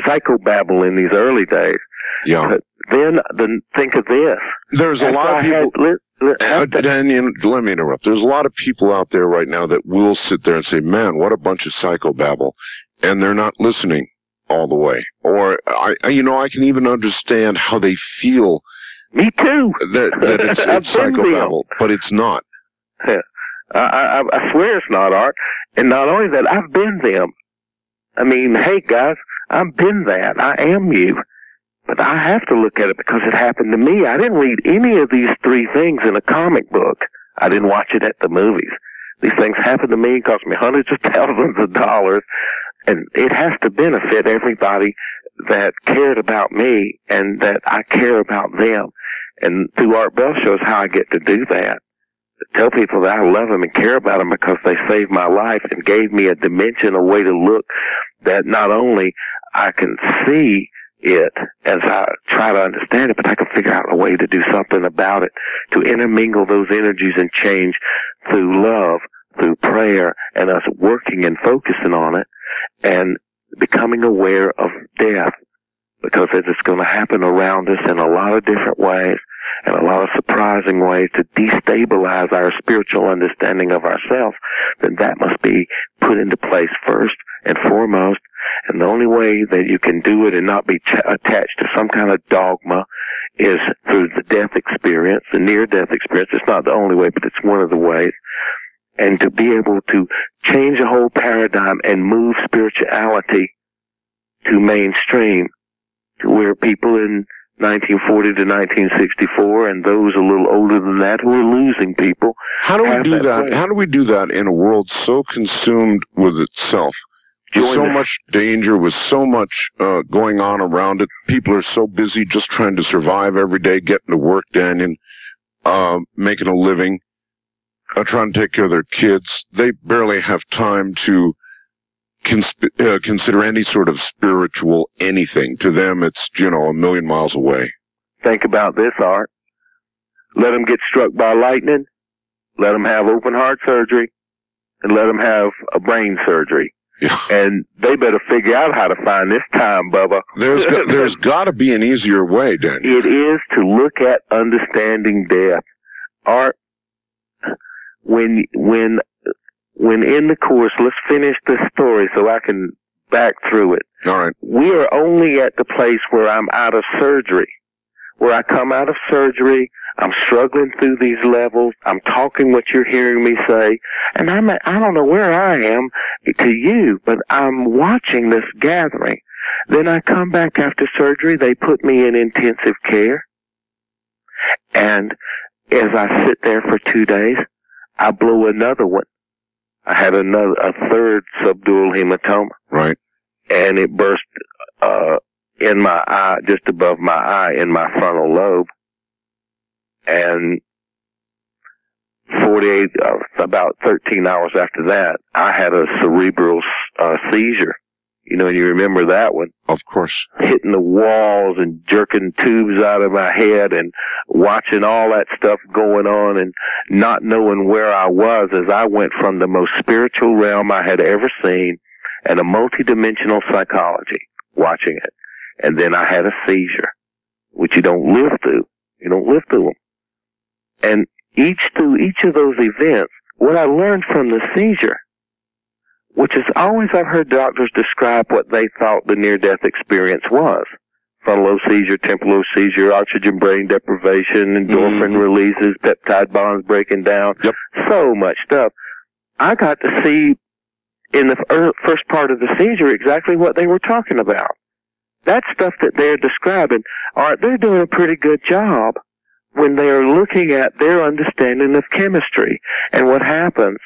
Speaker 2: psychobabble in these early days.
Speaker 1: yeah.
Speaker 2: But then, then think of this.
Speaker 1: There's a lot of people.
Speaker 2: had li- li-
Speaker 1: Uh, Dannion, let me interrupt. There's a lot of people out there right now that will sit there and say, man, what a bunch of psychobabble. And they're not listening all the way. Or, I, I- you know, I can even understand how they feel
Speaker 2: me too.
Speaker 1: that, that [laughs] it's, it's psychobabble, but it's not.
Speaker 2: I, I, I swear it's not art. And not only that, I've been them. I mean, hey guys, I've been that. I am you. But I have to look at it because it happened to me. I didn't read any of these three things in a comic book. I didn't watch it at the movies. These things happened to me, cost me hundreds of [laughs] thousands of dollars, and it has to benefit everybody that cared about me and that I care about them. And through Art Bell shows how I get to do that. Tell people that I love them and care about them because they saved my life and gave me a dimension, a way to look that not only I can see it as I try to understand it, but I can figure out a way to do something about it, to intermingle those energies and change through love, through prayer, and us working and focusing on it, and becoming aware of death, because it's going to happen around us in a lot of different ways, and a lot of surprising ways to destabilize our spiritual understanding of ourselves, then that must be put into place first and foremost and the only way that you can do it and not be ch- attached to some kind of dogma is through the death experience, the near death experience. It's not the only way, but it's one of the ways. And to be able to change a whole paradigm and move spirituality to mainstream where people in 1940 to 1964 and those a little older than that who are losing people.
Speaker 1: How do we do
Speaker 2: that
Speaker 1: that? How do we do that in a world so consumed with itself? With so much danger, with so much uh, going on around it, people are so busy just trying to survive every day, getting to work, Dannion, uh, making a living, uh, trying to take care of their kids. They barely have time to consp- uh, consider any sort of spiritual anything. To them, it's you know a million miles away.
Speaker 2: think about this, Art. Let them get struck by lightning. Let them have open heart surgery. And let them have a brain surgery.
Speaker 1: Yeah.
Speaker 2: And they better figure out how to find this time, Bubba. [laughs]
Speaker 1: There's got, there's got to be an easier way, Dannion.
Speaker 2: It is to look at understanding death. Art, when, when, when in the course, let's finish the story so I can back through it.
Speaker 1: All right.
Speaker 2: we are only at the place where I'm out of surgery. Where I come out of surgery, I'm struggling through these levels, I'm talking what you're hearing me say, and I'm at, I don't know where I am to you, but I'm watching this gathering. Then I come back after surgery, they put me in intensive care, and as I sit there for two days, I blow another one. I had another, a third subdural hematoma.
Speaker 1: Right.
Speaker 2: and it burst uh in my eye just above my eye in my frontal lobe. And 48 uh, about 13 hours after that i had a cerebral uh, seizure you know you remember that one
Speaker 1: Of course.
Speaker 2: hitting the walls and jerking tubes out of my head and watching all that stuff going on and not knowing where I was as I went from the most spiritual realm I had ever seen and a multidimensional psychology watching it. And then I had a seizure, which you don't live through. You don't live through them. And each through each of those events, what I learned from the seizure which is always I've heard doctors describe what they thought the near-death experience was. Frontal lobe seizure, temporal lobe seizure, oxygen brain deprivation, endorphin
Speaker 1: Mhm.
Speaker 2: releases, peptide bonds breaking down,
Speaker 1: Yep.
Speaker 2: so much stuff. I got to see in the first part of the seizure exactly what they were talking about. That stuff that they're describing, are they're doing a pretty good job when they are looking at their understanding of chemistry and what happens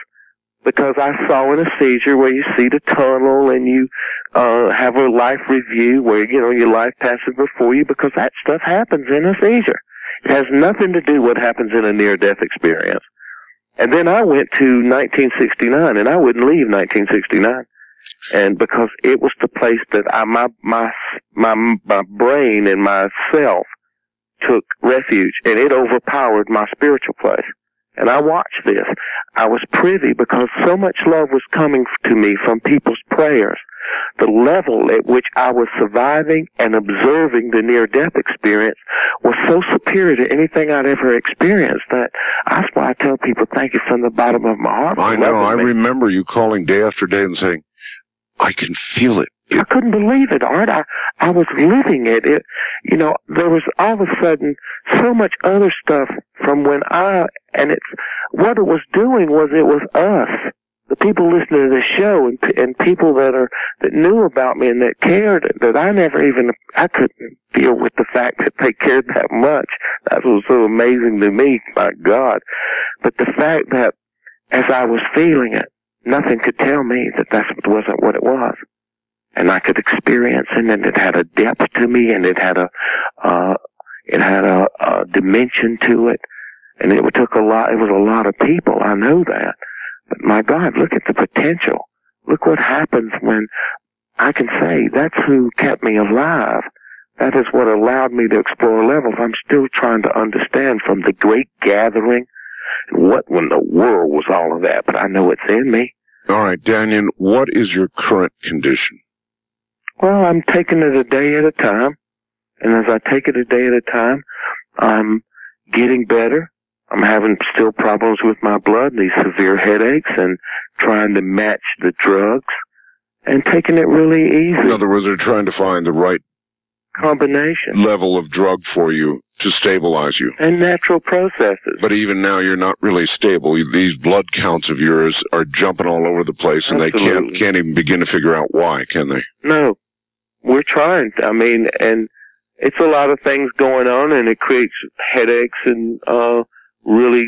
Speaker 2: because I saw in a seizure where you see the tunnel and you uh have a life review where you know your life passes before you because that stuff happens in a seizure. It has nothing to do with what happens in a near death experience. And then I went to 1969 and I wouldn't leave 1969. And because it was the place that I, my, my, my, my brain and myself took refuge and it overpowered my spiritual place. And I watched this. I was privy because so much love was coming to me from people's prayers. The level at which I was surviving and observing the near death experience was so superior to anything I'd ever experienced that that's why I tell people thank you from the bottom of my heart.
Speaker 1: I know. I
Speaker 2: me.
Speaker 1: remember you calling day after day and saying, "I can feel it."
Speaker 2: I couldn't believe it, Art. I, I was living it. it. You know, there was all of a sudden so much other stuff from when I, and it's, what it was doing was it was us. The people listening to the show and, and people that are, that knew about me and that cared, that I never even, I couldn't deal with the fact that they cared that much. That was so amazing to me, my God. But the fact that as I was feeling it, nothing could tell me that that wasn't what it was. And I could experience it and it had a depth to me and it had a, uh, it had a, a dimension to it. And it took a lot, it was a lot of people. I know that. But my God, look at the potential. Look what happens when I can say that's who kept me alive. That is what allowed me to explore levels. I'm still trying to understand from the great gathering what in the world was all of that, but I know it's in me.
Speaker 1: All right, Dannion, what is your current condition?
Speaker 2: Well, I'm taking it a day at a time. And as I take it a day at a time, I'm getting better. I'm having still problems with my blood, these severe headaches, and trying to match the drugs and taking it really easy.
Speaker 1: In other words, they're trying to find the right
Speaker 2: combination
Speaker 1: level of drug for you to stabilize you.
Speaker 2: and natural processes.
Speaker 1: But even now, you're not really stable. These blood counts of yours are jumping all over the place, and they can't can't even begin to figure out why, can they?
Speaker 2: No, we're trying. I mean, and it's a lot of things going on, and it creates headaches and uh really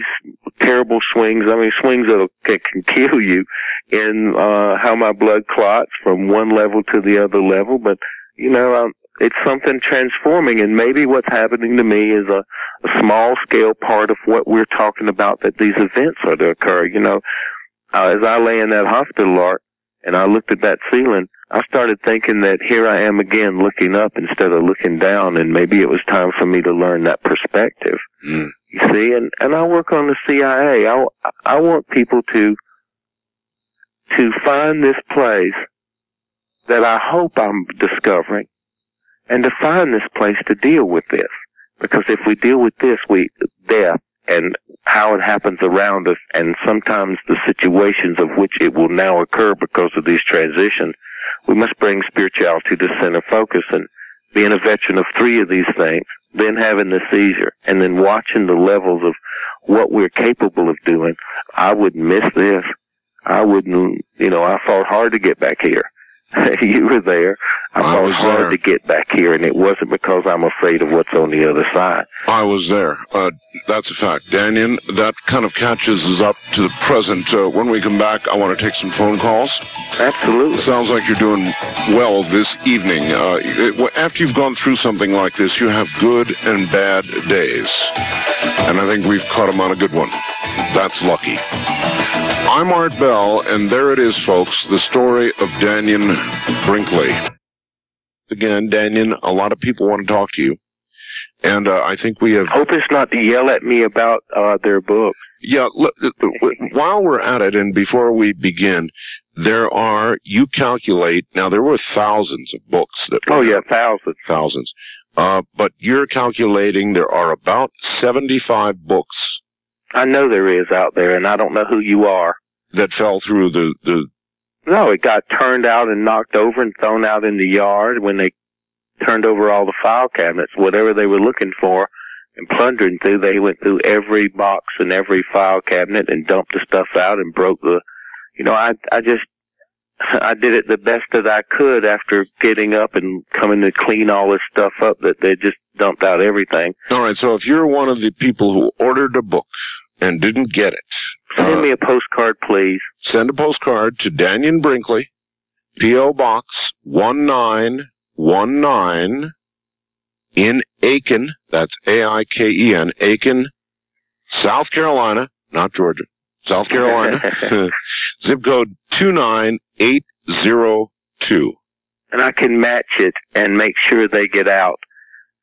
Speaker 2: terrible swings. I mean, swings that can, can kill you in uh how my blood clots from one level to the other level. But you know, um, it's something transforming, and maybe what's happening to me is a, a small scale part of what we're talking about that these events are to occur. You know, uh, as I lay in that hospital art and I looked at that ceiling, I started thinking that here I am again looking up instead of looking down and maybe it was time for me to learn that perspective.
Speaker 1: Mm.
Speaker 2: You see, and, and I work on the CIA. I, I want people to, to find this place that I hope I'm discovering and to find this place to deal with this. Because if we deal with this, we, death and how it happens around us and sometimes the situations of which it will now occur because of these transitions, we must bring spirituality to center focus and being a veteran of three of these things, then having the seizure and then watching the levels of what we're capable of doing, I wouldn't miss this. I wouldn't, you know, I fought hard to get back here. [laughs] you were there. I,
Speaker 1: I was
Speaker 2: hard
Speaker 1: there.
Speaker 2: to get back here and it wasn't because I'm afraid of what's on the other side.
Speaker 1: I was there. Uh, that's a fact. Dannion, that kind of catches us up to the present. Uh, when we come back, I want to take some phone calls.
Speaker 2: Absolutely.
Speaker 1: Sounds like you're doing well this evening. Uh, it, after you've gone through something like this, you have good and bad days. And I think we've caught him on a good one. That's lucky. I'm Art Bell, and there it is, folks, the story of Dannion Brinkley. Again, Dannion, a lot of people want to talk to you. And uh, I think we have
Speaker 2: Hope it's not to yell at me about uh, their book.
Speaker 1: Yeah, look, while we're at it and before we begin, there are, you calculate, now there were thousands of books that
Speaker 2: Oh yeah, thousands.
Speaker 1: thousands. Uh, but you're calculating there are about 75 books
Speaker 2: I know there is out there, and I don't know who you are.
Speaker 1: that fell through the, the,
Speaker 2: No, it got turned out and knocked over and thrown out in the yard when they turned over all the file cabinets, whatever they were looking for and plundering through. They went through every box and every file cabinet and dumped the stuff out and broke the, you know, I, I just, I did it the best that I could after getting up and coming to clean all this stuff up that they just dumped out everything.
Speaker 1: alright, so if you're one of the people who ordered a book and didn't get it,
Speaker 2: Send
Speaker 1: uh,
Speaker 2: me a postcard, please.
Speaker 1: send a postcard to Dannion Brinkley, P.O. Box 1919 in Aiken, that's A-I-K-E-N, Aiken, South Carolina, not Georgia, South Carolina, [laughs] zip code 29802.
Speaker 2: and I can match it and make sure they get out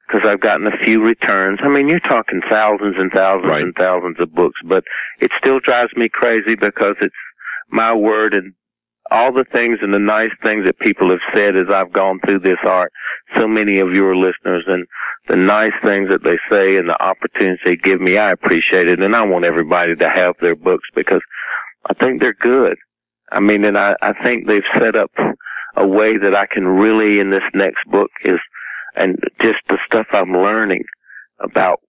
Speaker 2: because I've gotten a few returns. I mean, you're talking thousands and thousands
Speaker 1: Right.
Speaker 2: and thousands of books, but it still drives me crazy because it's my word and all the things and the nice things that people have said as I've gone through this art. So many of your listeners and the nice things that they say and the opportunities they give me, I appreciate it. And I want everybody to have their books because I think they're good. I mean, and I, I think they've set up a way that I can really in this next book is, and just the stuff I'm learning about,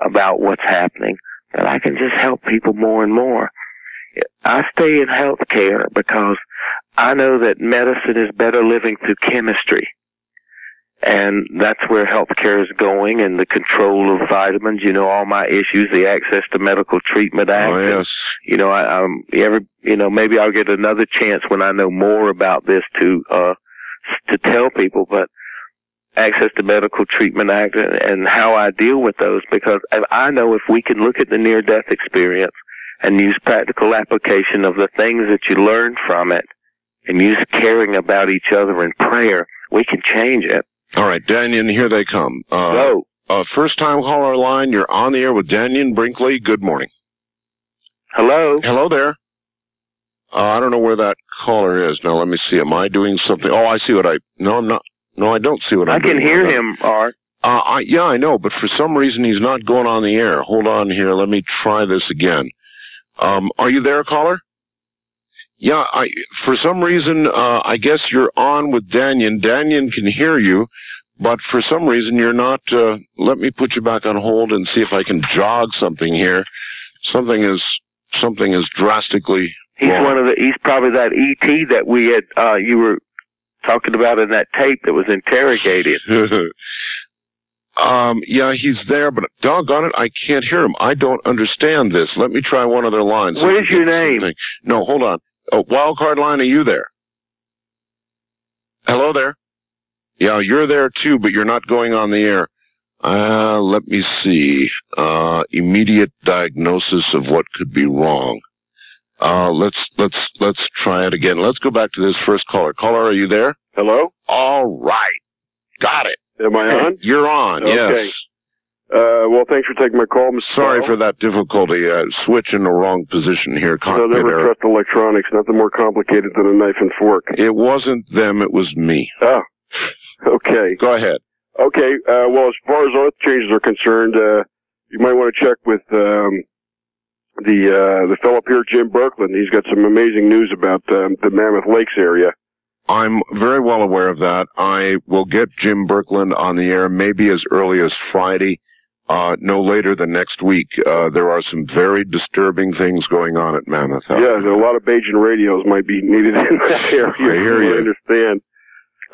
Speaker 2: about what's happening, that I can just help people more and more. I stay in healthcare because I know that medicine is better living through chemistry. and that's where healthcare is going and the control of vitamins. You know, all my issues, the Access to Medical Treatment Act.
Speaker 1: Oh
Speaker 2: and,
Speaker 1: yes.
Speaker 2: you know, I, I'm every, you know, maybe I'll get another chance when I know more about this to, uh, to tell people, but Access to Medical Treatment Act and, and how I deal with those because I- I know if we can look at the near death experience and use practical application of the things that you learn from it and use caring about each other and prayer, we can change it.
Speaker 1: All right, Dannion, here they come. Uh,
Speaker 2: Go.
Speaker 1: uh, first time caller line. You're on the air with Dannion Brinkley. Good morning.
Speaker 2: Hello.
Speaker 1: Hello there. Uh, I don't know where that caller is. Now let me see. Am I doing something? Oh, I see what I. No, I'm not. No, I don't see what
Speaker 2: I
Speaker 1: I'm
Speaker 2: can
Speaker 1: doing.
Speaker 2: hear him, Art.
Speaker 1: Uh, I, yeah, I know, but for some reason he's not going on the air. Hold on here. Let me try this again. Um, are you there, caller? Yeah, I, for some reason, uh, I guess you're on with Dannion. Dannion can hear you, but for some reason you're not, uh, let me put you back on hold and see if I can jog something here. Something is, something is drastically
Speaker 2: He's
Speaker 1: wrong.
Speaker 2: one of the. He's probably that ET that we had. Uh, you were talking about in that tape that was interrogated. [laughs]
Speaker 1: um, yeah, he's there, but doggone it, I can't hear him. I don't understand this. Let me try one other line. see
Speaker 2: What is your name?
Speaker 1: something. No, hold on. Oh, wild card line, are you there? Hello there. Yeah, you're there too, but you're not going on the air. Uh, let me see. Uh, immediate diagnosis of what could be wrong. Uh, let's, let's, let's try it again. Let's go back to this first caller. Caller, are you there?
Speaker 4: Hello?
Speaker 1: All right. Got it.
Speaker 4: Am I on? [laughs]
Speaker 1: You're on,
Speaker 4: Okay.
Speaker 1: yes.
Speaker 4: Uh, well, thanks for taking my call, Mr.
Speaker 1: Sorry
Speaker 4: Powell.
Speaker 1: for that difficulty. Uh, switch in the wrong position here.
Speaker 4: No,
Speaker 1: Cockpit
Speaker 4: never
Speaker 1: error.
Speaker 4: trust electronics. Nothing more complicated than a knife and fork.
Speaker 1: It wasn't them, it was me.
Speaker 4: Oh, [laughs] okay.
Speaker 1: Go ahead.
Speaker 4: Okay, uh, well, as far as earth changes are concerned, uh, you might want to check with, um, the, uh, the fellow up here, Jim Berkland. He's got some amazing news about, um, the Mammoth Lakes area.
Speaker 1: I'm very well aware of that. I will get Jim Berkland on the air maybe as early as Friday, uh, no later than next week. Uh, there are some very disturbing things going on at Mammoth.
Speaker 4: Yeah, a lot of Bajan radios might be needed in that area.
Speaker 1: I hear you.
Speaker 4: I understand.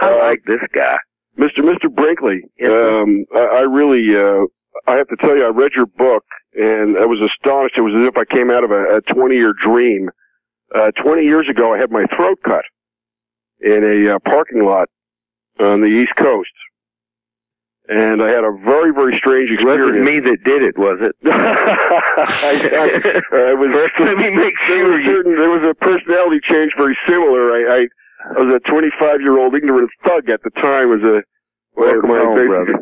Speaker 2: I
Speaker 4: Uh,
Speaker 2: like this guy.
Speaker 4: Mr. Mr. Brinkley,
Speaker 2: Yes,
Speaker 4: um, I, I really, uh, I have to tell you, I read your book and I was astonished. It was as if I came out of a, a 20 year dream. Uh, 20 years ago, I had my throat cut in a uh, parking lot on the East Coast. And I had a very, very strange
Speaker 2: It
Speaker 4: experience.
Speaker 2: wasn't me that did it, was it? [laughs]
Speaker 4: I, I, I was,
Speaker 2: First, let me make sure you.
Speaker 4: certain, there was a personality change very similar. I, I, I was a 25 year old ignorant thug at the time. Was a
Speaker 2: Welcome
Speaker 4: my-
Speaker 2: home, brother.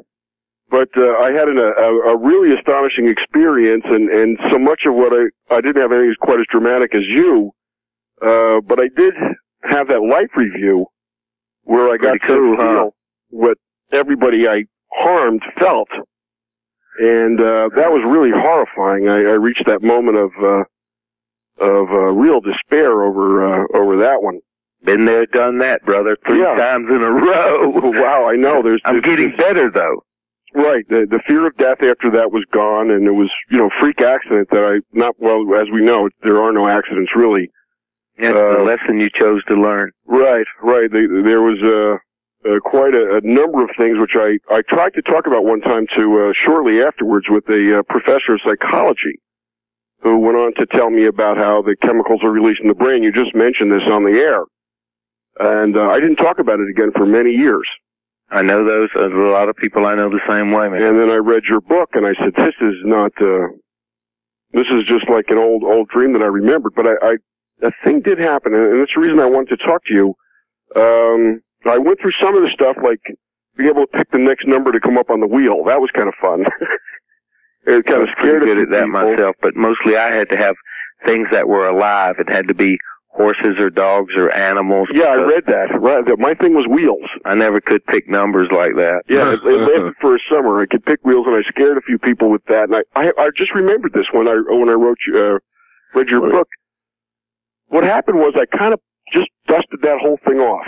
Speaker 4: But uh, I had an, a, a really astonishing experience, and, and so much of what I I didn't have anything quite as dramatic as you, uh, but I did have that life review where I got
Speaker 2: Pretty cool,
Speaker 4: to
Speaker 2: huh?
Speaker 4: feel what everybody I harmed felt, and uh, that was really horrifying. I, I reached that moment of uh, of uh, real despair over uh, over that one.
Speaker 2: Been there, done that, brother. Three
Speaker 4: Yeah.
Speaker 2: times in a row. [laughs]
Speaker 4: wow, I know. There's
Speaker 2: I'm
Speaker 4: there's-
Speaker 2: getting better though.
Speaker 4: Right. The the fear of death after that was gone, and it was you know freak accident that I not well as we know there are no accidents really.
Speaker 2: That's
Speaker 4: Uh,
Speaker 2: the lesson you chose to learn.
Speaker 4: Right. Right. There was uh, uh, quite a, a number of things which I I tried to talk about one time to uh, shortly afterwards with a uh, professor of psychology who went on to tell me about how the chemicals are released in the brain. You just mentioned this on the air, and uh, I didn't talk about it again for many years.
Speaker 2: I know those. A lot of people I know the same way, man.
Speaker 4: And then I read your book and I said, this is not, uh, this is just like an old, old dream that I remembered. But I, I a thing did happen and that's the reason I wanted to talk to you. Um, I went through some of the stuff like being able to pick the next number to come up on the wheel. That was kind of fun. [laughs] it kind
Speaker 2: I
Speaker 4: of
Speaker 2: was pretty
Speaker 4: scared a
Speaker 2: good at that
Speaker 4: people.
Speaker 2: myself, but mostly I had to have things that were alive. It had to be horses or dogs or animals.
Speaker 4: Yeah, I read that. Right. My thing was wheels.
Speaker 2: I never could pick numbers like that.
Speaker 4: Yeah, [laughs] it, it lasted for a summer. I could pick wheels, and I scared a few people with that. And I, I, I just remembered this when I when I wrote you, uh, read your book. What happened was I kind of just dusted that whole thing off.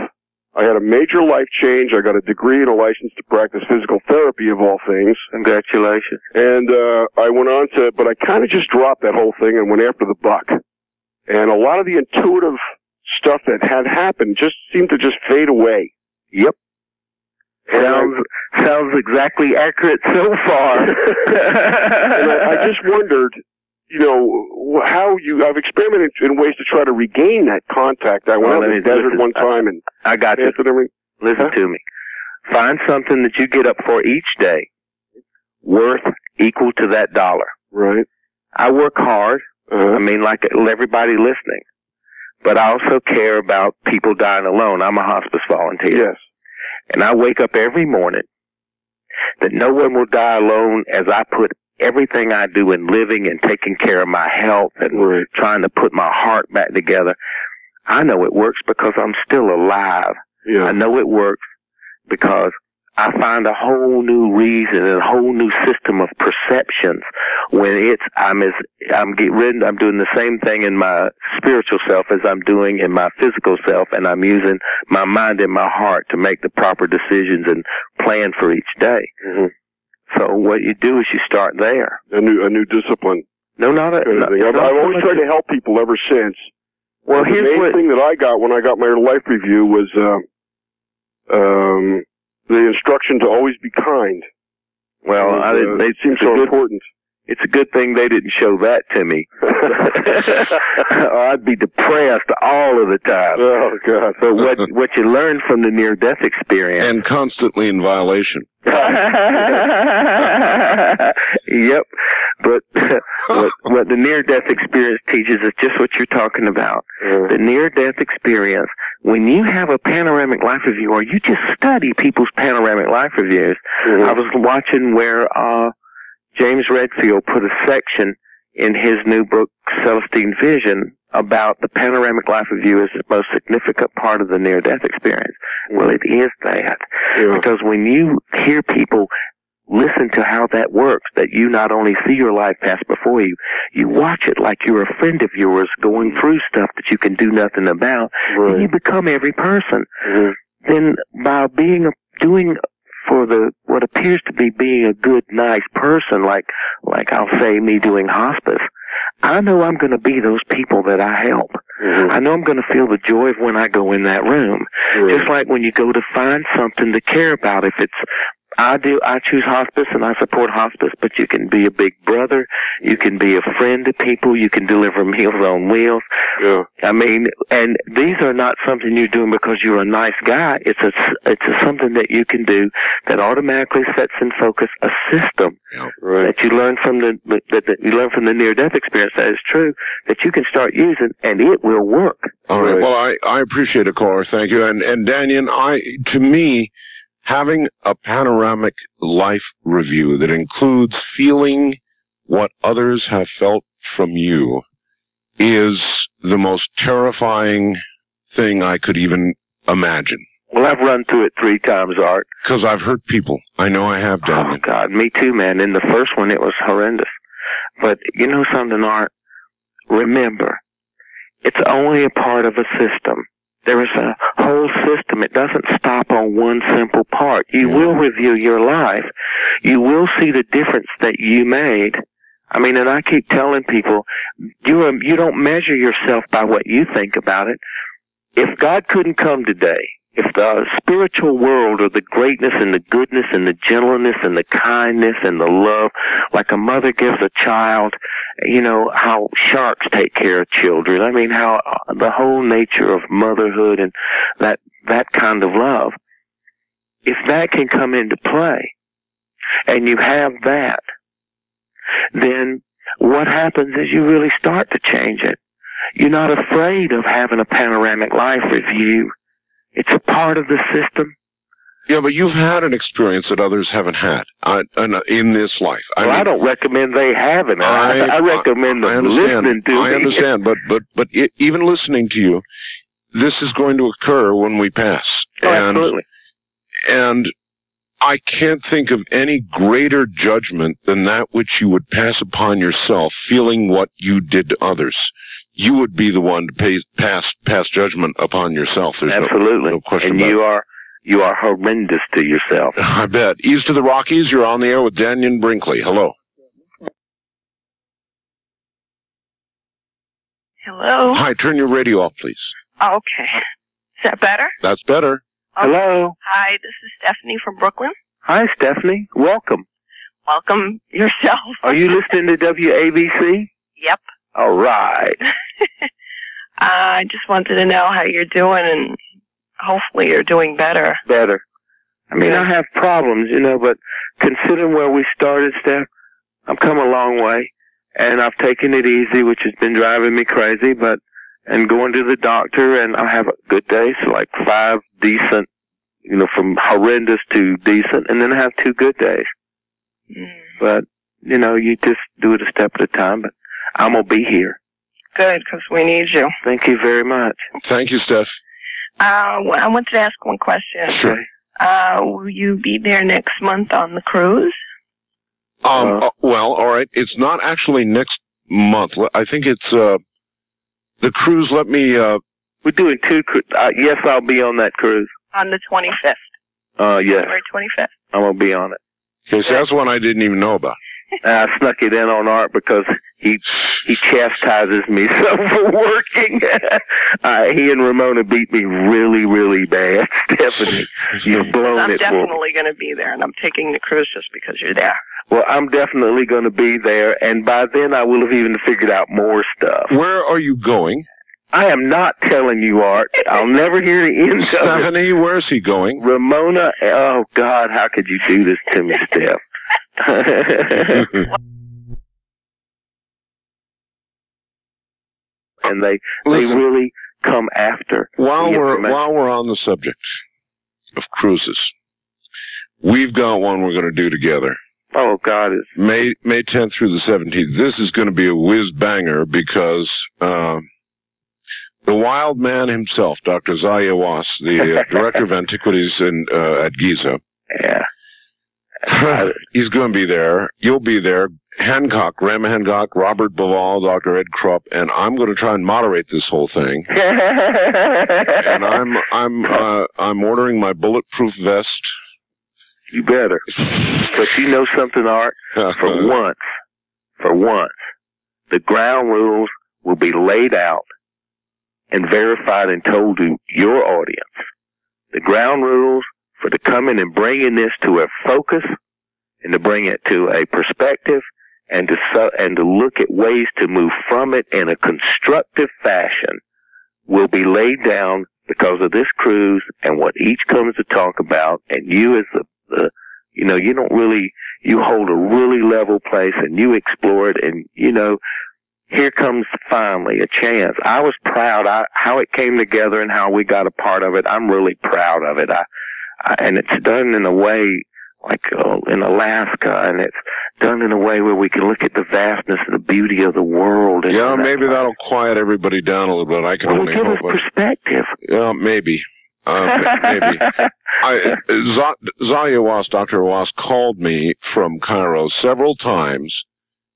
Speaker 4: I had a major life change. I got a degree and a license to practice physical therapy of all things.
Speaker 2: Congratulations.
Speaker 4: And uh, I went on to, but I kind of just dropped that whole thing and went after the buck. And a lot of the intuitive stuff that had happened just seemed to just fade away.
Speaker 2: Yep. Sounds sounds exactly accurate so far. [laughs]
Speaker 4: and I, I just wondered, you know, how you. I've experimented in ways to try to regain that contact. I went
Speaker 2: Well,
Speaker 4: out in the desert
Speaker 2: listen,
Speaker 4: one time and
Speaker 2: I got you. Listen to me. Find something that you get up for each day worth equal to that dollar.
Speaker 4: Right.
Speaker 2: I work hard. I
Speaker 4: Uh,
Speaker 2: mean, like everybody listening. But I also care about people dying alone. I'm a hospice volunteer.
Speaker 4: yes.
Speaker 2: And I wake up every morning that no one will die alone as I put everything I do in living and taking care of my health and
Speaker 4: Right.
Speaker 2: trying to put my heart back together. I know it works because I'm still alive. I know it works because I find a whole new reason and a whole new system of perceptions when it's I'm as I'm getting rid I'm doing the same thing in my spiritual self as I'm doing in my physical self and I'm using my mind and my heart to make the proper decisions and plan for each day.
Speaker 4: Mhm.
Speaker 2: So what you do is you start there.
Speaker 4: A new a new discipline.
Speaker 2: No, not a. Not
Speaker 4: I've,
Speaker 2: not
Speaker 4: I've always tried to help people ever since.
Speaker 2: Well,
Speaker 4: the
Speaker 2: here's
Speaker 4: main
Speaker 2: what.
Speaker 4: thing that I got when I got my life review was uh, um, the instruction to always be kind.
Speaker 2: Well, I didn't.
Speaker 4: uh,
Speaker 2: They,
Speaker 4: it seems so important.
Speaker 2: It's a good thing they didn't show that to me. [laughs] or I'd be depressed all of the time.
Speaker 4: oh God.
Speaker 2: But what what you learn from the near death experience.
Speaker 1: And constantly in violation. [laughs]
Speaker 2: yep. But what what the near death experience teaches is just what you're talking about.
Speaker 4: Uh,
Speaker 2: The near death experience, when you have a panoramic life review or you just study people's panoramic life reviews, I was watching where uh James Redfield put a section in his new book Celestine Vision about the panoramic life review as the most significant part of the near death experience. Well, it is that.
Speaker 4: yeah.
Speaker 2: Because when you hear people listen to how that works, that you not only see your life pass before you, you watch it like you're a friend of yours going through stuff that you can do nothing about, and you become every person
Speaker 4: Mhm.
Speaker 2: then by being a, doing for the what appears to be being a good, nice person, like like I'll say me doing hospice, I know I'm going to be those people that I help.
Speaker 4: Mhm.
Speaker 2: I know I'm going to feel the joy of when I go in that room.
Speaker 4: Right.
Speaker 2: Just like when you go to find something to care about. If it's I do, I choose hospice and I support hospice, but you can be a big brother. You can be a friend to people. You can deliver meals on wheels.
Speaker 4: yeah.
Speaker 2: I mean, and these are not something you're doing because you're a nice guy. It's a, it's a, something that you can do that automatically sets in focus a system
Speaker 4: Right.
Speaker 2: that you learn from the, that, that you learn from the near death experience that is true that you can start using and it will work.
Speaker 1: All right.
Speaker 4: Right.
Speaker 1: Well, I, I appreciate it, caller. Thank you. And, and Dannion, I, to me, having a panoramic life review that includes feeling what others have felt from you is the most terrifying thing I could even imagine.
Speaker 2: Well, I've run through it three times, Art.
Speaker 1: Cause I've hurt people. I know I have,
Speaker 2: Oh
Speaker 1: Dannion.
Speaker 2: God, me too, man. In the first one, it was horrendous. But you know something, Art? Remember, it's only a part of a system. There is a whole system. It doesn't stop on one simple part. You
Speaker 1: Yeah.
Speaker 2: will review your life. You will see the difference that you made. I mean, and I keep telling people, you um, you don't measure yourself by what you think about it. If God couldn't come today, if the spiritual world or the greatness and the goodness and the gentleness and the kindness and the love, like a mother gives a child, you know, how sharks take care of children. I mean, how uh, the whole nature of motherhood and that, that kind of love, if that can come into play and you have that, then what happens is you really start to change it. You're not afraid of having a panoramic life review. It's a part of the system.
Speaker 1: Yeah, but you've had an experience that others haven't had uh, in- in this life.
Speaker 2: well, I don't recommend they have it. I, I recommend them listening to
Speaker 1: I
Speaker 2: me.
Speaker 1: understand, but but but i even listening to you, this is going to occur when we pass,
Speaker 2: Oh,
Speaker 1: and
Speaker 2: absolutely.
Speaker 1: and I can't think of any greater judgment than that which you would pass upon yourself, feeling what you did to others. You would be the one to pay, pass pass judgment upon yourself. There's no-
Speaker 2: Absolutely.
Speaker 1: no question
Speaker 2: and
Speaker 1: about
Speaker 2: you are you are horrendous to yourself.
Speaker 1: I bet. East of the Rockies, you're on the air with Dannion Brinkley. Hello.
Speaker 5: Hello.
Speaker 1: Hi, turn your radio off, please.
Speaker 5: Okay. Is that better?
Speaker 1: That's better.
Speaker 2: Hello.
Speaker 5: Hi, this is Stephanie from Brooklyn.
Speaker 2: Hi, Stephanie. Welcome.
Speaker 5: Welcome yourself.
Speaker 2: Are you listening to WABC?
Speaker 5: Yep.
Speaker 2: All right. [laughs]
Speaker 5: Uh, I just wanted to know how you're doing, and hopefully you're doing better.
Speaker 2: Better. I mean,
Speaker 5: Yeah.
Speaker 2: I have problems, you know, but considering where we started, Steph, I'm come a long way, and I've taken it easy, which has been driving me crazy, but, and going to the doctor, and I have a good days, like five decent, you know, from horrendous to decent, and then I have two good days.
Speaker 5: Mm,
Speaker 2: But, you know, you just do it a step at a time, but I'm gonna be here.
Speaker 5: good, because we need you.
Speaker 2: Thank you very much.
Speaker 1: Thank you, Steph.
Speaker 5: Uh, I wanted to ask one question.
Speaker 1: Sure.
Speaker 5: Uh, will you be there next month on the cruise?
Speaker 1: Um,
Speaker 2: Uh,
Speaker 1: well, all right. It's not actually next month. I think it's uh, the cruise. Let me. Uh,
Speaker 2: We're doing two cru- uh, yes, I'll be on that cruise.
Speaker 5: On the 25th.
Speaker 2: Uh, yes,
Speaker 5: January 25th.
Speaker 2: I'm gonna be on it.
Speaker 1: okay, so that's one I didn't even know about.
Speaker 2: I snuck it in on Art because he he chastises me [laughs] so for working. [laughs] uh, he and Ramona beat me really, really bad. [laughs] Stephanie, you've blown it.
Speaker 5: I'm
Speaker 2: it for me.
Speaker 5: definitely going to be there, and I'm taking the cruise just because you're there.
Speaker 2: Well, I'm definitely going to be there, and by then I will have even figured out more stuff.
Speaker 1: Where are you going,
Speaker 2: I am not telling you, Art. I'll never hear the end of it.
Speaker 1: Stephanie? Where's he going?
Speaker 2: Ramona, oh God, how could you do this to me, Steph? And they they really come after.
Speaker 1: while we're while we're on the subject of cruises, we've got one we're going to do together.
Speaker 2: Oh God, it's
Speaker 1: May May 10th through the 17th. This is going to be a whiz banger because uh, the wild man himself, Dr. Zahi Hawass, the uh, [laughs] director of antiquities in uh, at Giza,
Speaker 2: yeah. [laughs]
Speaker 1: he's going to be there. You'll be there. Hancock, Graham Hancock, Robert Bauval, Dr. Ed Krupp, and I'm going to try and moderate this whole thing. [laughs] And I'm I'm uh, I'm ordering my bulletproof vest.
Speaker 2: you better. But you know something, Art? For [laughs] once, for once, the ground rules will be laid out and verified and told to your audience. The ground rules for to come in and bringing this to a focus and to bring it to a perspective and to su- and to look at ways to move from it in a constructive fashion will be laid down because of this cruise and what each comes to talk about. And you as the, the you know you don't really you hold a really level place and you explore it and you know here comes finally a chance. I was proud. I, how it came together and how we got a part of it i'm really proud of it. I and it's done in a way like uh, in alaska and it's done in a way where we can look at the vastness and the beauty of the world and
Speaker 1: Yeah,
Speaker 2: that-
Speaker 1: maybe that'll quiet everybody down a little bit. I can
Speaker 2: well,
Speaker 1: only
Speaker 2: give us
Speaker 1: hope. but-
Speaker 2: perspective
Speaker 1: Yeah, maybe. Uh, [laughs] maybe. I, Z- Zahi Hawass, Dr. Hawass, called me from Cairo several times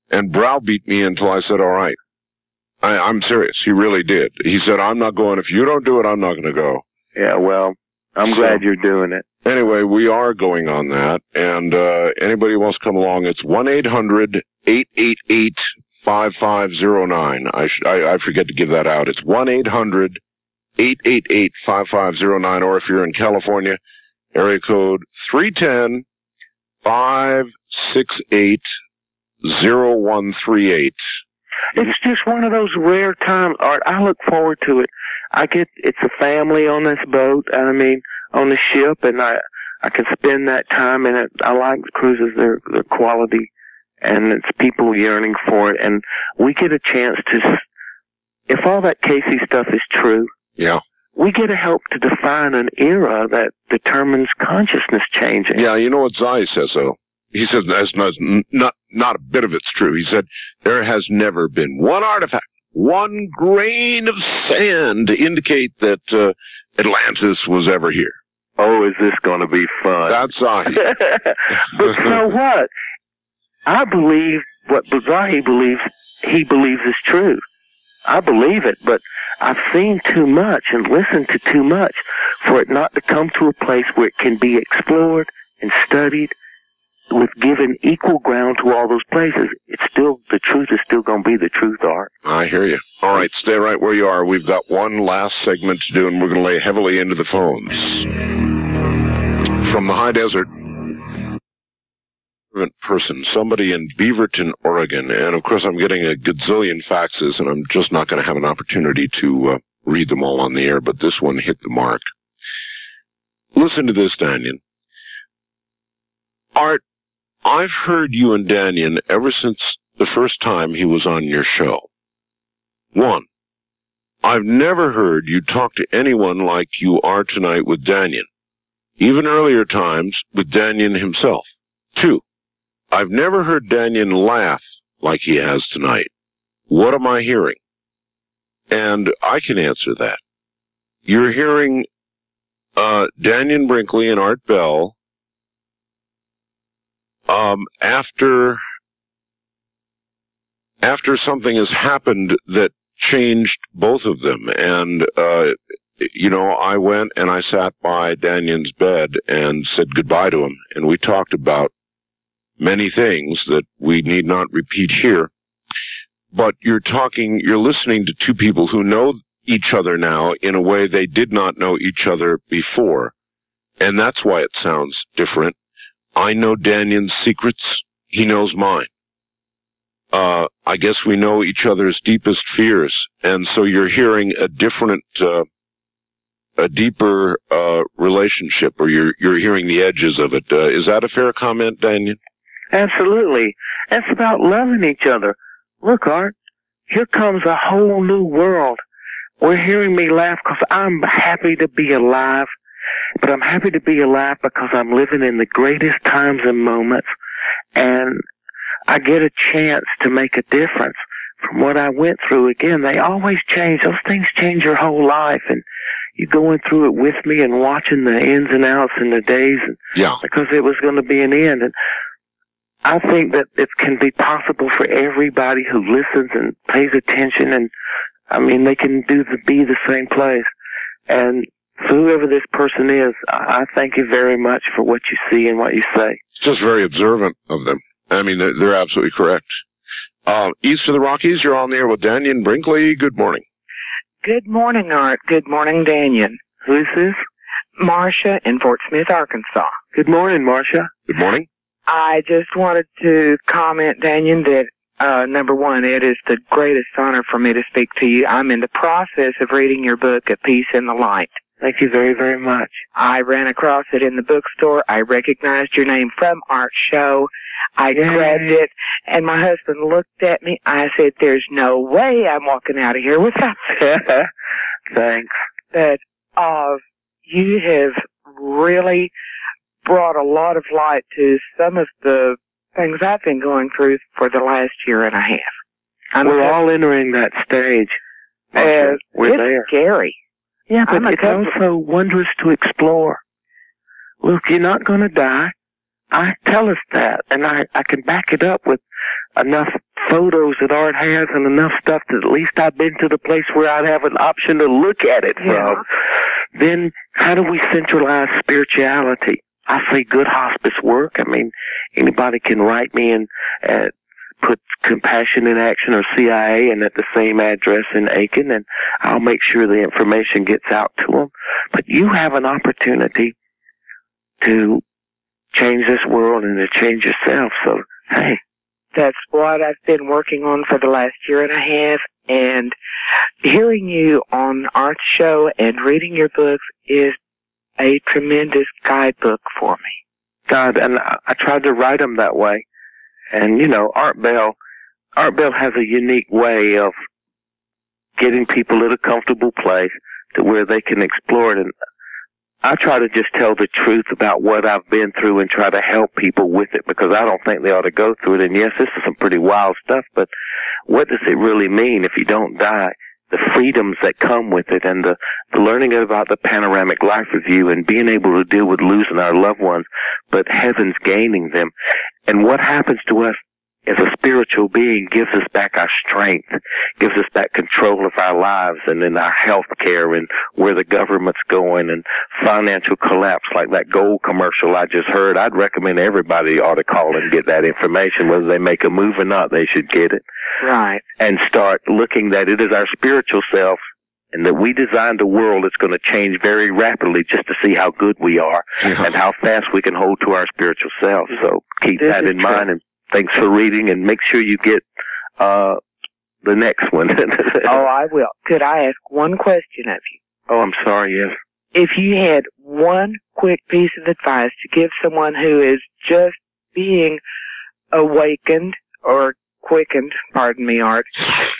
Speaker 1: and browbeat me until I said, all right. I, I'm serious. He really did. He said, I'm not going. If you don't do it, I'm not going to go.
Speaker 2: yeah well i'm
Speaker 1: So-
Speaker 2: glad you're doing it
Speaker 1: Anyway, we are going on that. And, uh, anybody who wants to come along, it's 1-800-888-5509. I, sh- I, I forget to give that out. It's 1-800 888-5509 or if you're in California, area code 310 568 0138.
Speaker 2: It's just one of those rare times, Art. I look forward to it. I get it's a family on this boat. I mean, on the ship, and I I can spend that time. And it, I like cruises. They're they're quality, and it's people yearning for it. And we get a chance to, s- if all that Cayce stuff is true,
Speaker 1: Yeah.
Speaker 2: we get to help to define an era that determines consciousness changing.
Speaker 1: Yeah, you know what Zahi says though? He says that's not, not, not a bit of it's true. He said there has never been one artifact, one grain of sand to indicate that uh, Atlantis was ever here.
Speaker 2: Oh, is this going to be fun?
Speaker 1: That's [laughs] Zahi.
Speaker 2: but so what? I believe what Bazahi believes he believes is true. I believe it, but I've seen too much and listened to too much for it not to come to a place where it can be explored and studied with giving equal ground to all those places, it's still the truth is still going to be the truth, Art.
Speaker 1: I hear you. All right, stay right where you are. We've got one last segment to do, and we're going to lay heavily into the phones. From the high desert, person, somebody in Beaverton, Oregon, and of course I'm getting a gazillion faxes, and I'm just not going to have an opportunity to uh, read them all on the air, but this one hit the mark. Listen to this, Dannion. Art, I've heard you and Dannion ever since the first time he was on your show. One, I've never heard you talk to anyone like you are tonight with Dannion. Even earlier times with Dannion himself. Two, I've never heard Dannion laugh like he has tonight. What am I hearing? And I can answer that. You're hearing uh, Brinkley and Art Bell um, after after something has happened that changed both of them. And uh, you know, I went and I sat by Dannion's bed and said goodbye to him, and we talked about many things that we need not repeat here. But you're talking, you're listening to two people who know each other now in a way they did not know each other before. And that's why it sounds different. I know Dannion's secrets. He knows mine. Uh, I guess we know each other's deepest fears. And so you're hearing a different, uh, a deeper, uh, relationship or you're, you're hearing the edges of it. Uh, is that a fair comment, Daniel?
Speaker 2: Absolutely. That's about loving each other. Look, Art, here comes a whole new world. We're hearing me laugh because I'm happy to be alive but I'm happy to be alive because I'm living in the greatest times and moments and I get a chance to make a difference from what I went through. Again, they always change. Those things change your whole life and you going through it with me and watching the ins and outs and the days and
Speaker 1: Yeah.
Speaker 2: because it was going to be an end. And I think that it can be possible for everybody who listens and pays attention and I mean, they can do the, be the same place. And whoever this person is, I I thank you very much for what you see and what you say.
Speaker 1: Just very observant of them. I mean, they're, they're absolutely correct. Uh, east of the Rockies, you're on the air with Dannion Brinkley. Good morning.
Speaker 6: Good morning, Art. Good morning, Dannion.
Speaker 2: Who is this?
Speaker 6: Marcia in Fort Smith, Arkansas.
Speaker 2: Good morning, Marcia.
Speaker 1: Good morning.
Speaker 6: I just wanted to comment, Dannion, that uh, number one, it is the greatest honor for me to speak to you. I'm in the process of reading your book, A Peace in the Light.
Speaker 2: Thank you very, very much.
Speaker 6: I ran across it in the bookstore. I recognized your name from Art Show. I
Speaker 2: Yay.
Speaker 6: grabbed it, and my husband looked at me. I said, "There's no way I'm walking out of here without [laughs] this."
Speaker 2: Thanks.
Speaker 6: that uh, you have really brought a lot of light to some of the things I've been going through for the last year and a half. I'm
Speaker 2: We're all entering that stage.
Speaker 6: uh,
Speaker 2: We're
Speaker 6: it's
Speaker 2: there.
Speaker 6: scary.
Speaker 2: Yeah, but it's also wondrous to explore. Look, you're not going to die. I tell us that, and I, I can back it up with enough photos that Art has and enough stuff that at least I've been to the place where I'd have an option to look at it
Speaker 6: Yeah.
Speaker 2: from. Then how do we centralize spirituality? I say good hospice work. I mean, anybody can write me and uh, put Compassion in Action or CIA and at the same address in Aiken, and I'll make sure the information gets out to them. But you have an opportunity to change this world and to change yourself. So, hey,
Speaker 6: That's what I've been working on for the last year and a half. And hearing you on Art Show and reading your books is a tremendous guidebook for me.
Speaker 2: God, and I, I tried to write them that way. And you know, Art Bell, Art Bell has a unique way of getting people at a comfortable place to where they can explore it. And I try to just tell the truth about what I've been through and try to help people with it because I don't think they ought to go through it. And yes, this is some pretty wild stuff, but what does it really mean if you don't die? The freedoms that come with it and the, the learning about the panoramic life review and being able to deal with losing our loved ones, but heaven's gaining them. And what happens to us as a spiritual being gives us back our strength, gives us back control of our lives and in our health care and where the government's going and financial collapse like that gold commercial I just heard. I'd recommend everybody ought to call and get that information. Whether they make a move or not, they should get it.
Speaker 6: Right.
Speaker 2: And start looking that it is our spiritual self and that we designed a world that's going to change very rapidly just to see how good we are
Speaker 1: Yeah.
Speaker 2: and how fast we can hold to our spiritual self. So keep
Speaker 6: This
Speaker 2: that
Speaker 6: is
Speaker 2: in
Speaker 6: true.
Speaker 2: mind and thanks for reading and make sure you get uh the next one. [laughs]
Speaker 6: Oh, I will. Could I ask one question of you?
Speaker 2: oh, I'm sorry, yes.
Speaker 6: If you had one quick piece of advice to give someone who is just being awakened or quickened, pardon me, Art,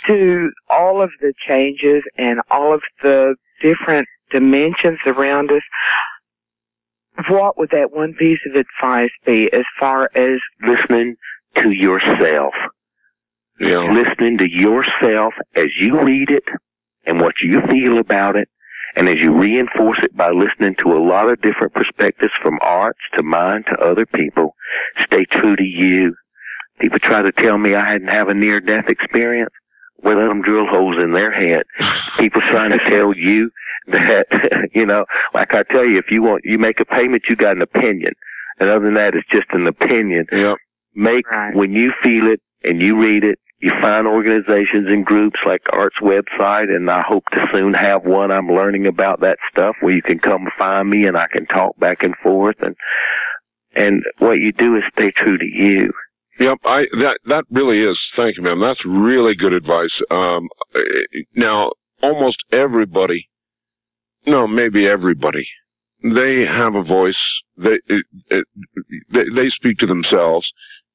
Speaker 6: to all of the changes and all of the different dimensions around us, what would that one piece of advice be as far as
Speaker 2: Listening to yourself.
Speaker 1: Yeah.
Speaker 2: listening to yourself as you read it and what you feel about it, and as you reinforce it by listening to a lot of different perspectives from arts to mine to other people, stay true to you. People try to tell me I hadn't have a near death experience. Well, let them drill holes in their head. [laughs] People trying to tell you that, [laughs] you know, like I tell you, if you want, you make a payment, you got an opinion. And other than that, it's just an opinion
Speaker 1: Yep.
Speaker 2: Make
Speaker 6: Right.
Speaker 2: when you feel it and you read it you find organizations and groups like art's website and i hope to soon have one i'm learning about that stuff where you can come find me and i can talk back and forth and and what you do is stay true to you
Speaker 1: Yep, I that that really is. Thank you, ma'am. That's really good advice. Um, now almost everybody, no, maybe everybody, they have a voice. They it, it, they, they speak to themselves.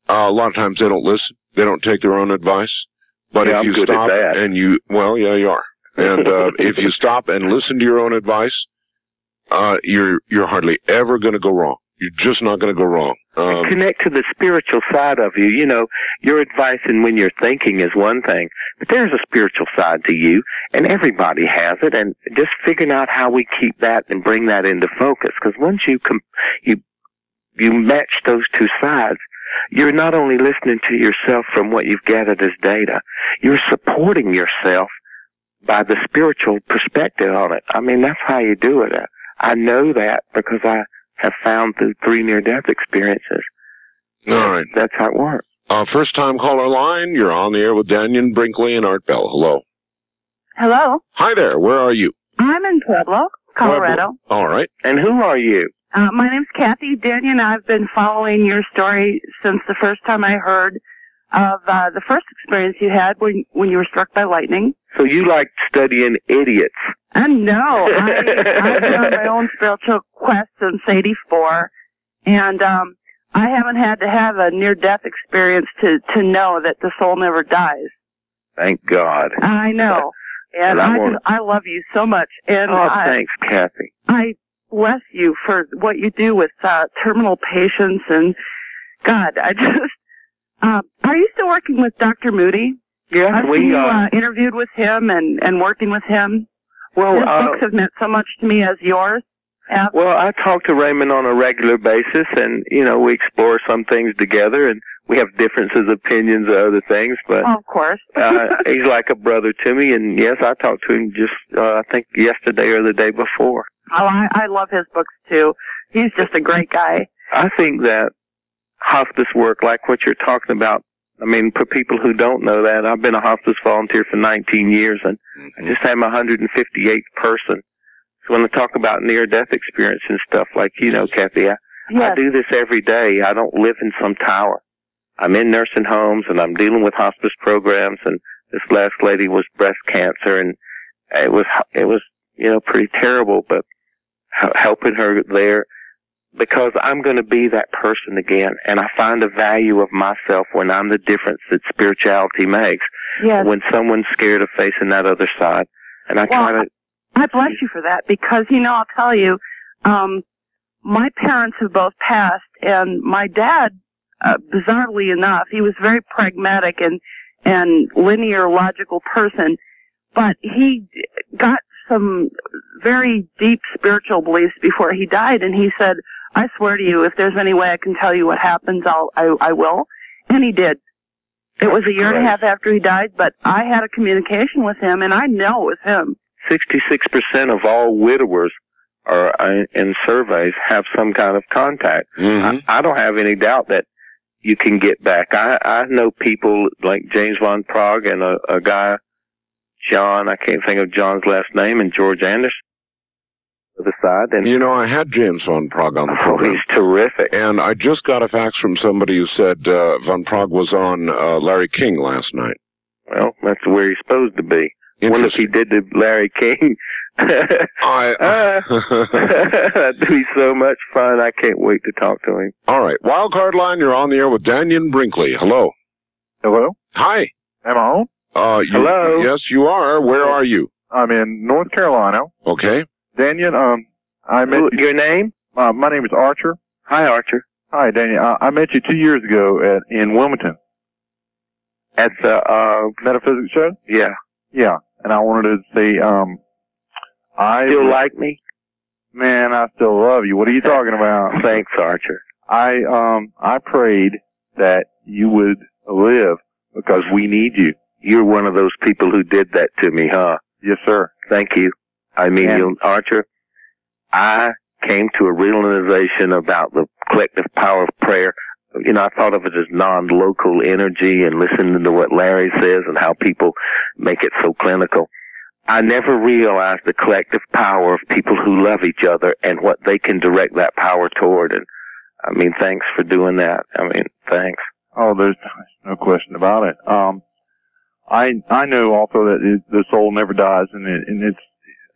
Speaker 1: Uh, a lot of times they don't listen. They don't take their own advice. But
Speaker 2: Yeah,
Speaker 1: if
Speaker 2: I'm
Speaker 1: you stop
Speaker 2: that.
Speaker 1: and you, well, yeah, you are. And uh, [laughs] if you stop and listen to your own advice, uh, you're you're hardly ever going to go wrong. You're just not going to go wrong. Um,
Speaker 2: connect to the spiritual side of you. You know, your advice and when you're thinking is one thing, but there's a spiritual side to you, and everybody has it. And just figuring out how we keep that and bring that into focus, because once you com- you you match those two sides, you're not only listening to yourself from what you've gathered as data, you're supporting yourself by the spiritual perspective on it. I mean, that's how you do it. I know that because I have found through three near-death experiences.
Speaker 1: all right.
Speaker 2: That's how it works.
Speaker 1: Uh, first time caller line, you're on the air with Dannion Brinkley and Art Bell. Hello.
Speaker 7: Hello,
Speaker 1: Hi there, where are you?
Speaker 7: I'm in Pueblo, Colorado.
Speaker 1: All right.
Speaker 2: And who are you?
Speaker 7: Uh, my name's Kathy Dannion. I've been following your story since the first time I heard of uh, the first experience you had when when you were struck by lightning.
Speaker 2: So you like studying idiots.
Speaker 7: And no, I, I've been on my own spiritual quest since '84, and um, I haven't had to have a near-death experience to to know that the soul never dies.
Speaker 2: Thank God.
Speaker 7: I know, and
Speaker 2: Well, I'm
Speaker 7: I just, I love you so much, and
Speaker 2: Oh,
Speaker 7: I,
Speaker 2: thanks, Kathy.
Speaker 7: I bless you for what you do with uh, terminal patients and God, I [laughs] just. Um, are you still working with Dr. Moody?
Speaker 2: Yeah,
Speaker 7: I've
Speaker 2: we
Speaker 7: you
Speaker 2: uh,
Speaker 7: uh, interviewed with him and and working with him.
Speaker 2: well,
Speaker 7: His
Speaker 2: uh,
Speaker 7: books have meant so much to me as yours. have.
Speaker 2: well, I talk to Raymond on a regular basis, and you know we explore some things together, and we have differences, opinions, of other things, but.
Speaker 7: Oh, of course. [laughs]
Speaker 2: uh, he's like a brother to me, and yes, I talked to him just, uh, I think yesterday or the day before.
Speaker 7: Oh, I, I love his books too. He's just a great guy.
Speaker 2: I think that hospice work, like what you're talking about, I mean, for people who don't know that, I've been a hospice volunteer for 19 years and I mm-hmm. just had my 158th person. So when I talk about near-death experience and stuff, like, you know, Kathy, I, I do this every day. I don't live in some tower. I'm in nursing homes and I'm dealing with hospice programs and this last lady was breast cancer and it was, it was, you know, pretty terrible, but h- helping her there because I'm going to be that person again and I find the value of myself when I'm the difference that spirituality makes
Speaker 7: Yes.
Speaker 2: when someone's scared of facing that other side. And I
Speaker 7: Well,
Speaker 2: try to,
Speaker 7: I bless you for that because you know I'll tell you, um, my parents have both passed, and my dad, uh, bizarrely enough, he was very pragmatic and and linear, logical person, but he got some very deep spiritual beliefs before he died, and he said, "I swear to you, if there's any way I can tell you what happens, I'll I, I will," and he did. It was a year and a half after he died, but I had a communication with him, and I know it was him.
Speaker 2: 66% of all widowers are uh, in surveys have some kind of contact.
Speaker 1: Mhm.
Speaker 2: I, I don't have any doubt that you can get back. I, I know people like James Van Praagh and a, a guy, John, I can't think of John's last name, and George Anderson to the side. And
Speaker 1: You know, I had James Van Praagh on the
Speaker 2: oh,
Speaker 1: program.
Speaker 2: he's terrific.
Speaker 1: And I just got a fax from somebody who said uh, Van Praagh was on uh, Larry King last night.
Speaker 2: Well, that's where he's supposed to be. Wonder if he did to Larry King. [laughs]
Speaker 1: I. [laughs] [laughs]
Speaker 2: That'd be so much fun. I can't wait to talk to him.
Speaker 1: All right, wild card line. You're on the air with Dannion Brinkley. Hello.
Speaker 8: Hello?
Speaker 1: Hi.
Speaker 8: Am I on?
Speaker 1: Uh, you,
Speaker 2: Hello?
Speaker 1: Yes, you are. Where are you?
Speaker 8: I'm in North Carolina.
Speaker 1: Okay.
Speaker 8: Dannion, um, I met
Speaker 2: Who-
Speaker 8: you,
Speaker 2: Your name?
Speaker 8: uh, my name is Archer.
Speaker 2: Hi, Archer.
Speaker 8: Hi, Dannion. Uh, I met you two years ago at, in Wilmington.
Speaker 2: At the, uh,
Speaker 8: Metaphysics show?
Speaker 2: yeah.
Speaker 8: Yeah. And I wanted to say, um, I,
Speaker 2: Still like me?
Speaker 8: man, I still love you. What are you [laughs] talking about?
Speaker 2: Thanks, Archer.
Speaker 8: I, um, I prayed that you would live because we need you.
Speaker 2: You're one of those people who did that to me, huh?
Speaker 8: Yes, sir.
Speaker 2: Thank you. I mean,
Speaker 8: Yeah.
Speaker 2: you, Archer, I came to a realization about the collective power of prayer. You know, I thought of it as non-local energy and listening to what Larry says and how people make it so clinical. I never realized the collective power of people who love each other and what they can direct that power toward. And I mean, thanks for doing that. I mean, thanks.
Speaker 8: Oh, there's no question about it. Um, I I know also that it, the soul never dies, and it, and it's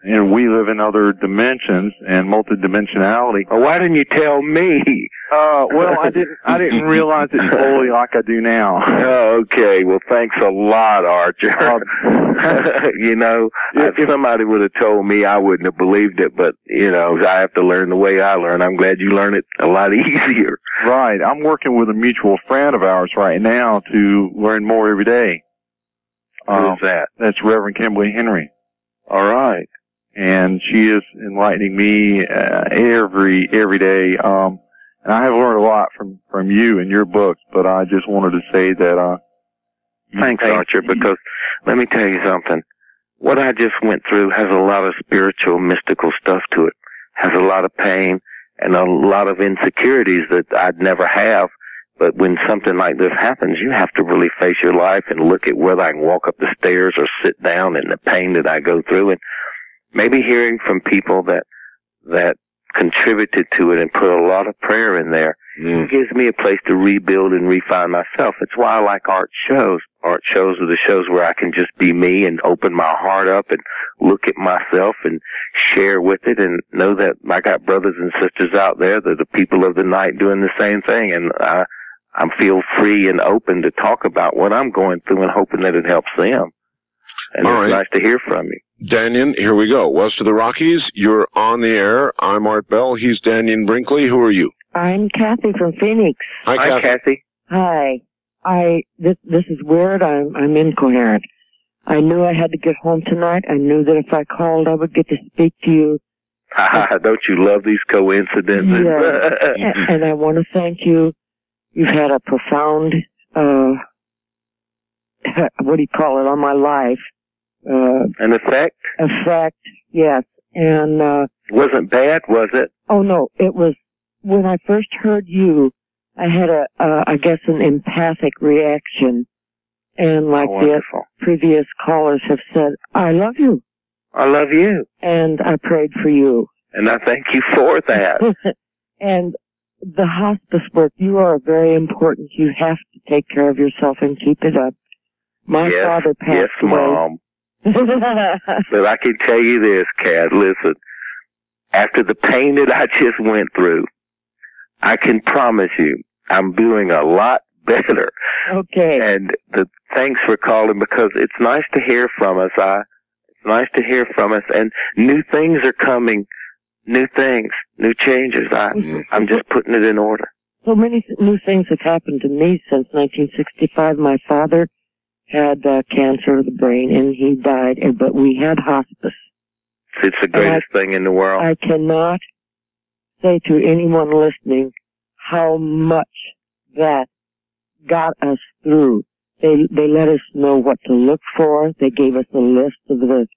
Speaker 8: and we live in other dimensions and multidimensionality.
Speaker 2: Well, why didn't you tell me?
Speaker 8: Uh, well, I didn't I didn't realize it fully like I do now. [laughs]
Speaker 2: Oh, okay. Well, thanks a lot, Archer. [laughs] you know,
Speaker 8: If-
Speaker 2: if somebody would have told me, I wouldn't have believed it. But you know, I have to learn the way I learn. I'm glad you learn it a lot [laughs] easier.
Speaker 8: Right. I'm working with a mutual friend of ours right now to learn more every day. Um,
Speaker 2: Who's that?
Speaker 8: that's Reverend Kimberly Henry.
Speaker 2: All right.
Speaker 8: and she is enlightening me uh, every every day. Um, and I have learned a lot from from you and your books, but I just wanted to say that. Uh,
Speaker 2: Thanks,
Speaker 8: thank-
Speaker 2: Archer. Because let me tell you something. What I just went through has a lot of spiritual, mystical stuff to it. Has a lot of pain and a lot of insecurities that I'd never have. But when something like this happens, you have to really face your life and look at whether I can walk up the stairs or sit down and the pain that I go through. And maybe hearing from people that, that contributed to it and put a lot of prayer in there
Speaker 1: Mm.
Speaker 2: it gives me a place to rebuild and refine myself. It's why I like art shows. Art shows are the shows where I can just be me and open my heart up and look at myself and share with it and know that I got brothers and sisters out there that are people of the night doing the same thing and I I feel free and open to talk about what I'm going through and hoping that it helps them. And
Speaker 1: All
Speaker 2: it's
Speaker 1: right.
Speaker 2: nice to hear from you.
Speaker 1: Dannion, here we go. West of the Rockies, you're on the air. I'm Art Bell. He's Dannion Brinkley. Who are you?
Speaker 9: I'm Kathy from Phoenix.
Speaker 1: Hi,
Speaker 2: Hi,
Speaker 1: Kathy.
Speaker 2: Kathy.
Speaker 9: Hi. I this this is weird. I'm I'm incoherent. I knew I had to get home tonight. I knew that if I called, I would get to speak to you. [laughs]
Speaker 2: Don't you love these coincidences?
Speaker 9: A- [laughs] and I want to thank you. You've had a profound, uh, [laughs] what do you call it, on my life, uh,
Speaker 2: An effect?
Speaker 9: effect. Yes. And, uh,
Speaker 2: Wasn't bad, was it?
Speaker 9: oh no, it was, when I first heard you, I had a, uh, I guess an empathic reaction. And like
Speaker 2: oh,
Speaker 9: the previous callers have said, I love you.
Speaker 2: I love you.
Speaker 9: And I prayed for you.
Speaker 2: And I thank you for that. [laughs]
Speaker 9: and the hospice work, you are very important. You have to take care of yourself and keep it up. My
Speaker 2: yes,
Speaker 9: father
Speaker 2: yes,
Speaker 9: passed away.
Speaker 2: Mom. [laughs] But I can tell you this, Kat, listen. After the pain that I just went through, I can promise you I'm doing a lot [laughs] better.
Speaker 9: okay.
Speaker 2: And the thanks for calling because it's nice to hear from us. I it's nice to hear from us and new things are coming. New things, new changes. I I'm just putting it in order.
Speaker 9: So many new things have happened to me since 1965. My father had uh, cancer of the brain and he died, and- but we had hospice.
Speaker 2: It's the greatest thing in the world.
Speaker 9: I cannot say to anyone listening how much that got us through. They they let us know what to look for. They gave us a list of the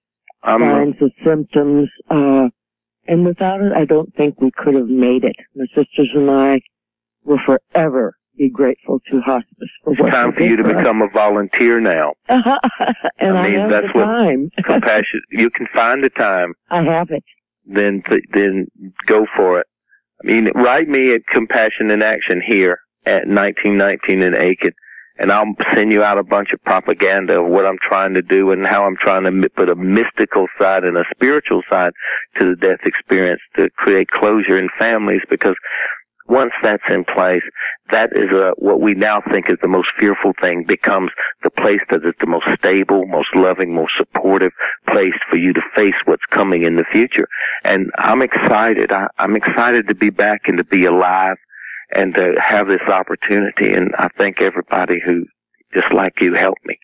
Speaker 2: I'm,
Speaker 9: signs and symptoms. Uh, and without it, I don't think we could have made it. My sisters and I will forever be grateful to hospice for
Speaker 2: it's
Speaker 9: what
Speaker 2: time for you to become a volunteer now. [laughs]
Speaker 9: and
Speaker 2: I
Speaker 9: I,
Speaker 2: mean,
Speaker 9: have
Speaker 2: that's
Speaker 9: the
Speaker 2: what-
Speaker 9: time.
Speaker 2: Compassion. You can find the time. [laughs]
Speaker 9: I have it.
Speaker 2: then th- then go for it. I mean, write me at Compassion in Action here at 1919 in Aiken, and I'll send you out a bunch of propaganda of what I'm trying to do and how I'm trying to put a mystical side and a spiritual side to the death experience to create closure in families because once that's in place, that is a, what we now think is the most fearful thing becomes the place that is the most stable, most loving, most supportive place for you to face what's coming in the future. And I'm excited. I, I'm excited to be back and to be alive and to have this opportunity. And I thank everybody who, just like you, helped me.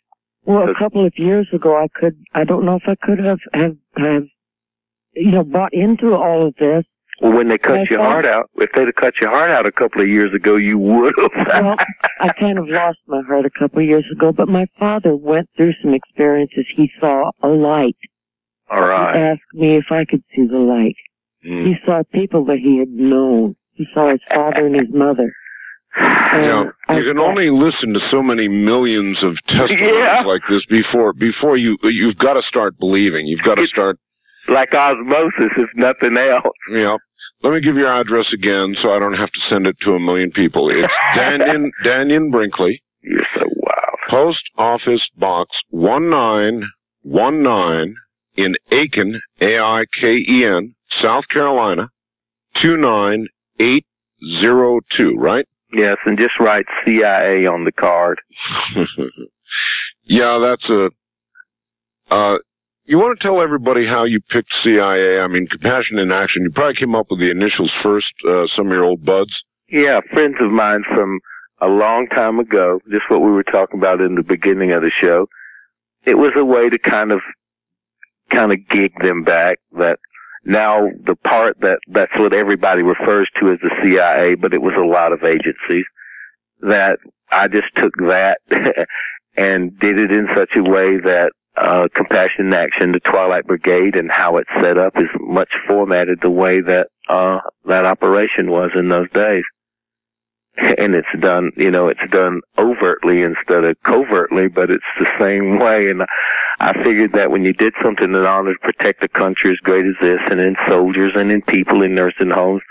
Speaker 9: Well, a couple of years ago, I could, I don't know if I could have, have, have, you know, bought into all of this.
Speaker 2: Well, when they cut your
Speaker 9: all.
Speaker 2: heart out, if they'd have cut your heart out a couple of years ago, you would have.
Speaker 9: Well, I kind of lost my heart a couple of years ago, but my father went through some experiences. He saw a light.
Speaker 2: All right.
Speaker 9: He asked me if I could see the light.
Speaker 1: Mm.
Speaker 9: He saw people that he had known. He saw his father and his mother. And
Speaker 1: Yeah,
Speaker 9: I
Speaker 1: you can
Speaker 9: thought-
Speaker 1: only listen to so many millions of testimonies
Speaker 2: Yeah.
Speaker 1: like this before before you you've got to start believing. You've got to start.
Speaker 2: Like osmosis, if nothing else.
Speaker 1: You know, let me give your address again, so I don't have to send it to a million people. It's [laughs] Dannion Dannion Brinkley,
Speaker 2: You're so wild.
Speaker 1: Post Office Box one nine one nine in Aiken, A I K E N, South Carolina, two nine eight zero two. Right?
Speaker 2: Yes, and just write CIA on the card. [laughs]
Speaker 1: yeah, that's a. Uh, you want to tell everybody how you picked CIA? I mean, Compassion in Action. You probably came up with the initials first. Uh, some of your old buds.
Speaker 2: Yeah, friends of mine from a long time ago, just what we were talking about in the beginning of the show. It was a way to kind of, kind of gig them back that now the part that, that's what everybody refers to as the CIA, but it was a lot of agencies that I just took that [laughs] and did it in such a way that uh, Compassion in Action, the Twilight Brigade, and how it's set up is much formatted the way that uh, that operation was in those days. And it's done, you know, it's done overtly instead of covertly, but it's the same [laughs] way. And I figured that when you did something in order to protect the country as great as this, and in soldiers and in people in nursing homes,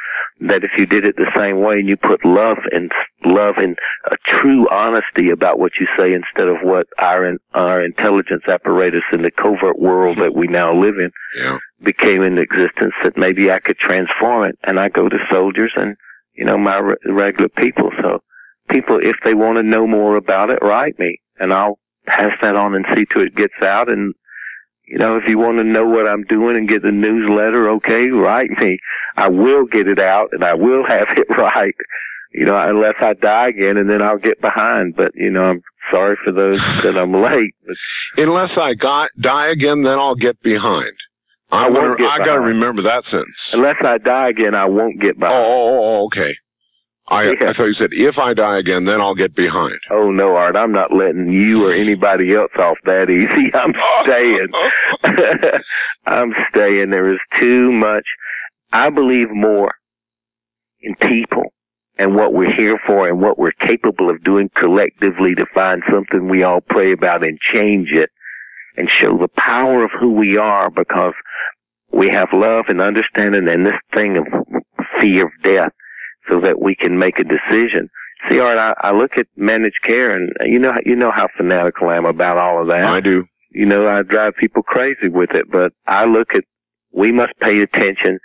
Speaker 2: that if you did it the same way and you put love and love and a true honesty about what you say instead of what our our intelligence apparatus in the covert world that we now live in
Speaker 1: Yeah.
Speaker 2: became in existence, that maybe I could transform it. And I go to soldiers and you know my re- regular people. So people, if they want to know more about it, write me and I'll pass that on and see to it gets out and you know, if you want to know what I'm doing and get the newsletter, okay, write me. I will get it out and I will [laughs] have it right. You know, unless I die again and then I'll get behind. But, you know, I'm sorry for those that I'm [laughs] late. But
Speaker 1: Unless I got, die again, then I'll get behind. I,
Speaker 2: won't
Speaker 1: I got to remember that sentence.
Speaker 2: unless I die again, I won't get
Speaker 1: oh,
Speaker 2: oh,
Speaker 1: oh, oh, okay. I,
Speaker 2: Yeah.
Speaker 1: I thought you said if I die again, then I'll get behind.
Speaker 2: Oh no, Art, I'm not letting you or anybody else off that easy. [laughs] I'm staying. [laughs] I'm staying. There is too much. I believe more in people and what we're here for and what we're capable of doing collectively to find something we all pray about and change it and show the power of who we are because we have love and understanding and this thing of fear of death so that we can make a decision. See, Art, I, I look at managed care and you know, you know how fanatical I am about all of that
Speaker 1: I do.
Speaker 2: you know, I drive people crazy with it, but I look at, we must pay attention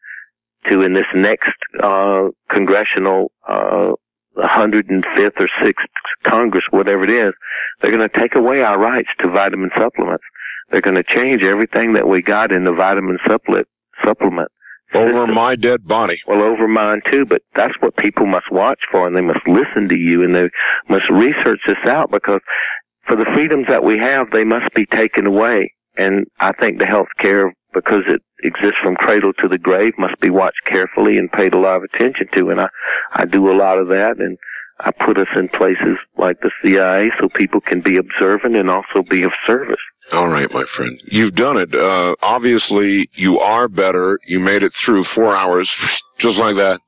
Speaker 2: to in this next, uh, congressional, uh, 105th or 6th Congress, whatever it is, they're going to take away our rights to vitamin supplements. They're going to change everything that we got in the vitamin supplement, supplement.
Speaker 1: Over
Speaker 2: system.
Speaker 1: my dead body.
Speaker 2: Well, over mine too, but that's what people must watch for and they must listen to you and they must research this out because for the freedoms that we have, they must be taken away. And I think the health care, because it exists from cradle to the grave, must be watched carefully and paid a lot of attention to. And I, I do a lot of that and I put us in places like the CIA so people can be observant and also be of service.
Speaker 1: All right, my friend. You've done it. Uh, obviously, you are better. You made it through four hours, just like that.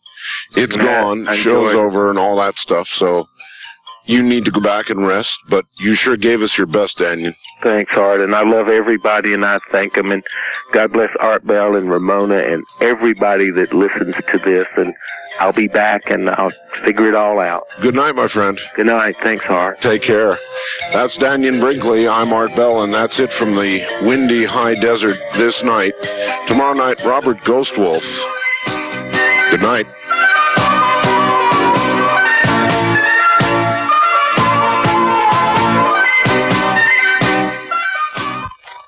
Speaker 1: It's
Speaker 2: Matt,
Speaker 1: gone. Show's over and all that stuff. So you need to go back and rest. But you sure gave us your best, Dannion.
Speaker 2: Thanks, Art, and I love everybody, and I thank them, and God bless Art Bell and Ramona and everybody that listens to this, and I'll be back, and I'll figure it all out.
Speaker 1: Good night, my friend.
Speaker 2: Good night. Thanks, Art.
Speaker 1: Take care. That's Dannion Brinkley. I'm Art Bell, and that's it from the windy high desert this night. Tomorrow night, Robert Ghostwolf. Good night.